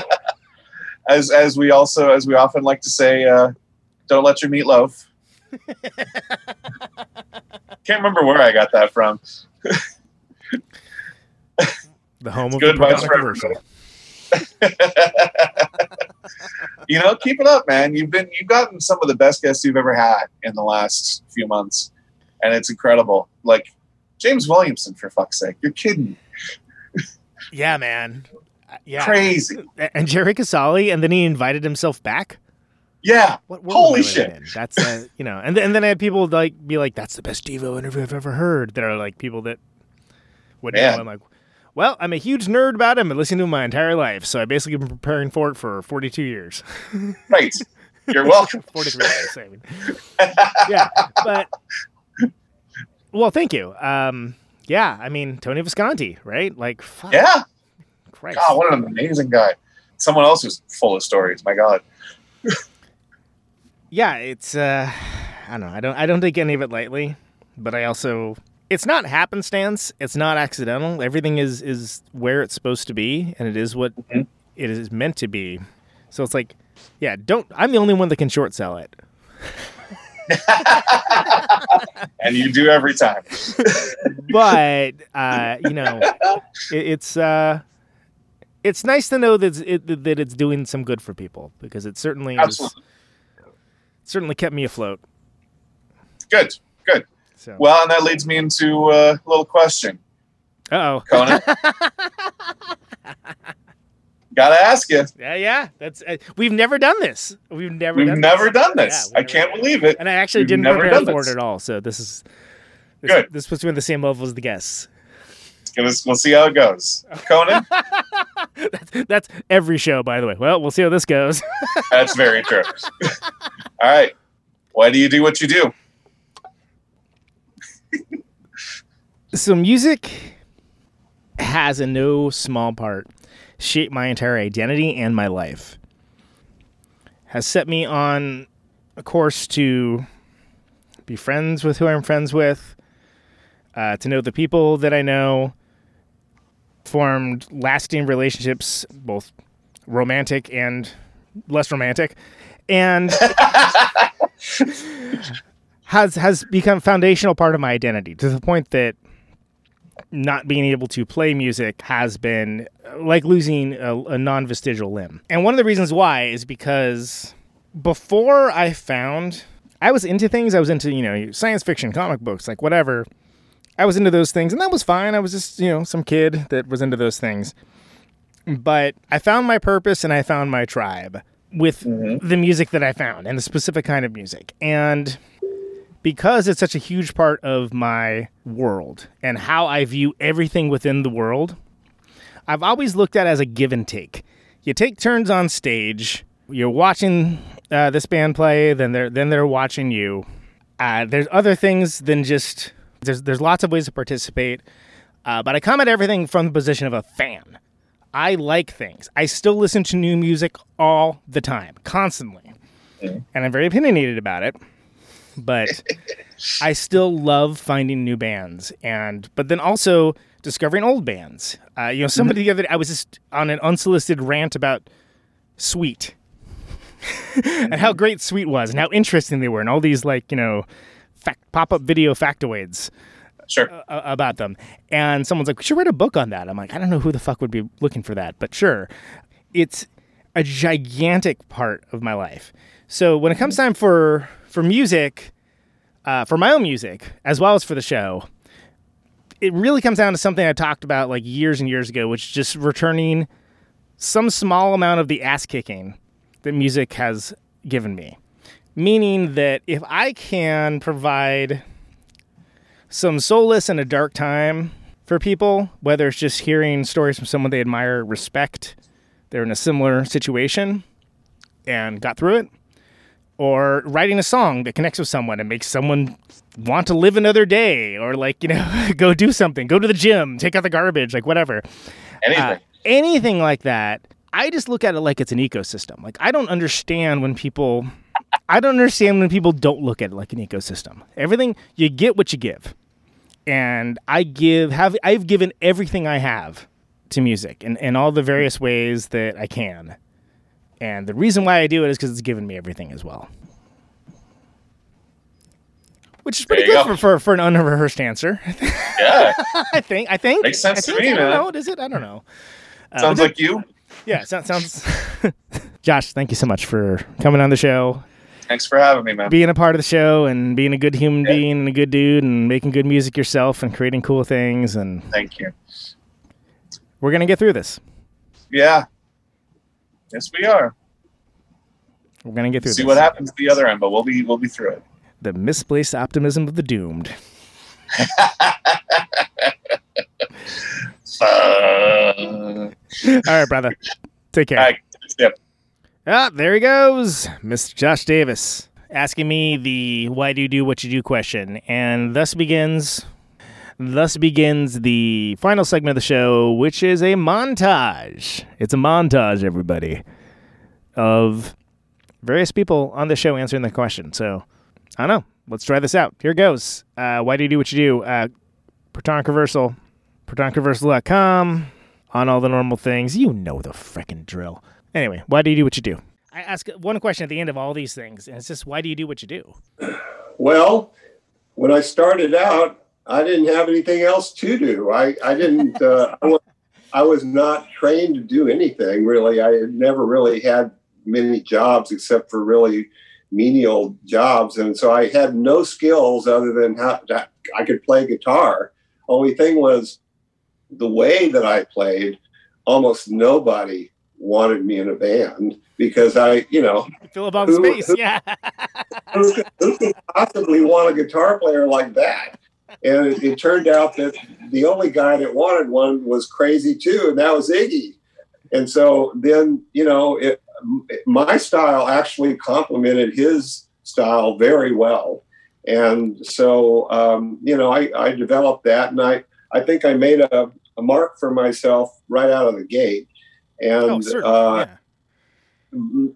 As as we also as we often like to say, uh, don't let your meat loaf. Can't remember where I got that from. The home of good the Podunk you know, keep it up, man. You've been you've gotten some of the best guests you've ever had in the last few months, and it's incredible. Like James Williamson, for fuck's sake, you're kidding? Yeah, man. Uh, Yeah, Crazy. And Jerry Casale, and then he invited himself back. Yeah. What world Holy am I living shit. in? That's uh, you know, and then, and then I had people like be like, "That's the best Devo interview I've ever heard." That are like people that would know. I'm like, well, I'm a huge nerd about him and listening to him my entire life, so I basically been preparing for it for 42 years. Right. You're welcome. 43 years. I mean. yeah, but well, thank you. Um, yeah, I mean Tony Visconti, right? Like, fuck, Yeah. Christ. God, what an amazing guy. Someone else who's full of stories. My God. yeah, it's uh I don't know. I don't I don't take any of it lightly, but I also it's not happenstance, it's not accidental. Everything is is where it's supposed to be and it is what Mhm. it is meant to be. So it's like yeah, don't I'm the only one that can short sell it. And you do every time. But uh, you know, it, it's uh it's nice to know that it, that it's doing some good for people because it certainly is, certainly kept me afloat. Good. Good. So, Well, and that leads me into uh, a little question. uh-oh. Conan. Gotta ask you. Yeah, yeah. That's uh, we've never done this. We've never We've done never this. done this. Yeah, I can't never- believe it. And I actually We've didn't never prepare for it at all. So this is this, Good. This puts me on the same level as the guests. Give us- We'll see how it goes. Conan, that's, that's every show, by the way. Well, we'll see how this goes. that's very true. All right. Why do you do what you do? So music has in no small part shaped my entire identity and my life. Has set me on a course to be friends with who i'm friends with uh, to know the people that i know formed lasting relationships both romantic and less romantic and has has become foundational part of my identity to the point that not being able to play music has been like losing a, a non-vestigial limb. And one of the reasons why is because before I found I was into things, I was into, you know, science fiction, comic books, like whatever. I was into those things and that was fine. I was just, you know, some kid that was into those things. But I found my purpose and I found my tribe with mm-hmm. the music that I found and the specific kind of music. And because it's such a huge part of my world and how I view everything within the world, I've always looked at it as a give and take. You take turns on stage. You're watching uh, this band play, then they're then they're watching you. Uh, there's other things than just there's there's lots of ways to participate, uh, but I come at everything from the position of a fan. I like things. I still listen to new music all the time, constantly, and I'm very opinionated about it but I still love finding new bands and but then also discovering old bands. Uh, you know, somebody the other day, I was just on an unsolicited rant about Sweet and how great Sweet was and how interesting they were and all these like you know fact, pop up video factoids Sure. uh, about them. And someone's like, "We should write a book on that." I'm like, "I don't know who the fuck would be looking for that, but sure." It's a gigantic part of my life. So when it comes time for for music, uh, for my own music as well as for the show, it really comes down to something I talked about like years and years ago, which is just returning some small amount of the ass kicking that music has given me. Meaning that if I can provide some solace in a dark time for people, whether it's just hearing stories from someone they admire, respect, they're in a similar situation and got through it, or writing a song that connects with someone and makes someone want to live another day, or like, you know, go do something, go to the gym, take out the garbage, like whatever. Anything. Uh, anything like that. I just look at it like it's an ecosystem. Like I don't understand when people I don't understand when people don't look at it like an ecosystem. Everything you get what you give. And I give have I've given everything I have to music and in all the various ways that I can. And the reason why I do it is because it's given me everything as well. Which is pretty good go. for, for, for an unrehearsed answer. yeah. I think. I think. Makes sense I to me, I don't man. know. Is it? I don't know. Uh, Sounds like you. yeah, so, sounds. Josh, thank you so much for coming on the show, Thanks for having me, man. being a part of the show, and being a good human being and a good dude, and making good music yourself, and creating cool things. And Thank you. we're gonna get through this. Yeah. Yes, we are. We're gonna get through See this. what happens at the other end, but we'll be we'll be through it. The misplaced optimism of the doomed. Uh, All right, brother. Take care. all right, yep. Ah, there he goes, Mr. Josh Davis, asking me the "Why do you do what you do?" question, and thus begins, thus begins the final segment of the show, which is a montage. It's a montage, everybody, of various people on the show answering the question. So, I don't know. Let's try this out. Here goes. Uh, why do you do what you do? Uh, Protonic Reversal, on all the normal things. You know the frickin' drill. Anyway, why do you do what you do? I ask one question at the end of all these things, and it's just why do you do what you do? Well, when I started out, I didn't have anything else to do. I, I didn't, uh, I, was, I was not trained to do anything really. I had never really had many jobs except for really menial jobs. And so I had no skills other than how to, I could play guitar. Only thing was the way that I played, almost nobody wanted me in a band because I, you know, Fill up all the space, who- yeah. who could, who could possibly want a guitar player like that? And it, it turned out that the only guy that wanted one was crazy too, and that was Iggy. And so then, you know, it, my style actually complemented his style very well. And so, um, you know, I, I developed that, and I, I think I made a, a mark for myself right out of the gate. And Oh, uh,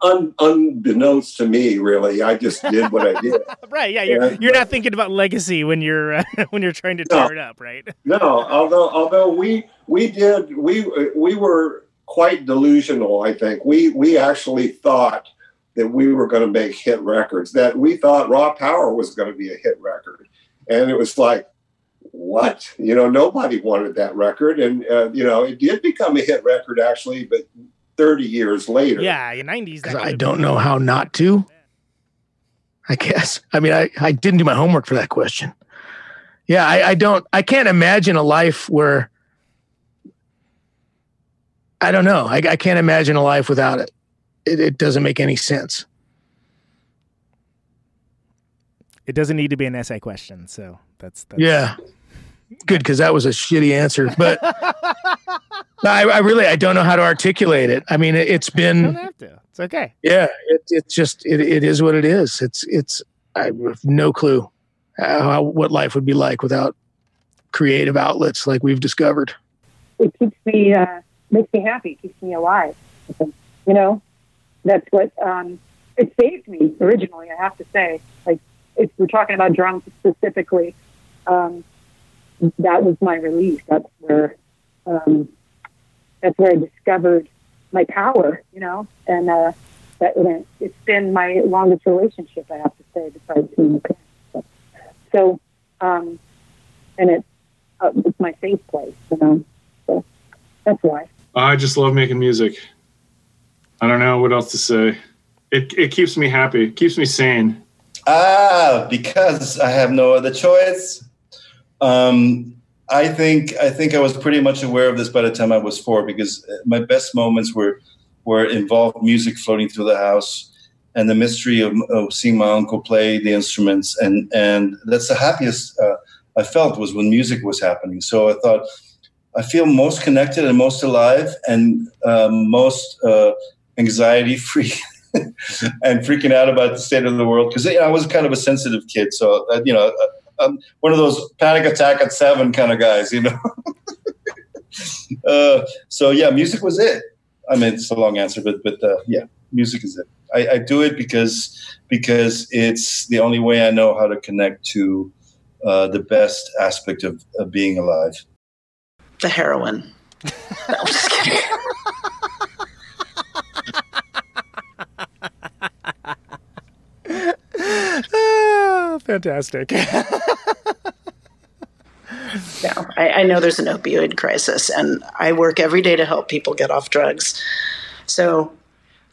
un, unbeknownst to me, really, I just did what I did. right, yeah. You're Yeah, you're not thinking about legacy when you're uh, when you're trying to No. tear it up, right? No, although although we we did we we were quite delusional. I think we we actually thought that we were going to make hit records. That we thought Raw Power was going to be a hit record, and it was like, what? You know, nobody wanted that record, and uh, you know, it did become a hit record actually, but thirty years later. Yeah, in '90s. that I don't know how not to. Oh, I guess. I mean, I, I didn't do my homework for that question. Yeah, I, I don't, I can't imagine a life where, I don't know. I, I can't imagine a life without it. It, it doesn't make any sense. It doesn't need to be an essay question, so that's, that's Yeah. Good, because that was a shitty answer. But I, I really, I don't know how to articulate it. I mean, it, it's You don't been, have to. It's okay. yeah, it, it's just, it, it is what it is. It's, it's, I have no clue how, what life would be like without creative outlets like we've discovered. it keeps me uh, makes me happy, keeps me alive. You know, that's what um, it saved me originally. I have to say, like if we're talking about drums specifically, um, that was my release. That's where um, that's where I discovered my power. You know, and uh, that and it- it's been my longest relationship. I have to say, besides being a parent. So, um, and it's uh, it's my safe place. You know, so that's why. I just love making music. I don't know what else to say. It it keeps me happy. It keeps me sane. Ah, because I have no other choice. Um, I think I think I was pretty much aware of this by the time I was four because uh, my best moments were were involved music floating through the house and the mystery of, of seeing my uncle play the instruments and and that's the happiest uh, I felt was when music was happening. So I thought I feel most connected and most alive and um, most uh, anxiety free. and freaking out about the state of the world because you know, I was kind of a sensitive kid, so uh, you know, uh, I'm one of those panic attack at seven kind of guys, you know. uh, so yeah, music was it. I mean, it's a long answer, but but uh, yeah, music is it. I, I do it because because it's the only way I know how to connect to uh, the best aspect of, of being alive. The heroin. No, I'm just kidding. Ah, fantastic. no, I, I know there's an opioid crisis, and I work every day to help people get off drugs. So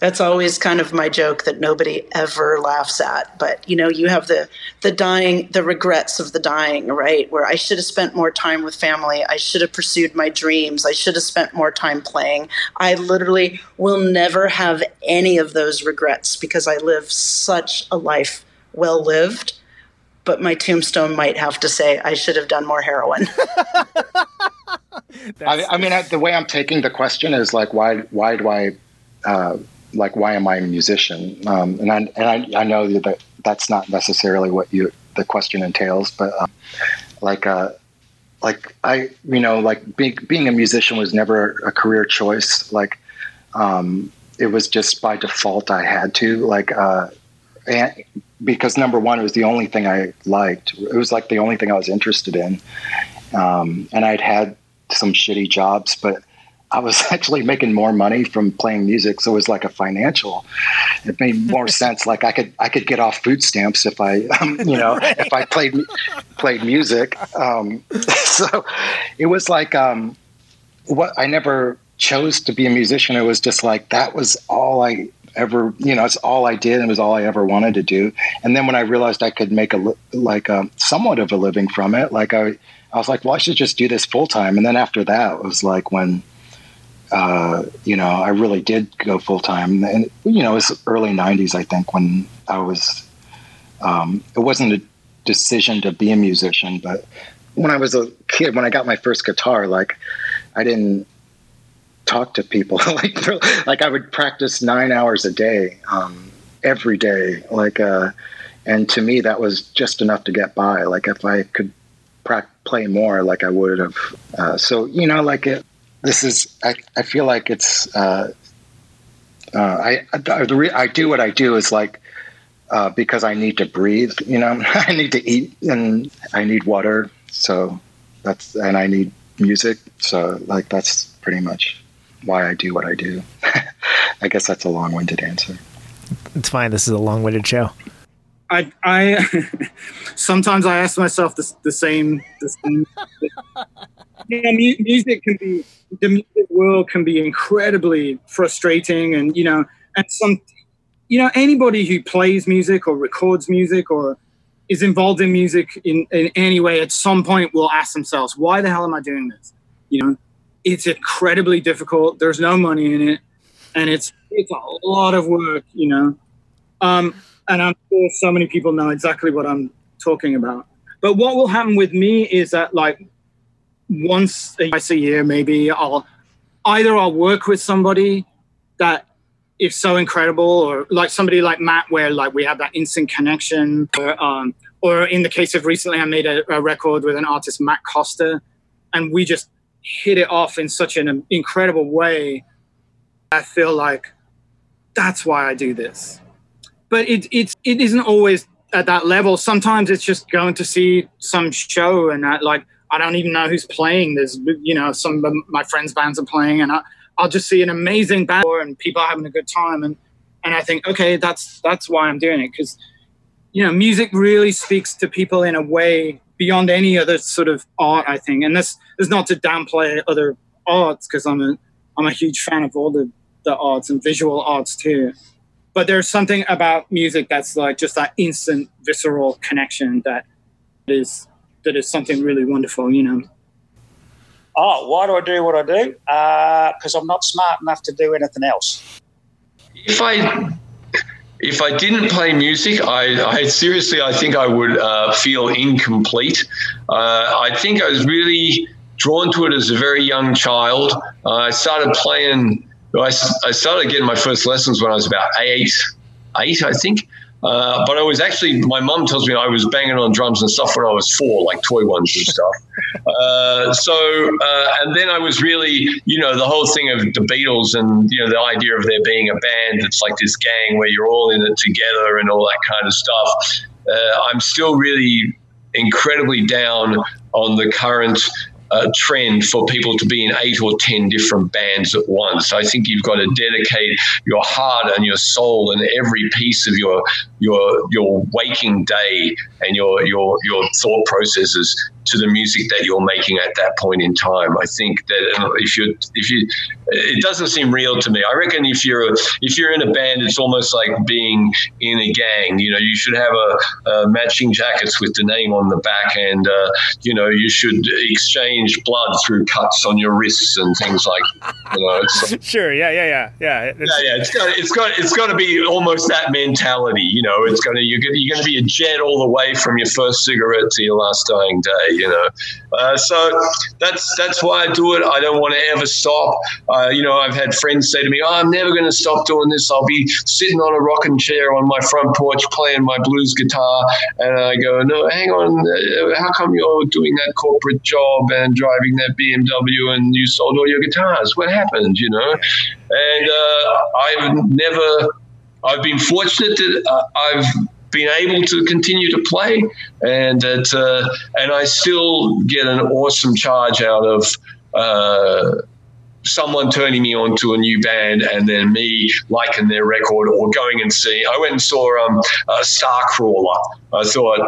That's always kind of my joke that nobody ever laughs at. But you know, you have the the dying, the regrets of the dying, right? Where I should have spent more time with family. I should have pursued my dreams. I should have spent more time playing. I literally will never have any of those regrets because I live such a life well lived. But my tombstone might have to say I should have done more heroin. I, I mean, I, the way I'm taking the question is like, why, why do I, uh, like, why am I a musician? Um, and I, and I, I know that that's not necessarily what you, the question entails, but uh, like, uh, like I, you know, like being, being a musician was never a career choice. Like, um, it was just by default I had to like, uh, and because number one, it was the only thing I liked. It was like the only thing I was interested in. Um, and I'd had some shitty jobs, but I was actually making more money from playing music. So it was like a financial, it made more sense. Like I could, I could get off food stamps if I, um, you know, right. if I played, played music. Um, so it was like, um, what I never chose to be a musician. It was just like, that was all I ever, you know, it's all I did and it was all I ever wanted to do. And then when I realized I could make a, like a, somewhat of a living from it, like I, I was like, well, I should just do this full time. And then after that, was like when, uh, you know, I really did go full time. And, you know, it was early 90s, I think, when I was, um, it wasn't a decision to be a musician, but when I was a kid, when I got my first guitar, like, I didn't talk to people. like, like I would practice nine hours a day, um, every day. Like, uh, and to me, that was just enough to get by. Like, if I could pra- play more like I would have. Uh, so you know, like it, this is. I, I feel like it's. Uh, uh, I I, I, do what I do is like uh, because I need to breathe. You know, I need to eat and I need water. So that's and I need music. So like that's pretty much why I do what I do. I guess that's a long-winded answer. It's fine. This is a long-winded show. I, I sometimes I ask myself the, the same. The same you know, mu- music can be the music world can be incredibly frustrating, and you know, and some, you know, anybody who plays music or records music or is involved in music in, in any way at some point will ask themselves, why the hell am I doing this? You know, it's incredibly difficult. There's no money in it, and it's it's a lot of work. You know. Um, and I'm sure so many people know exactly what I'm talking about. But what will happen with me is that like once twice a year, maybe I'll either I'll work with somebody that is so incredible, or like somebody like Matt, where like we have that instant connection, or, um, or in the case of recently, I made a, a record with an artist, Matt Costa, and we just hit it off in such an incredible way. I feel like that's why I do this but it, it's it isn't always at that level. Sometimes it's just going to see some show and I, like I don't even know who's playing. There's you know some of my friends' bands are playing and I, I'll just see an amazing band and people are having a good time and and I think okay that's that's why I'm doing it because you know music really speaks to people in a way beyond any other sort of art I think. And this is not to downplay other arts because I'm a I'm a huge fan of all the the arts and visual arts too. But there's something about music that's like just that instant visceral connection that is that is something really wonderful you know? Oh why do i do what i do? Because uh, i'm not smart enough to do anything else. If i if I didn't play music, I, I seriously, I think I would uh, feel incomplete. Uh, I think I was really drawn to it as a very young child. Uh, I started playing I, I started getting my first lessons when I was about eight, eight, I think. Uh, but I was actually, my mom tells me I was banging on drums and stuff when I was four, like toy ones and stuff. Uh, so, uh, and then I was really, you know, the whole thing of the Beatles and, you know, the idea of there being a band that's like this gang where you're all in it together and all that kind of stuff. Uh, I'm still really incredibly down on the current uh, trend for people to be in eight or ten different bands at once. I think you've got to dedicate your heart and your soul and every piece of your your your waking day and your your your thought processes to the music that you're making at that point in time. I think that if you if you it doesn't seem real to me. I reckon if you're if you're in a band, it's almost like being in a gang. You know, you should have a, a matching jackets with the name on the back, and uh, you know, you should exchange blood through cuts on your wrists and things like. You know, it's, sure. Yeah. Yeah. Yeah. Yeah. yeah, yeah. It's got it's got it's got to be almost that mentality. You know, it's to you're gonna, you're going to be a jet all the way from your first cigarette to your last dying day. You know, uh, so that's that's why I do it. I don't want to ever stop. Uh, you know, I've had friends say to me, "Oh, I'm never going to stop doing this. I'll be sitting on a rocking chair on my front porch playing my blues guitar." And I go, "No, hang on. Uh, how come you're doing that corporate job and driving that BMW and you sold all your guitars? What happened?" You know, and uh, I've never. I've been fortunate that uh, I've been able to continue to play, and that uh, and I still get an awesome charge out of uh, someone turning me on to a new band and then me liking their record or going and seeing. I went and saw um, uh, Starcrawler. I thought.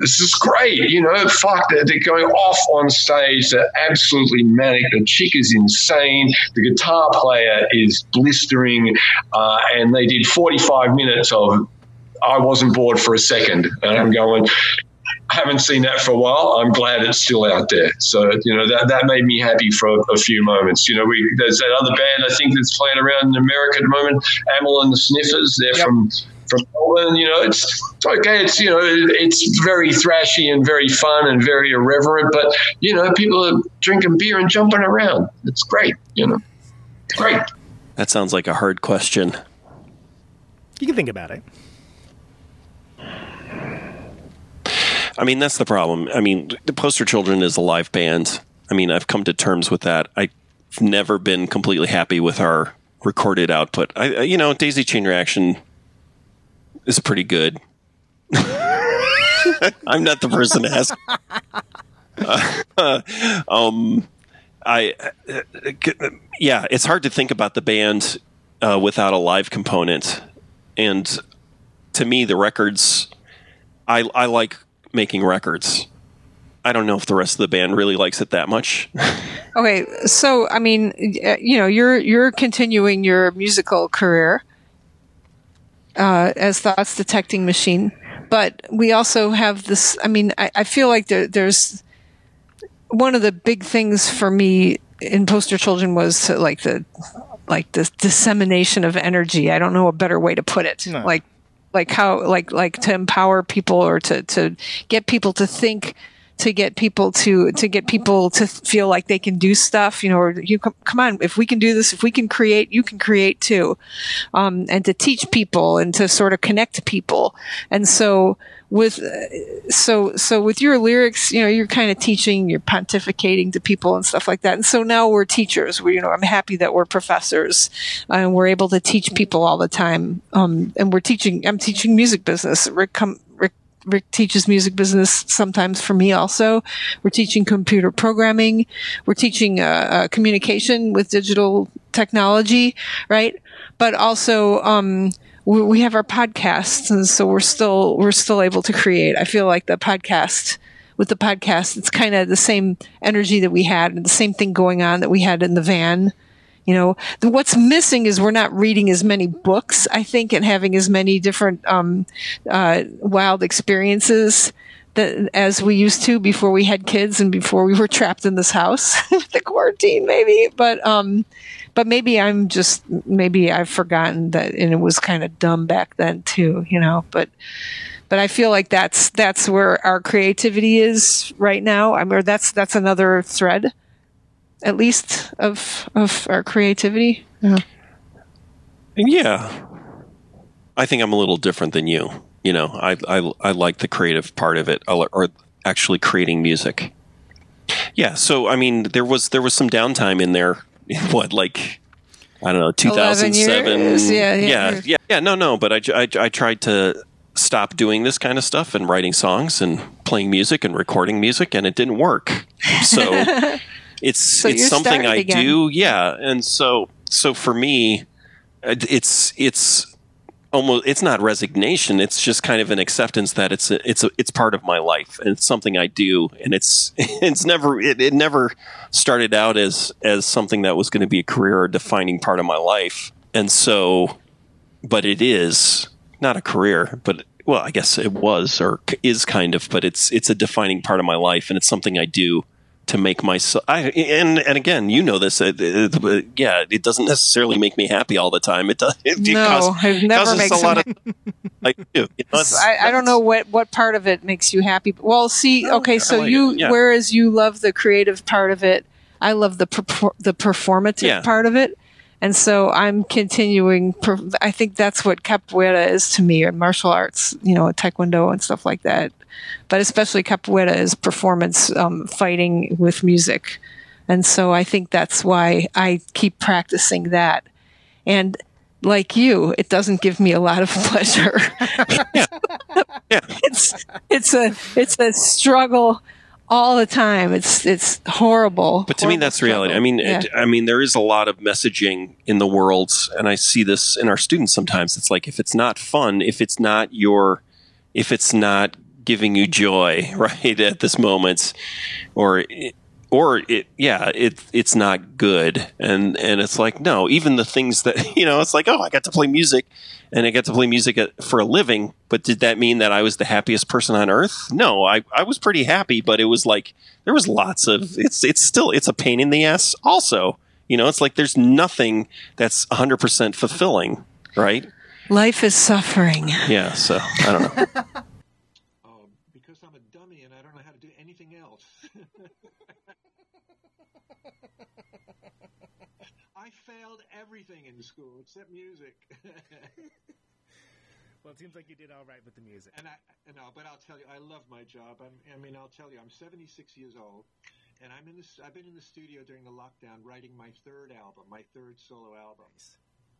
This is great, you know. Fuck, they're, they're going off on stage. They're absolutely manic. The chick is insane. The guitar player is blistering, uh, and they did 45 minutes of I wasn't bored for a second. And I'm going, haven't seen that for a while. I'm glad it's still out there. So, you know, that, that made me happy for a, a few moments. You know, we there's that other band I think that's playing around in America at the moment, Amyl and the Sniffers. They're yep. from from Melbourne. You know, it's, it's okay. It's you know, it's very thrashy and very fun and very irreverent. But you know, people are drinking beer and jumping around. It's great. You know, great. That sounds like a hard question. You can think about it. I mean, that's the problem. I mean, the Poster Children is a live band. I mean, I've come to terms with that. I've never been completely happy with our recorded output. I, you know, Daisy Chain Reaction is pretty good. I'm not the person to ask. Uh, um, I, uh, yeah, it's hard to think about the band uh, without a live component, and to me, the records. I, I like making records. I don't know if the rest of the band really likes it that much. okay, so I mean, you know, you're you're continuing your musical career uh, as Thoughts Detecting Machine, but we also have this. I mean, I, I feel like there, there's one of the big things for me in Poster Children was to, like the like the dissemination of energy. I don't know a better way to put it. No. Like like how like like to empower people or to to get people to think to get people to to get people to feel like they can do stuff you know or you come, on if we can do this if we can create you can create too. Um, and to teach people and to sort of connect people. And so with so so with your lyrics you know you're kind of teaching you're pontificating to people and stuff like that and so now we're teachers we you know i'm happy that we're professors and we're able to teach people all the time um, and we're teaching i'm teaching music business rick come rick Rick teaches music business sometimes for me also. We're teaching computer programming. We're teaching uh, uh, communication with digital technology, right? But also, um, we, we have our podcasts, and so we're still we're still able to create. I feel like the podcast with the podcast, it's kind of the same energy that we had, and the same thing going on that we had in the van. You know, the, what's missing is we're not reading as many books, I think, and having as many different um, uh, wild experiences that as we used to before we had kids and before we were trapped in this house, the quarantine, maybe. But um, but maybe I'm just maybe I've forgotten that, and it was kind of dumb back then too, you know. But but I feel like that's that's where our creativity is right now. I mean, that's that's another thread, at least of of our creativity. Yeah. Yeah, I think I'm a little different than you. You know, I I I like the creative part of it, or actually creating music. Yeah, so I mean, there was there was some downtime in there what like I don't know 2007 yeah, yeah, yeah yeah. yeah no no but I, I, I tried to stop doing this kind of stuff and writing songs and playing music and recording music and it didn't work. So it's so it's something I again. do yeah and so so for me it's it's almost it's not resignation it's just kind of an acceptance that it's a, it's a, it's part of my life and it's something I do and it's it's never it, it never started out as as something that was going to be a career or defining part of my life and so but it is not a career but well I guess it was or is kind of but it's it's a defining part of my life and it's something I do to make myself I and and again you know this uh, uh, yeah it doesn't necessarily make me happy all the time it does it, it No, causes- it never makes a lot of like you know, I, I don't know what, what part of it makes you happy. Well, see, okay, so like you, yeah. whereas you love the creative part of it, I love the the performative Yeah. part of it, and so I'm continuing. I think that's what capoeira is to me, or martial arts, you know, taekwondo and stuff like that. But especially capoeira is performance, um, fighting with music, and so I think that's why I keep practicing that. And like you, it doesn't give me a lot of pleasure. it's it's a it's a struggle all the time. It's it's horrible. But to me, that's reality. I mean, Yeah. it, I mean, there is a lot of messaging in the world, and I see this in our students sometimes. It's like if it's not fun, if it's not your, if it's not giving you joy, right at this moment, or or it, yeah, it it's not good, and and it's like no, even the things that you know, it's like oh, I got to play music, and I got to play music at, for a living. But did that mean that I was the happiest person on earth? No, I, I was pretty happy, but it was like there was lots of it's it's still it's a pain in the ass. Also, you know, it's like there's nothing that's 100 percent fulfilling, right? Life is suffering. Yeah. So I don't know. because I'm a dummy and I don't know how to do anything else. I failed everything in school except music. Well, it seems like you did all right with the music. And I, no, but I'll tell you, I love my job. I'm, I mean, I'll tell you, I'm 76 years old, and I'm in this. I've been in the studio during the lockdown writing my third album, my third solo album.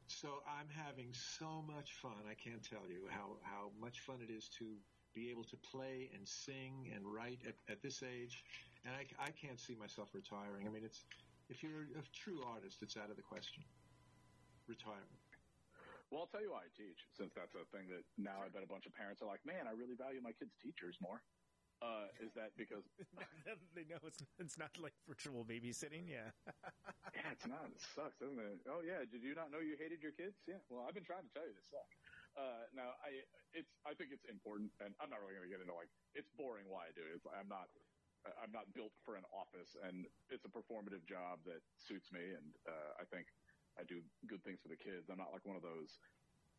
So I'm having so much fun. I can't tell you how how much fun it is to be able to play and sing and write at, at this age, and I, I can't see myself retiring. I mean, it's if you're a true artist, it's out of the question. Retirement. Well, I'll tell you why I teach, since that's a thing that now I bet a bunch of parents are like, man, I really value my kids' teachers more. Uh, is that because they know it's it's not like virtual babysitting. Yeah. yeah, it's not. It sucks, doesn't it? Oh yeah, did you not know you hated your kids? Yeah. Well, I've been trying to tell you this sucks. Uh, now, I it's I think it's important, and I'm not really going to get into like it's boring why I do it. It's, I'm not I'm not built for an office, and it's a performative job that suits me, and uh, I think I do good things for the kids. I'm not like one of those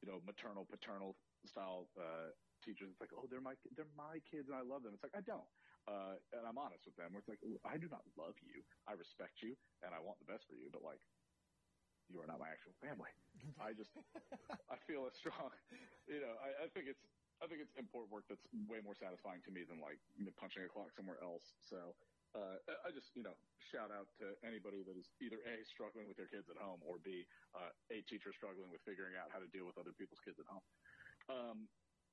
you know maternal paternal style uh, teachers. It's like oh they're my they're my kids and I love them. It's like I don't. Uh, and I'm honest with them. Where it's like I do not love you. I respect you and I want the best for you, but like you are not my actual family. I just I feel a strong, you know. I, I think it's I think it's important work that's way more satisfying to me than like punching a clock somewhere else. So uh, I just you know shout out to anybody that is either a struggling with their kids at home or b uh, a teacher struggling with figuring out how to deal with other people's kids at home. Um,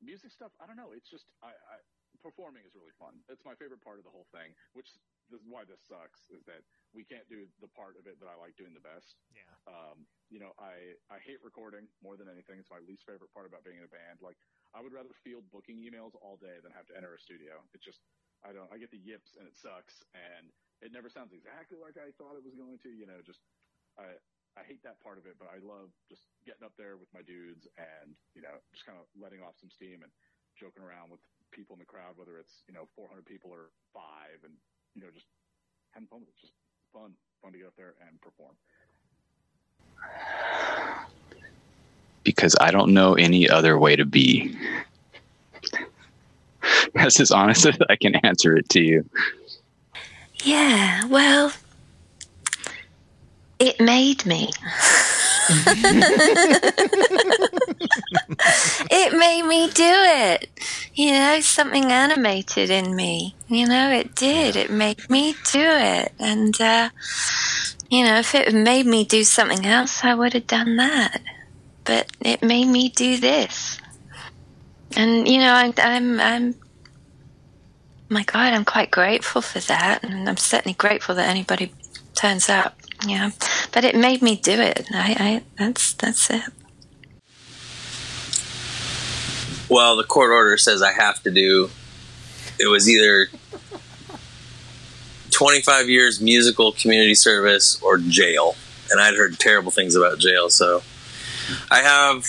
music stuff, I don't know. It's just I, I performing is really fun. It's my favorite part of the whole thing. Which this is why this sucks is that we can't do the part of it that I like doing the best. Yeah. Um, you know, I I hate recording more than anything. It's my least favorite part about being in a band. Like I would rather field booking emails all day than have to enter a studio. It's just I don't I get the yips and it sucks and it never sounds exactly like I thought it was going to. You know, just I I hate that part of it, but I love just getting up there with my dudes and you know just kind of letting off some steam and joking around with people in the crowd, whether it's you know 400 people or five, and you know just having fun with it. Just fun, fun to get up there and perform. because I don't know any other way to be. That's as honest as I can answer it to you. Yeah, well, it made me. it made me do it. You know, something animated in me. You know, it did. It made me do it. And, uh, you know, if it had made me do something else, I would have done that. But it made me do this. And, you know, I, I'm, I'm, my God, I'm quite grateful for that. And I'm certainly grateful that anybody turns up. Yeah. But it made me do it. I, I, that's, that's it. well, the court order says I have to do. It was either 25 years musical community service or jail, and I'd heard terrible things about jail. So I have.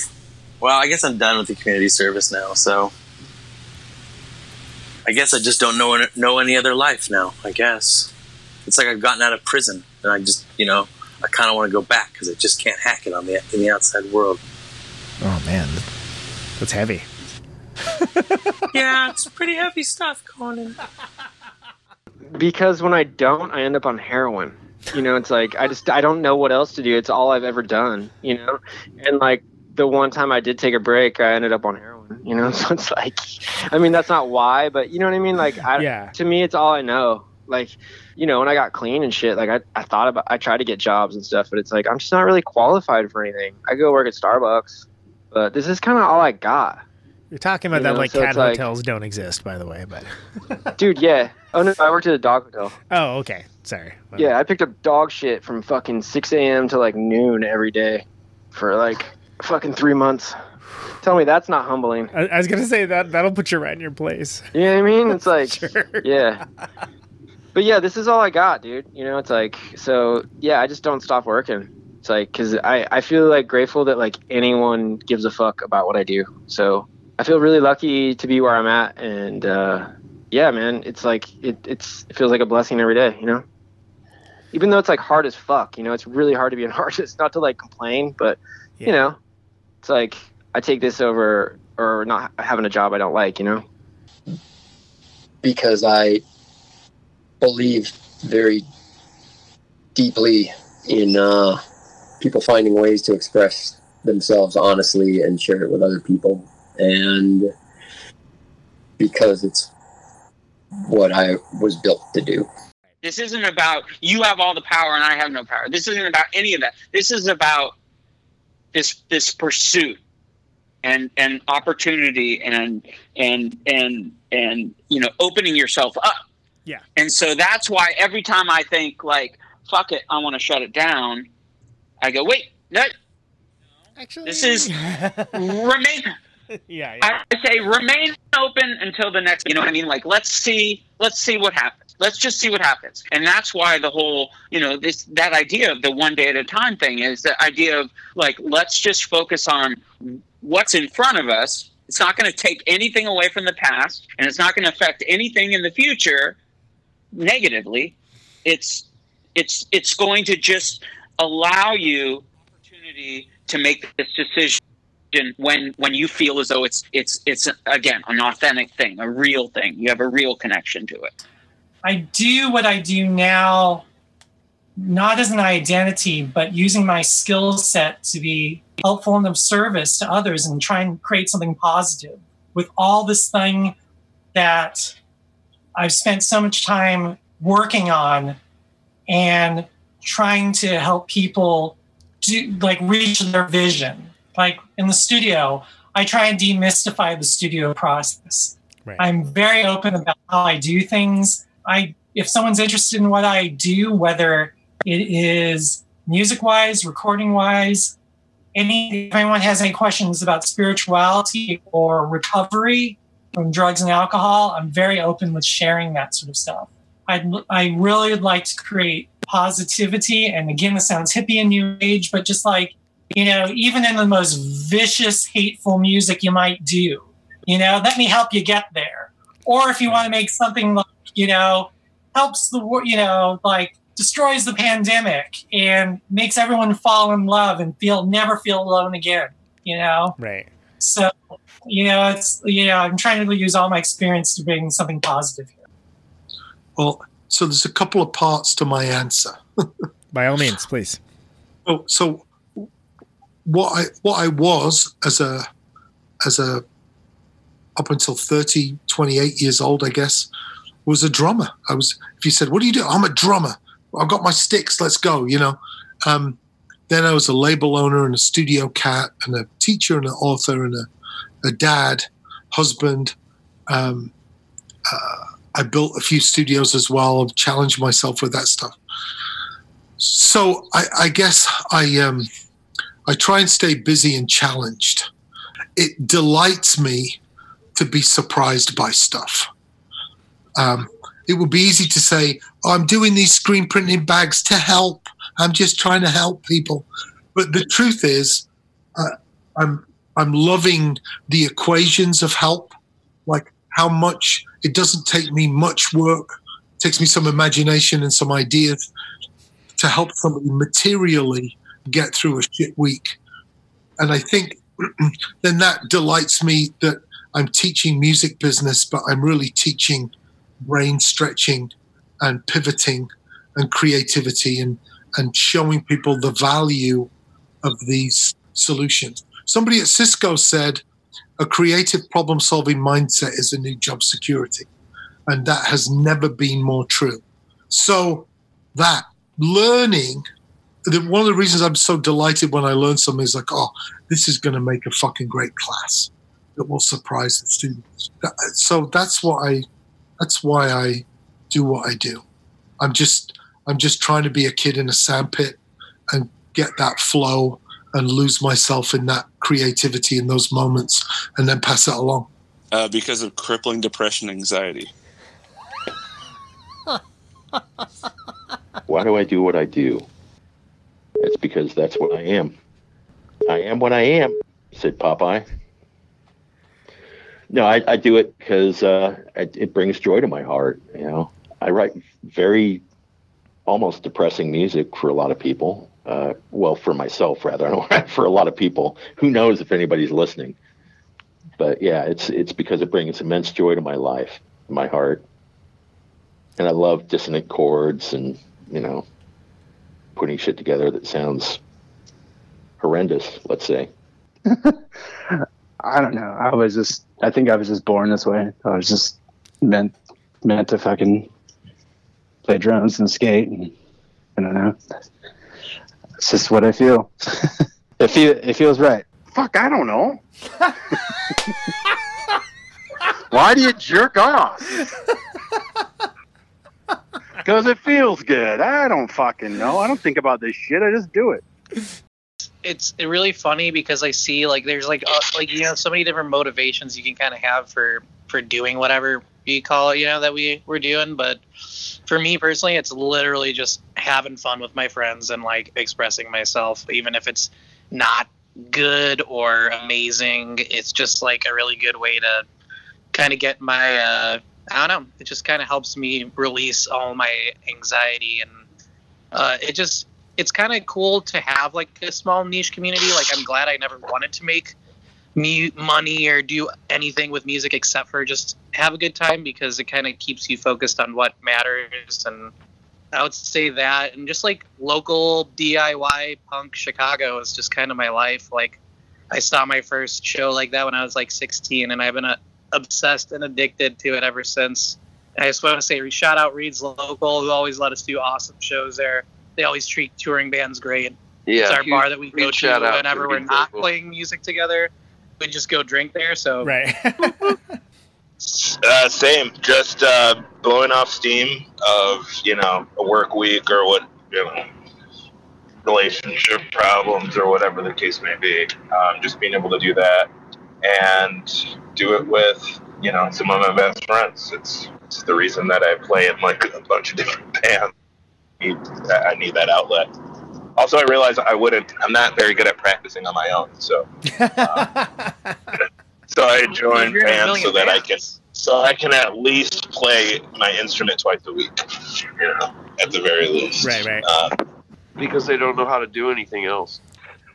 Well, I guess I'm done with the community service now. So I guess I just don't know know any other life now. I guess it's like I've gotten out of prison, and I just you know I kind of want to go back because I just can't hack it on the in the outside world. Oh man, that's heavy. yeah, it's pretty heavy stuff, Conan. because when I don't, I end up on heroin. You know, it's like I just I don't know what else to do. It's all I've ever done. You know, and like the one time I did take a break, I ended up on heroin. You know, so it's like, I mean, that's not why, but you know what I mean. Like, I, Yeah. to me, it's all I know. Like, you know, when I got clean and shit, like I, I thought about, I tried to get jobs and stuff, but it's like I'm just not really qualified for anything. I go work at Starbucks, but this is kind of all I got. You're talking about You that know, like so cat it's like- hotels don't exist, by the way. But Dude, yeah. Oh no, I worked at a dog hotel. oh, okay. Sorry. Yeah, I picked up dog shit from fucking 6 a.m. to like noon every day for like fucking three months. Tell me that's not humbling. I, I was gonna say that that'll put you right in your place. You know what I mean? It's like, yeah. But yeah, this is all I got, dude. You know, it's like, so yeah, I just don't stop working. It's like, cause I, I feel like grateful that like anyone gives a fuck about what I do. So I feel really lucky to be where I'm at. And, uh, yeah, man, it's like, it, it's, it feels like a blessing every day, you know? Even though it's like hard as fuck, you know, it's really hard to be an artist, not to like complain, but you know, it's like, I take this over or not having a job I don't like, you know? because I believe very deeply in uh, people finding ways to express themselves honestly and share it with other people. And because it's what I was built to do. This isn't about you have all the power and I have no power. This isn't about any of that. This is about this this pursuit and and opportunity and and and and you know opening yourself up. Yeah. And so that's why every time I think like fuck it, I want to shut it down, I go wait, no. Actually, this is remain. yeah, I say remain open until the next. You know what I mean? Like let's see, let's see what happens. Let's just see what happens. And that's why the whole, you know, this that idea of the one day at a time thing is the idea of like let's just focus on what's in front of us. It's not going to take anything away from the past, and it's not going to affect anything in the future negatively. It's it's it's going to just allow you opportunity to make this decision when when you feel as though it's it's it's again an authentic thing, a real thing. You have a real connection to it. I do what I do now, not as an identity, but using my skill set to be helpful and of service to others and try and create something positive with all this thing that I've spent so much time working on and trying to help people do like reach their vision. Like in the studio, I try and demystify the studio process. Right. I'm very open about how I do things. I if someone's interested in what I do, whether it is music wise, recording wise, any if anyone has any questions about spirituality or recovery from drugs and alcohol, I'm very open with sharing that sort of stuff. I'd, I really would like to create positivity. And again, this sounds hippie and new age, but just like, you know, even in the most vicious, hateful music you might do, you know, let me help you get there. Or if you want to make something like, you know, helps the world, you know, like destroys the pandemic and makes everyone fall in love and feel never feel alone again, you know? Right. So, you know, it's, you know, I'm trying to use all my experience to bring something positive here. Well, so there's a couple of parts to my answer. By all means, please. Oh, so what I what I was as a as a up until 30, 28 years old, I guess, was a drummer. I was if you said, What do you do? I'm a drummer. I've got my sticks, let's go, you know. Um, then I was a label owner and a studio cat and a teacher and an author and a, a dad, husband. Um, uh, I built a few studios as well. I've challenged myself with that stuff. So I, I guess I um, I try and stay busy and challenged. It delights me to be surprised by stuff. Um, it would be easy to say, I'm doing these screen printing bags to help. I'm just trying to help people. But the truth is, uh, I'm I'm loving the equations of help, like how much it doesn't take me much work, it takes me some imagination and some ideas to help somebody materially get through a shit week. And I think then that delights me that I'm teaching music business, but I'm really teaching brain stretching and pivoting and creativity and, and showing people the value of these solutions. Somebody at Cisco said a creative problem solving mindset is a new job security. And that has never been more true. So, that learning, one of the reasons I'm so delighted when I learn something is like, oh, this is going to make a fucking great class that will surprise the students. So that's what I, that's why I do what I do. I'm just, I'm just trying to be a kid in a sandpit and get that flow and lose myself in that creativity in those moments and then pass it along. Uh, because of crippling depression anxiety. Why do I do what I do? It's because that's what I am. I am what I am, said Popeye. No, I, I do it because uh, it, it brings joy to my heart. You know, I write very almost depressing music for a lot of people uh, well, for myself rather, I don't for a lot of people. Who knows if anybody's listening? But yeah, it's it's because it brings immense joy to my life, my heart, and I love dissonant chords and you know putting shit together that sounds horrendous. Let's say. I don't know. I was just. I think I was just born this way. I was just meant meant to fucking play drums and skate and I don't know. It's just what I feel. it feel it feels right. Fuck, I don't know. Why do you jerk off? Because it feels good. I don't fucking know. I don't think about this shit. I just do it. It's really funny because I see like there's like uh, like you know so many different motivations you can kind of have for for doing whatever you call it you know that we we're doing, but for me personally, it's literally just having fun with my friends and like expressing myself, even if it's not good or amazing. It's just like a really good way to kind of get my, uh, I don't know, it just kind of helps me release all my anxiety and uh, it just, it's kind of cool to have like a small niche community. Like, I'm glad I never wanted to make me money or do anything with music except for just have a good time because it kind of keeps you focused on what matters. And I would say that and just like local DIY punk Chicago is just kind of my life. Like I saw my first show like that when I was like 16 and I've been uh, obsessed and addicted to it ever since. I just want to say shout out Reed's local who always let us do awesome shows there they always treat touring bands great yeah, it's our huge, bar that we go to whenever we're not local. playing music together we just go drink there. So right. Uh, same, just uh, blowing off steam of you know a work week or what you know relationship problems or whatever the case may be. Um, just being able to do that and do it with you know some of my best friends. It's, it's the reason that I play in like a bunch of different bands. I need, I need that outlet. Also, I realize I wouldn't. I'm not very good at practicing on my own, so um, so I join You're in a bands so that I can so I can at least play my instrument twice a week. You know, at the very least. Right, right. Uh, because they don't know how to do anything else.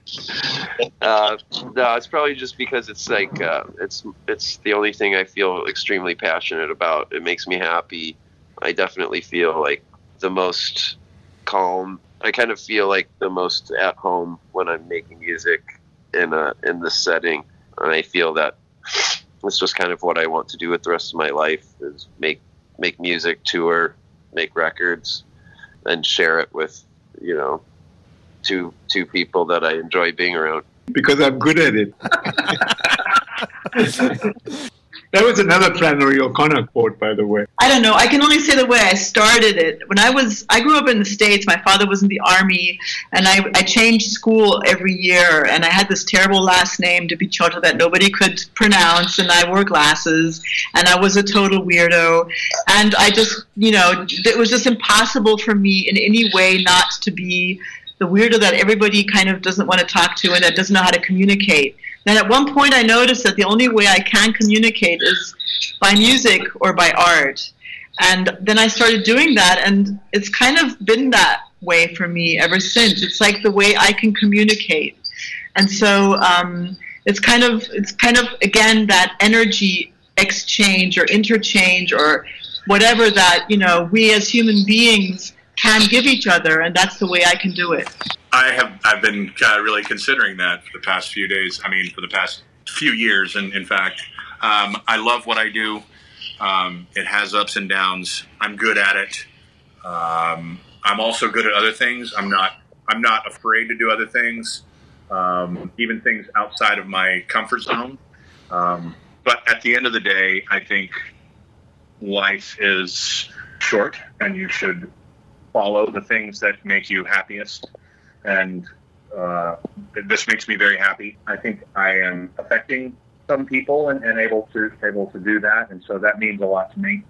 uh, no, it's probably just because it's like uh, it's it's the only thing I feel extremely passionate about. It makes me happy. I definitely feel like the most calm. I kind of feel like the most at home when I'm making music in a in this setting, and I feel that it's just kind of what I want to do with the rest of my life is make make music, tour, make records, and share it with you know two two people that I enjoy being around. Because I'm good at it. That was another Flannery O'Connor quote, by the way. I don't know. I can only say the way I started it. When I was, I grew up in the States. My father was in the Army, and I, I changed school every year. And I had this terrible last name, de Picciotto, that nobody could pronounce. And I wore glasses, and I was a total weirdo. And I just, you know, it was just impossible for me in any way not to be the weirdo that everybody kind of doesn't want to talk to and that doesn't know how to communicate. Then at one point, I noticed that the only way I can communicate is by music or by art. And then I started doing that, and it's kind of been that way for me ever since. It's like the way I can communicate. And so um, it's kind of it's kind of again that energy exchange or interchange or whatever that you know we as human beings can give each other, and that's the way I can do it. I have I've been uh, really considering that for the past few days. I mean, for the past few years, and in fact, um, I love what I do. Um, it has ups and downs. I'm good at it. Um, I'm also good at other things. I'm not. I'm not afraid to do other things, um, even things outside of my comfort zone. Um, but at the end of the day, I think life is short, and you should follow the things that make you happiest. And uh, this makes me very happy. I think I am affecting some people and, and able to able to do that, and so that means a lot to me.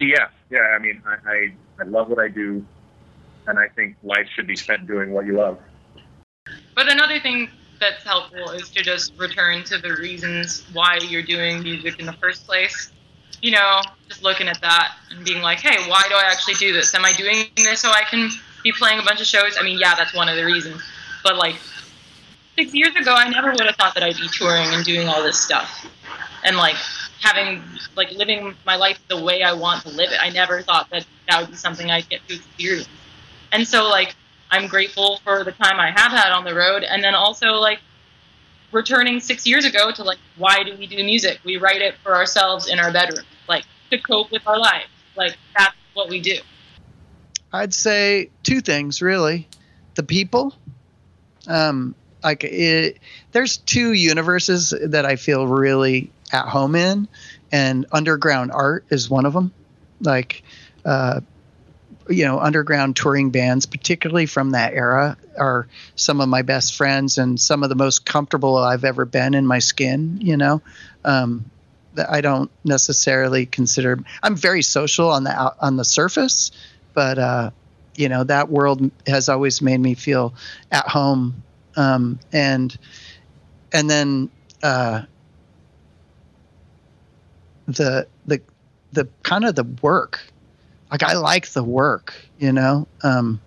Yeah, yeah. I mean, I, I, I love what I do, and I think life should be spent doing what you love. But another thing that's helpful is to just return to the reasons why you're doing music in the first place. You know, just looking at that and being like, hey, why do I actually do this? Am I doing this so I can be playing a bunch of shows? I mean, yeah, that's one of the reasons. But like six years ago, I never would have thought that I'd be touring and doing all this stuff and like having like living my life the way I want to live it. I never thought that that would be something I'd get to experience. And so like I'm grateful for the time I have had on the road, and then also like returning six years ago to like why do we do music? We write it for ourselves in our bedroom, like to cope with our lives. Like that's what we do. I'd say two things really: the people. Um, like it, there's two universes that I feel really at home in, and underground art is one of them. Like, uh, you know, underground touring bands, particularly from that era, are some of my best friends and some of the most comfortable I've ever been in my skin. You know, um, I don't necessarily consider. I'm very social on the on the surface, but uh, you know that world has always made me feel at home. Um, and and then uh, the the the kind of the work like I like the work, you know, um,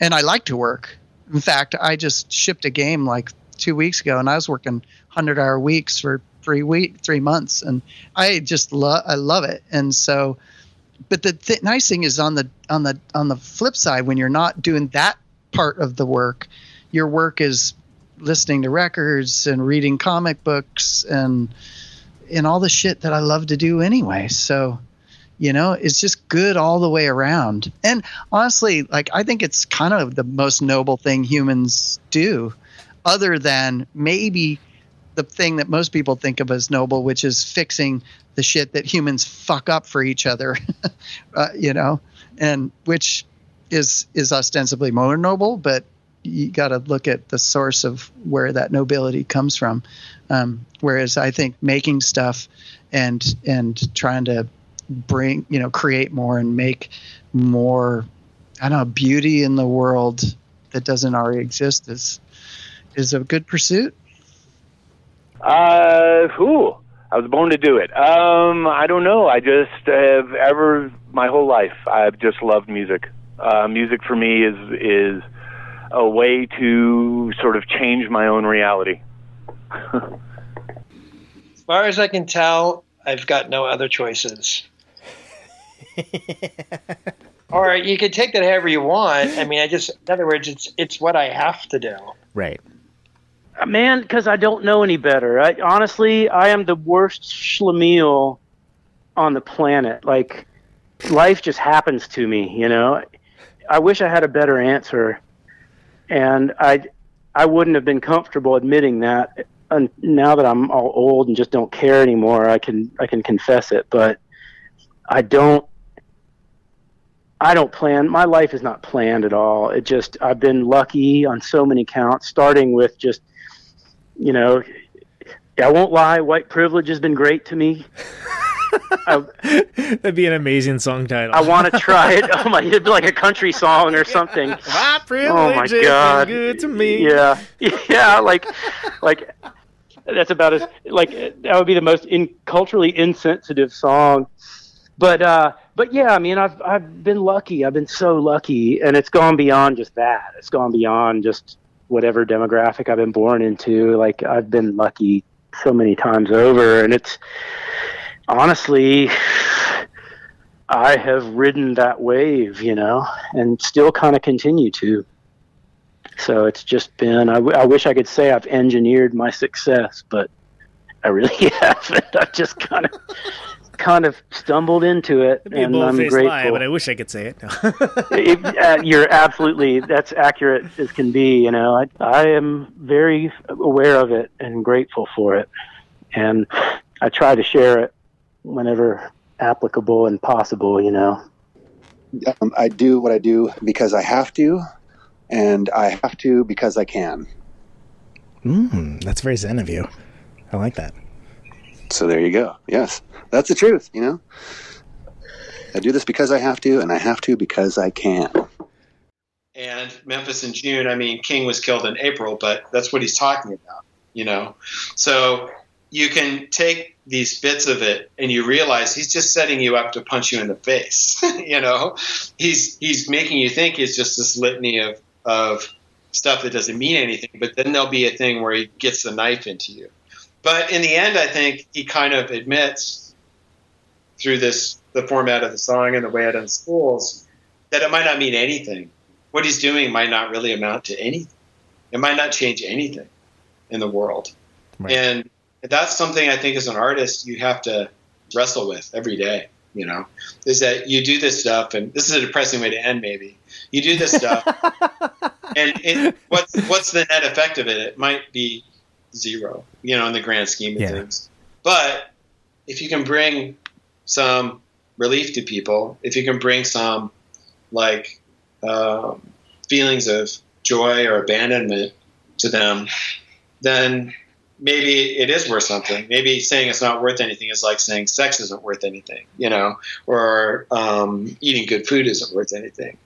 and I like to work. In fact, I just shipped a game like two weeks ago, and I was working hundred hour weeks for three week three months, and I just love I love it. And so, but the th- nice thing is on the on the on the flip side, when you're not doing that part of the work, your work is listening to records and reading comic books and and all the shit that I love to do anyway. So you know it's just good all the way around. And honestly like i think it's kind of the most noble thing humans do other than maybe the thing that most people think of as noble which is fixing the shit that humans fuck up for each other uh, you know and which is is ostensibly more noble but you got to look at the source of where that nobility comes from. Um, whereas i think making stuff and and trying to bring you know create more and make more I don't know beauty in the world that doesn't already exist is is a good pursuit. Uh, who? I was born to do it. Um, I don't know. I just have ever my whole life I've just loved music. Uh, music for me is is a way to sort of change my own reality. as far as I can tell, I've got no other choices. or you could take that however you want. I mean, I just, in other words, it's it's what I have to do. Right. Uh, Man, because I don't know any better. I, honestly, I am the worst schlemiel on the planet. Like, life just happens to me. You know, I wish I had a better answer, and I, I wouldn't have been comfortable admitting that and now that I'm all old and just don't care anymore, I can I can confess it. But I don't I don't plan. My life is not planned at all. It just I've been lucky on so many counts, starting with just you know, I won't lie, white privilege has been great to me. I, That'd be an amazing song title. I want to try it. Oh my, it'd be like a country song or something. Oh my privilege oh my god, good to me. Yeah, yeah, like, like that's about as like that would be the most in, culturally insensitive song. But uh, but yeah, I mean, I've I've been lucky. I've been so lucky, and it's gone beyond just that. It's gone beyond just whatever demographic I've been born into. Like I've been lucky so many times over, and it's honestly, I have ridden that wave, you know, and still kind of continue to. So it's just been, I, w- I wish I could say I've engineered my success, but I really haven't. I've just kind of, kind of stumbled into it, It'd be a and I'm grateful. lie, but I wish I could say it. It- uh, you're absolutely that's accurate as can be. You know, I I am very aware of it and grateful for it, and I try to share it whenever applicable and possible. You know. Um, I do what I do because I have to, and I have to because I can. Mm, that's very zen of you. I like that. So there you go. Yes, that's the truth. You know, I do this because I have to, and I have to because I can. and Memphis in June. I mean, King was killed in April, but that's what he's talking about, you know. So you can take these bits of it and you realize he's just setting you up to punch you in the face, you know. He's he's making you think it's just this litany of of stuff that doesn't mean anything, but then there'll be a thing where he gets the knife into you. But in the end, I think he kind of admits through this the format of the song and the way it unspools that it might not mean anything what he's doing might not really amount to anything. It might not change anything in the world. And that's something I think as an artist you have to wrestle with every day, you know, is that you do this stuff and this is a depressing way to end maybe. You do this stuff and it, what's what's the net effect of it? It might be zero, you know, in the grand scheme of Yeah. things. But if you can bring some relief to people, if you can bring some like um, feelings of joy or abandonment to them, then maybe it is worth something. Maybe saying it's not worth anything is like saying sex isn't worth anything, you know, or um, eating good food isn't worth anything.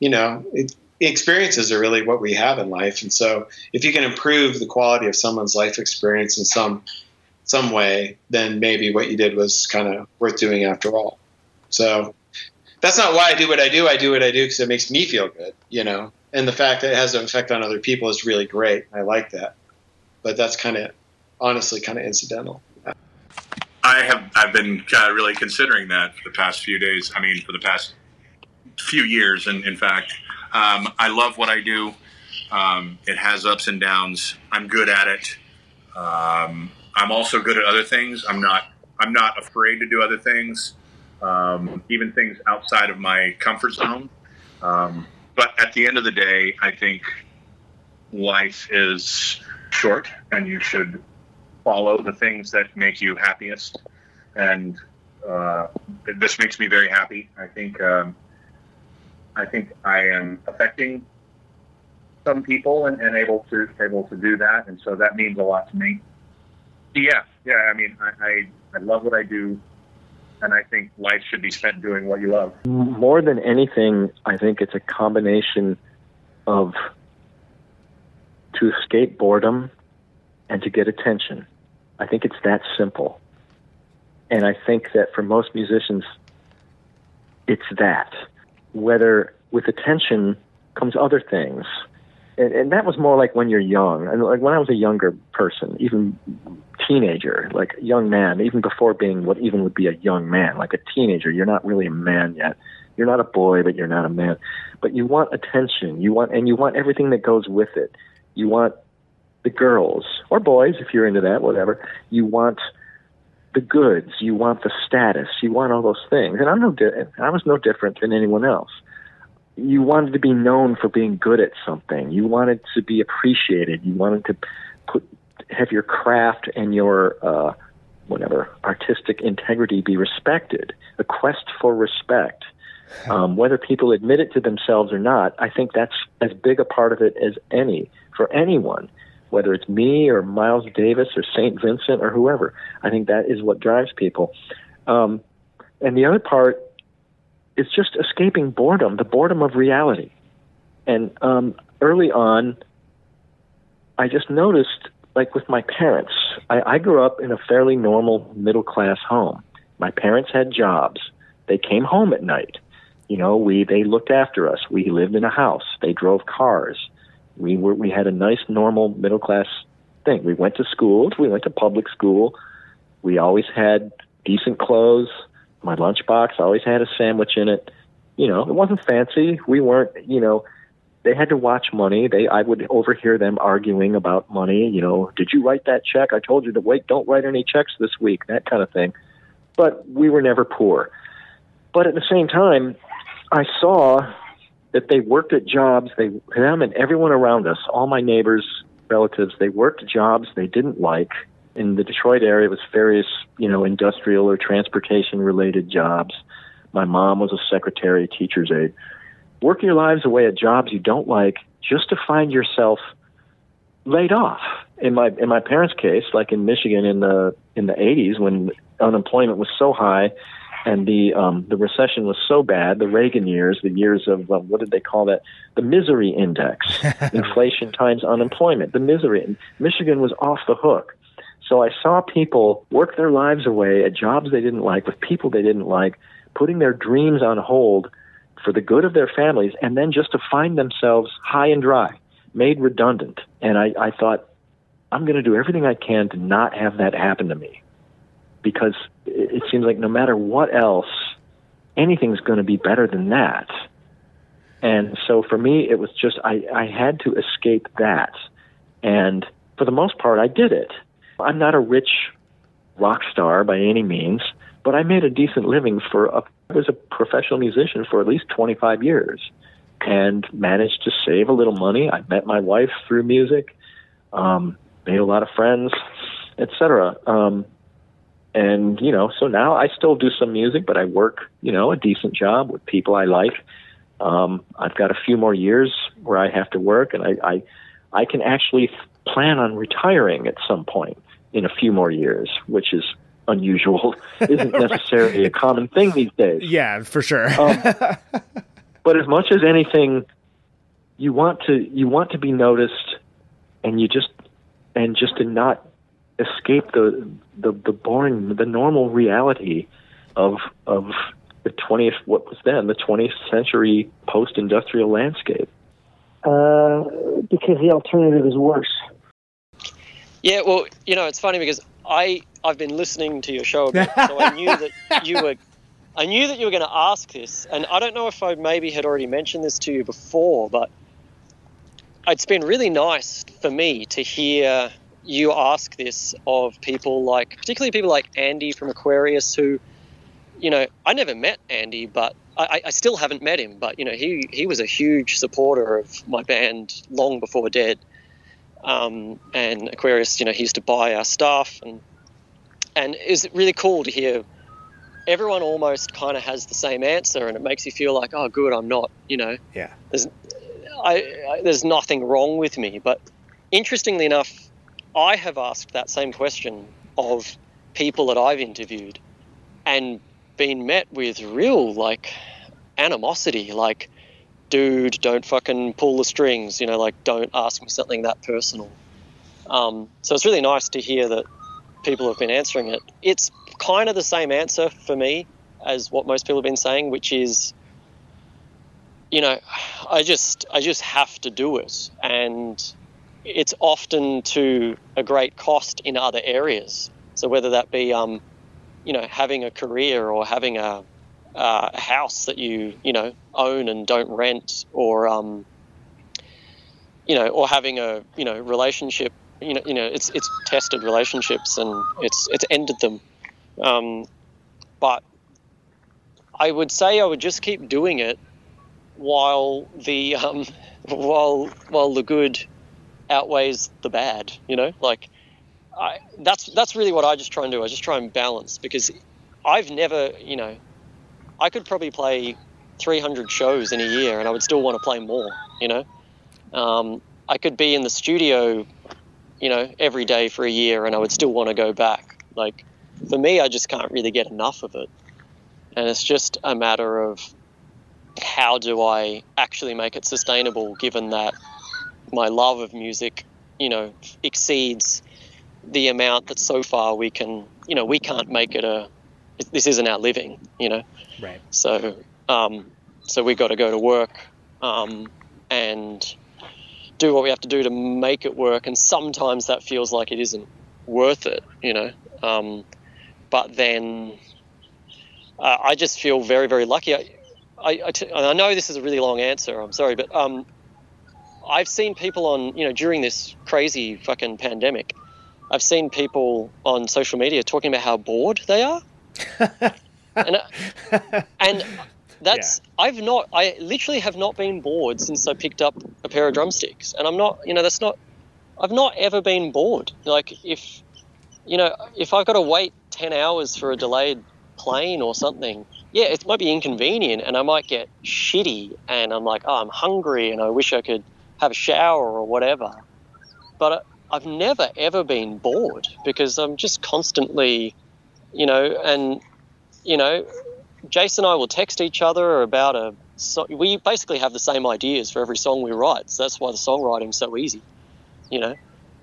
You know, it, experiences are really what we have in life, and so if you can improve the quality of someone's life experience in some some way, then maybe what you did was kind of worth doing after all. So that's not why I do what I do. I do what I do because it makes me feel good, you know. And the fact that it has an effect on other people is really great. I like that. But that's kind of, honestly, kind of incidental. I have I've been uh, really considering that for the past few days. I mean, for the past few years, and in fact, um, I love what I do. Um, it has ups and downs. I'm good at it. Um, I'm also good at other things. I'm not I'm not afraid to do other things, um, even things outside of my comfort zone. Um, but at the end of the day, I think life is short, and you should follow the things that make you happiest. And uh, this makes me very happy. I think um, I think I am affecting some people and, and able to able to do that, and so that means a lot to me. Yeah, yeah. I mean, I, I, I love what I do, and I think life should be spent doing what you love. More than anything, I think it's a combination of to escape boredom and to get attention. I think it's that simple. And I think that for most musicians, it's that. Whether with attention comes other things. And, and that was more like when you're young. And like when I was a younger person, even teenager, like young man, even before being what even would be a young man, like a teenager, you're not really a man yet. You're not a boy, but you're not a man. But you want attention. You want, and you want everything that goes with it. You want the girls or boys, if you're into that, whatever. You want the goods. You want the status. You want all those things. And I'm no, di- I was no different than anyone else. You wanted to be known for being good at something. You wanted to be appreciated. You wanted to put have your craft and your uh, whatever artistic integrity be respected. A quest for respect. Um, whether people admit it to themselves or not, I think that's as big a part of it as any for anyone, whether it's me or Miles Davis or St. Vincent or whoever. I think that is what drives people. Um, and the other part is just escaping boredom, the boredom of reality. And um, early on, I just noticed, like with my parents, I, I grew up in a fairly normal middle class home. My parents had jobs. They came home at night. You know, we they looked after us. We lived in a house. They drove cars. We were we had a nice normal middle class thing. We went to schools. We went to public school. We always had decent clothes. My lunchbox always had a sandwich in it. You know, it wasn't fancy. We weren't, you know, they had to watch money. They I would overhear them arguing about money, you know, did you write that check? I told you to wait, don't write any checks this week, that kind of thing. But we were never poor. But at the same time, I saw that they worked at jobs, they them and everyone around us, all my neighbors, relatives, they worked jobs they didn't like. In the Detroit area, it was various, you know, industrial or transportation related jobs. My mom was a secretary, teacher's aide. Work your lives away at jobs you don't like just to find yourself laid off. In my in my parents' case, like in Michigan in the in the 80s when unemployment was so high and the um, the recession was so bad, the Reagan years, the years of uh, what did they call that? The misery index, inflation times unemployment, the misery. And Michigan was off the hook. So I saw people work their lives away at jobs they didn't like with people they didn't like, putting their dreams on hold for the good of their families, and then just to find themselves high and dry, made redundant. And I, I thought, I'm going to do everything I can to not have that happen to me because it, seems like no matter what else, anything's going to be better than that. And so for me, it was just, I, I had to escape that. And for the most part, I did it. I'm not a rich rock star by any means, but I made a decent living for a, I was a professional musician for at least 25 years and managed to save a little money. I met my wife through music, um, made a lot of friends, etc. Um, and you know, so now I still do some music, but I work, you know, a decent job with people I like. Um, I've got a few more years where I have to work, and I, I, I can actually plan on retiring at some point in a few more years, which is unusual, isn't necessarily a common thing these days. Yeah, for sure. um, but as much as anything, you want to you want to be noticed, and you just and just to not escape the the, the boring the normal reality of of the twentieth what was then the twentieth century post industrial landscape. Uh, because the alternative is worse. Yeah, well, you know, it's funny because I I've been listening to your show a bit, so I knew that you were I knew that you were going to ask this, and I don't know if I maybe had already mentioned this to you before, but it's been really nice for me to hear you ask this of people like, particularly people like Andy from Aquarius, who, you know, I never met Andy, but I, I still haven't met him, but you know, he he was a huge supporter of my band long before Dead. Um, and Aquarius, you know, he used to buy our stuff, and and it was really cool to hear. Everyone almost kind of has the same answer, and it makes you feel like, oh, good, I'm not, you know, yeah. There's, I, I there's nothing wrong with me. But interestingly enough, I have asked that same question of people that I've interviewed, and been met with real like animosity, like dude, don't fucking pull the strings, you know, like don't ask me something that personal. Um, so it's really nice to hear that people have been answering it. It's kind of the same answer for me as what most people have been saying, which is, you know, I just I just have to do it, and it's often to a great cost in other areas. So whether that be, um, you know, having a career or having a a house that you you know own and don't rent, or um, you know, or having a you know relationship. You know, you know, it's it's tested relationships and it's it's ended them. Um, but I would say I would just keep doing it while the um, while while the good outweighs the bad. You know, like I, that's that's really what I just try and do. I just try and balance because I've never, you know, I could probably play 300 shows in a year and I would still want to play more. You know, um, I could be in the studio, you know, every day for a year and I would still want to go back. Like for me, I just can't really get enough of it, and it's just a matter of how do I actually make it sustainable, given that my love of music, you know, exceeds the amount that so far we can, you know, we can't make it a. This isn't our living, you know. Right. So, um, so we got to go to work, um, and do what we have to do to make it work. And sometimes that feels like it isn't worth it, you know. Um, but then uh, I just feel very, very lucky. I, I, I, t- I know this is a really long answer. I'm sorry, but um, I've seen people on, you know, during this crazy fucking pandemic, I've seen people on social media talking about how bored they are. and, uh, and that's I've not I literally have not been bored since I picked up a pair of drumsticks, and I'm not you know that's not I've not ever been bored. Like if you know if I've got to wait ten hours for a delayed plane or something, yeah, it might be inconvenient, and I might get shitty, and I'm like, oh, I'm hungry, and I wish I could have a shower or whatever. But uh, I've never ever been bored because I'm just constantly, you know, and you know, Jason and I will text each other about a. So we basically have the same ideas for every song we write, so that's why the songwriting's so easy, you know.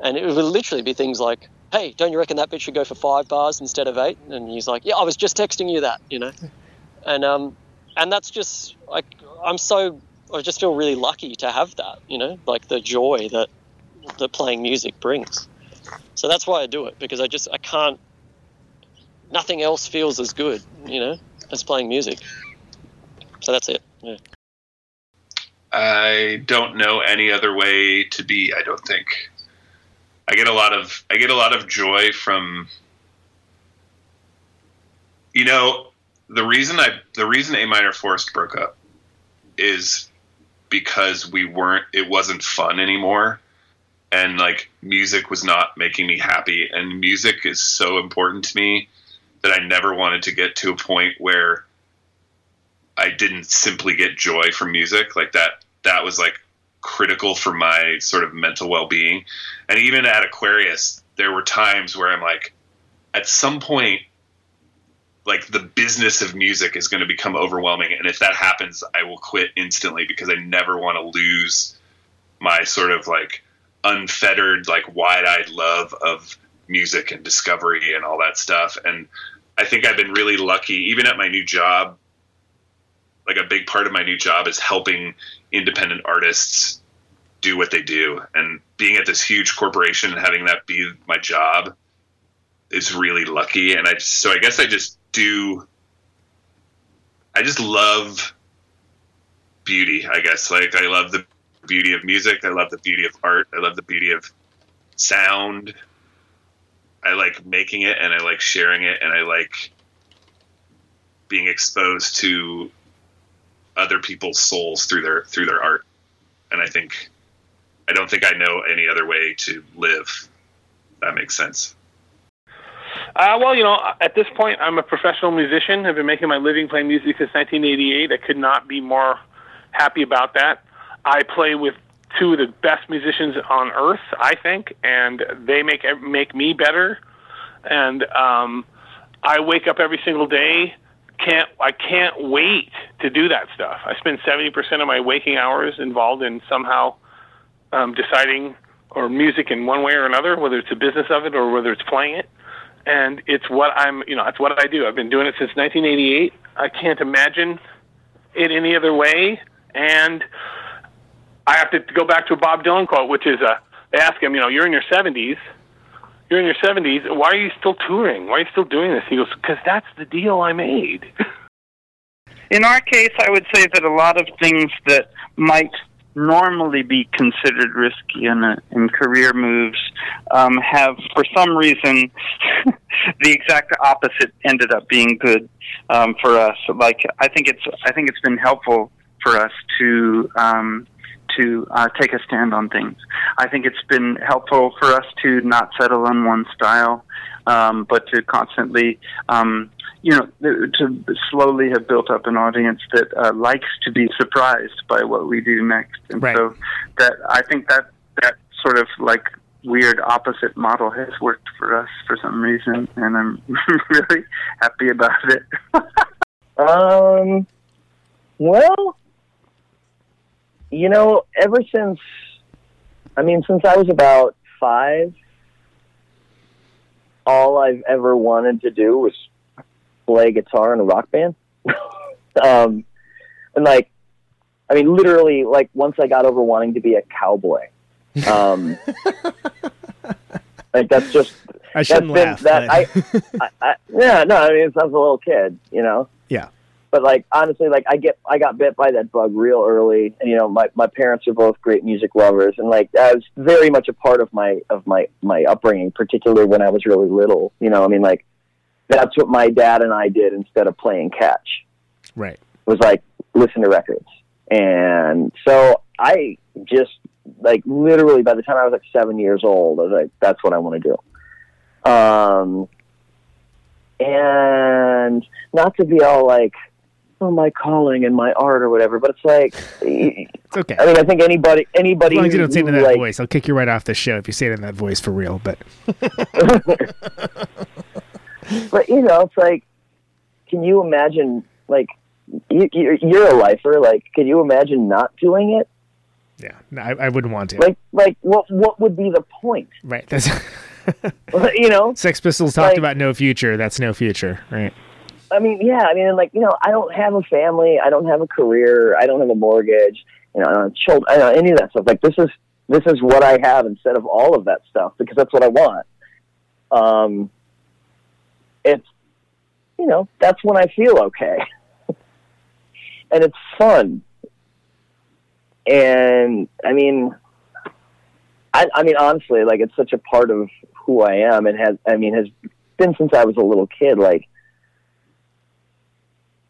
And it would literally be things like, "Hey, don't you reckon that bit should go for five bars instead of eight? And he's like, "Yeah, I was just texting you that," you know. and um, and that's just like I'm so I just feel really lucky to have that, you know, like the joy that that playing music brings. So that's why I do it because I just I can't. Nothing else feels as good, you know, as playing music. So that's it. Yeah. I don't know any other way to be. I don't think. I get a lot of I get a lot of joy from. You know, the reason I the reason A minor forest broke up is because we weren't it wasn't fun anymore. And like music was not making me happy. And music is so important to me that I never wanted to get to a point where I didn't simply get joy from music. Like that that was like critical for my sort of mental well-being. And even at Aquarius there were times where I'm like at some point like the business of music is going to become overwhelming and if that happens I will quit instantly because I never want to lose my sort of like unfettered like wide-eyed love of music and discovery and all that stuff. And i think i've been really lucky even at my new job like a big part of my new job is helping independent artists do what they do. And being at this huge corporation and having that be my job is really lucky. And i so i guess i just do i just love beauty i guess like i love the beauty of music. I love the beauty of art. I love the beauty of sound. I like making it and I like sharing it and I like being exposed to other people's souls through their through their art. And I think I don't think I know any other way to live. that makes sense. Uh, well, you know, at this point, I'm a professional musician. I've been making my living playing music since 1988. I could not be more happy about that. I play with two of the best musicians on earth, I think, and they make make me better. And um, I wake up every single day. Can't I can't wait to do that stuff. I spend seventy percent of my waking hours involved in somehow um, deciding or music in one way or another, whether it's a business of it or whether it's playing it. And it's what I'm, you know, it's what I do. I've been doing it since 1988. I can't imagine it any other way. And I have to go back to a Bob Dylan quote, which is uh, they ask him, you know, you're in your 70s, you're in your 70s, why are you still touring? Why are you still doing this? He goes, because that's the deal I made. In our case, I would say that a lot of things that might normally be considered risky in, a, in career moves um, have, for some reason, the exact opposite ended up being good um, for us. Like I think it's I think it's been helpful for us to um, to uh, take a stand on things. I think it's been helpful for us to not settle on one style, um, but to constantly, um, you know, to slowly have built up an audience that uh, likes to be surprised by what we do next. And Right. so that I think that that sort of like weird opposite model has worked for us for some reason, and I'm really happy about it. Um, well, you know, ever since, I mean, since I was about five, all I've ever wanted to do was play guitar in a rock band. um, and like, I mean, literally, like once I got over wanting to be a cowboy. Um, like that's just I shouldn't been- laugh, That I, I, I, yeah, no, I mean, since I was a little kid, you know. Yeah. But like honestly, like I get I got bit by that bug real early, and you know my my parents are both great music lovers, and like that was very much a part of my of my my upbringing, particularly when I was really little. You know, I mean like that's what my dad and I did instead of playing catch Right. It was like listen to records. And so I just like literally by the time I was like seven years old, I was like, that's what I want to do. Um, and not to be all like, oh, my calling and my art or whatever, but it's like, it's okay. I mean, I think anybody, anybody As long as you don't say it in that like, voice, I'll kick you right off the show if you say it in that voice for real. But but you know, it's like, can you imagine like you, you're, you're a lifer? Like, can you imagine not doing it? yeah, no, I, I wouldn't want to. Like, like what what would be the point? right. That's you know, Sex Pistols talked Like- about no future. That's no future. Right. I mean, yeah, I mean, like you know, I don't have a family, I don't have a career, I don't have a mortgage, you know, I don't have children, I don't have any of that stuff. Like this is this is what I have instead of all of that stuff because that's what I want. Um, it's you know that's when I feel okay, and it's fun. And I mean, I, I mean honestly, like it's such a part of who I am, and has I mean has been since I was a little kid. Like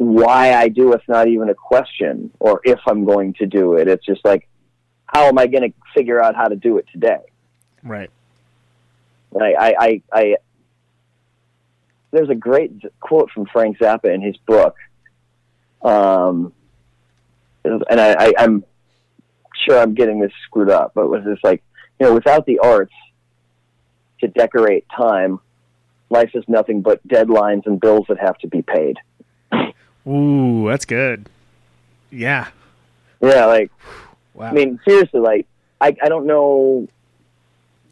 why I do it's not even a question, or if I'm going to do it. It's just like, how am I going to figure out how to do it today? Right. Like I, I, I, there's a great quote from Frank Zappa in his book, um, and I, I, I'm sure I'm getting this screwed up, but it was just like, you know, without the arts to decorate time, life is nothing but deadlines and bills that have to be paid. Ooh, that's good. Yeah. Yeah, like Wow. I mean, seriously, like I I don't know,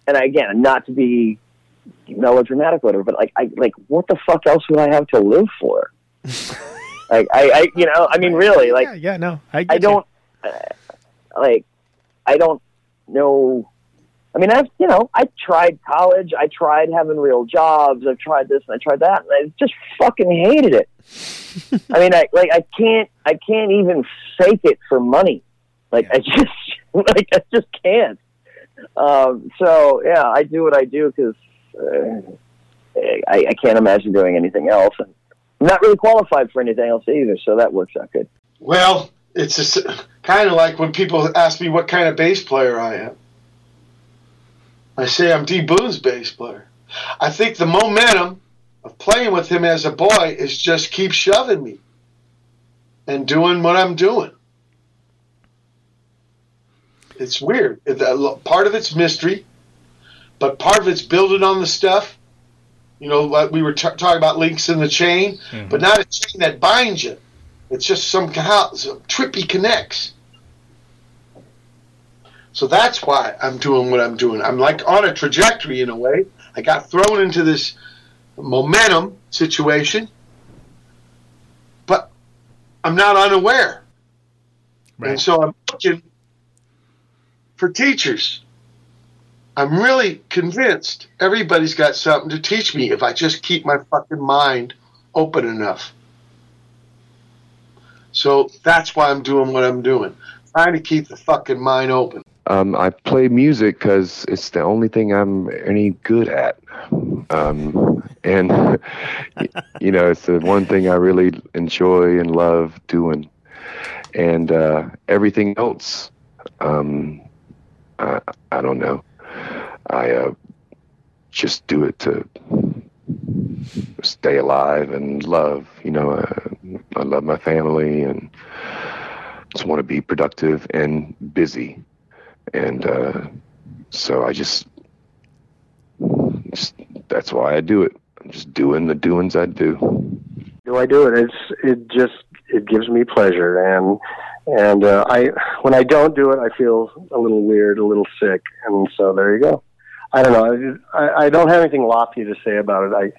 and again, not to be melodramatic whatever, but like I like what the fuck else would I have to live for? like I, I you know I mean really like yeah, yeah no I I don't uh, like I don't know. I mean, I've you know I tried college, I tried having real jobs, I've tried this and I tried that, and I just fucking hated it. I mean, I like I can't I can't even fake it for money. Like I just like I just can't. Um, so yeah, I do what I do because uh, I, I can't imagine doing anything else. And I'm not really qualified for anything else either, so that works out good. Well, it's just kind of like when people ask me what kind of bass player I am. I say I'm D Boon's bass player. I think the momentum of playing with him as a boy is just keep shoving me and doing what I'm doing. It's weird. Part of it's mystery, but part of it's building on the stuff. You know, like we were t- talking about links in the chain, mm-hmm. but not a chain that binds you. It's just some, some trippy connects. So that's why I'm doing what I'm doing. I'm like on a trajectory in a way. I got thrown into this momentum situation, but I'm not unaware. And so I'm looking for teachers. I'm really convinced everybody's got something to teach me if I just keep my fucking mind open enough. So that's why I'm doing what I'm doing. Trying to keep the fucking mind open. Um, I play music because it's the only thing I'm any good at. Um, and, you know, it's the one thing I really enjoy and love doing. And uh, everything else Um, I, I don't know. I uh, just do it to stay alive and love. You know, uh, I love my family and just want to be productive and busy. And uh, so I just, just, that's why I do it. I'm just doing the doings I do. do I do it? It's it just it gives me pleasure, and and uh, I when I don't do it, I feel a little weird, a little sick, and so there you go. I don't know. I, I don't have anything lofty to say about it. I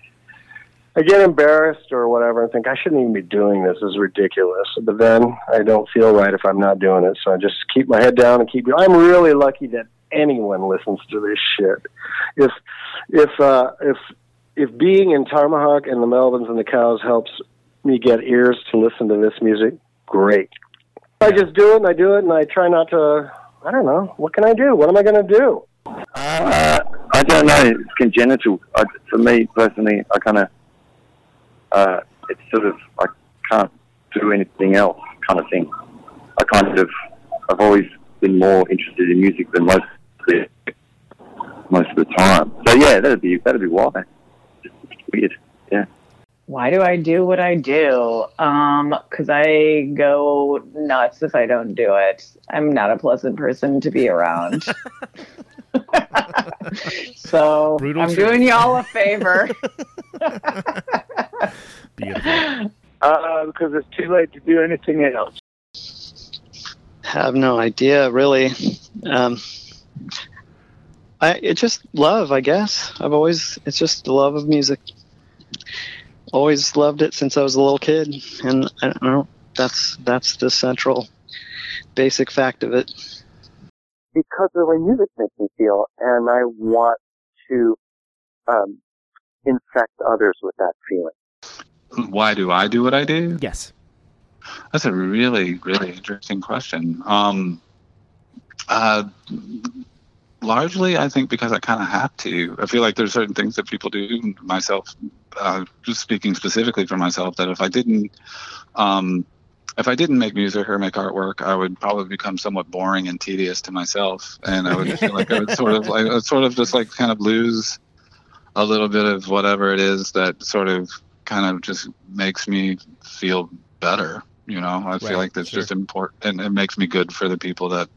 I get embarrassed or whatever and think I shouldn't even be doing this. This is ridiculous. But then I don't feel right if I'm not doing it. So I just keep my head down and keep. I'm really lucky that anyone listens to this shit. If if uh, if if being in Tomahawk and the Melvins and the Cows helps me get ears to listen to this music, great. I just do it and I do it and I try not to. I don't know. What can I do? What am I going to do? I don't know. It's congenital. I, for me personally, I kind of, uh, it's sort of, I can't do anything else kind of thing. I kind of, I've always been more interested in music than most of the, most of the time. So yeah, that'd be that'd be why. It's weird. Yeah. Why do I do what I do? Um, cause I go nuts if I don't do it. I'm not a pleasant person to be around. so Brutal I'm truth. doing y'all a favor. Beautiful. Uh, because it's too late to do anything else. have no idea really um i it's just love i guess i've always it's just the love of music always loved it since i was a little kid and i don't know that's that's the central basic fact of it because of the way music makes me feel, and I want to um, infect others with that feeling. Why do I do what I do? Yes. That's a really, really interesting question. Um, uh, largely, I think because I kind of have to. I feel like there's certain things that people do. Myself, uh, just speaking specifically for myself, that if I didn't, um, if I didn't make music or make artwork, I would probably become somewhat boring and tedious to myself, and I would feel like I would sort of like, I would sort of just like kind of lose a little bit of whatever it is that sort of kind of just makes me feel better. You know, I feel like that's sure. just important, and it makes me good for the people that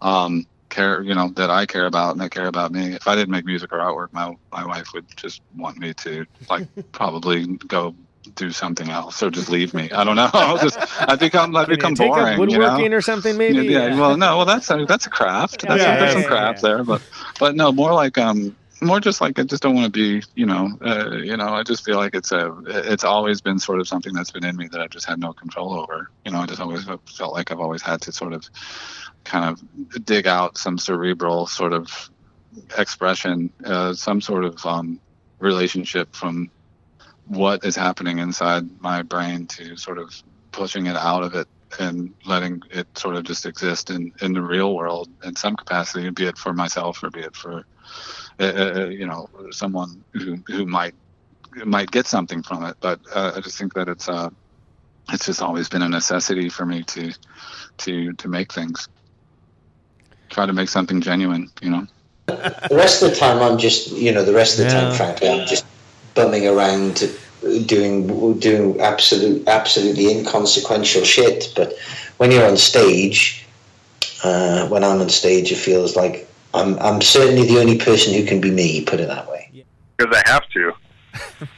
um care. You know, that I care about and that care about me. If I didn't make music or artwork, my my wife would just want me to like probably go do something else or just leave me. I don't know. I'll just I become I become take up boring. you know? woodworking or something, maybe? Yeah, yeah, well, no, well, that's a, that's a craft. That's Yeah, there's yeah, some craft there, but but no, more like um, more just like I just don't want to be, you know, uh, you know, I just feel like it's a, it's always been sort of something that's been in me that I've just had no control over. You know, I just always felt like I've always had to sort of, kind of dig out some cerebral sort of expression, uh, some sort of um, relationship from what is happening inside my brain to sort of pushing it out of it and letting it sort of just exist in, in the real world in some capacity, be it for myself or be it for, uh, uh, you know, someone who, who might might get something from it. But uh, I just think that it's uh, it's just always been a necessity for me to to to make things, try to make something genuine. You know. The rest of the time, I'm just, you know, the rest of the time, Yeah. frankly, I'm just bumming around doing doing absolute absolutely inconsequential shit. But when you're on stage, uh, when I'm on stage, it feels like I'm I'm certainly the only person who can be me. Put it that way. because I have to.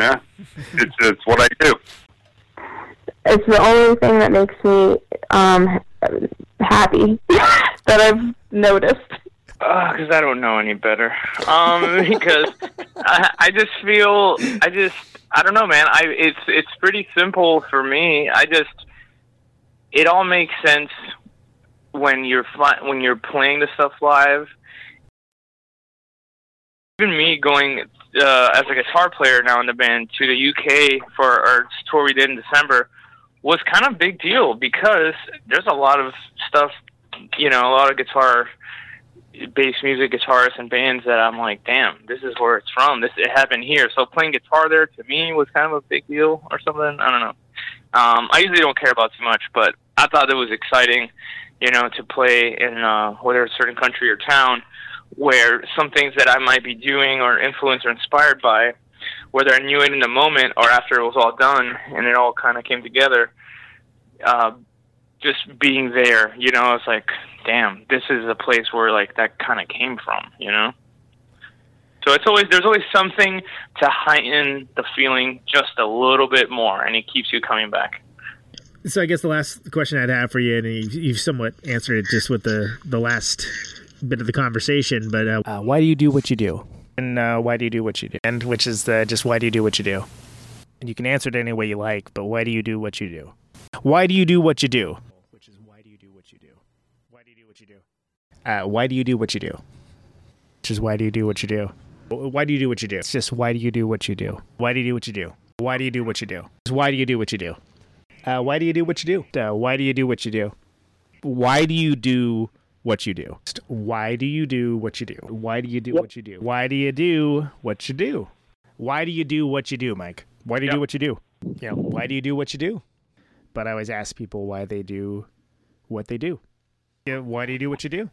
yeah, it's it's what I do. It's the only thing that makes me um happy that I've noticed. Because I don't know any better. Um, because I, I just feel, I just, I don't know, man. I it's it's pretty simple for me. I just, it all makes sense when you're fly, when you're playing the stuff live. Even me going uh, as a guitar player now in the band to the UK for our tour we did in December was kind of big deal because there's a lot of stuff, you know, a lot of guitar bass music guitarists and bands that I'm like, damn, this is where it's from. This it happened here. So playing guitar there to me was kind of a big deal or something. I don't know. Um, I usually don't care about too much, but I thought it was exciting you know, to play in uh, whether a certain country or town, where some things that I might be doing or influenced or inspired by, whether I knew it in the moment or after it was all done and it all kind of came together, uh, just being there, you know, it's like, damn, this is a place where like that kind of came from, you know. So it's always there's always something to heighten the feeling just a little bit more, and it keeps you coming back. So I guess the last question I'd have for you, and you've, you've somewhat answered it just with the the last bit of the conversation, but uh, uh, why do you do what you do? And uh, why do you do what you do? And which is the just why do you do what you do? And you can answer it any way you like, but why do you do what you do? Why do you do what you do? Which is why do you do what you do? Why do you do what you do? Uh, why do you do what you do? Which is why do you do what you do? Why do you do what you do? It's just why do you do what you do? Why do you do what you do? Why do you do what you do? Why do you do what you do? Uh, why do you do what you do? Uh, why do you do what you do? Why do you do what you do? Just Why do you do what you do? Why do you do what you do? Why do you do what you do? Why do you do what you do, Mike? Why do you do what you do? You know, why do you do what you do? But I always ask people why they do what they do. Yeah, why do you do what you do?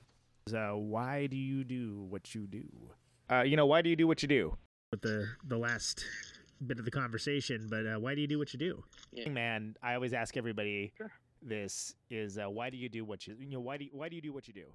Uh, why do you do what you do? Uh, you know, why do you do what you do? With the the last bit of the conversation, but uh, why do you do what you do? Man, I always ask everybody this: is uh, why do you do what you you know why do you, why do you do what you do?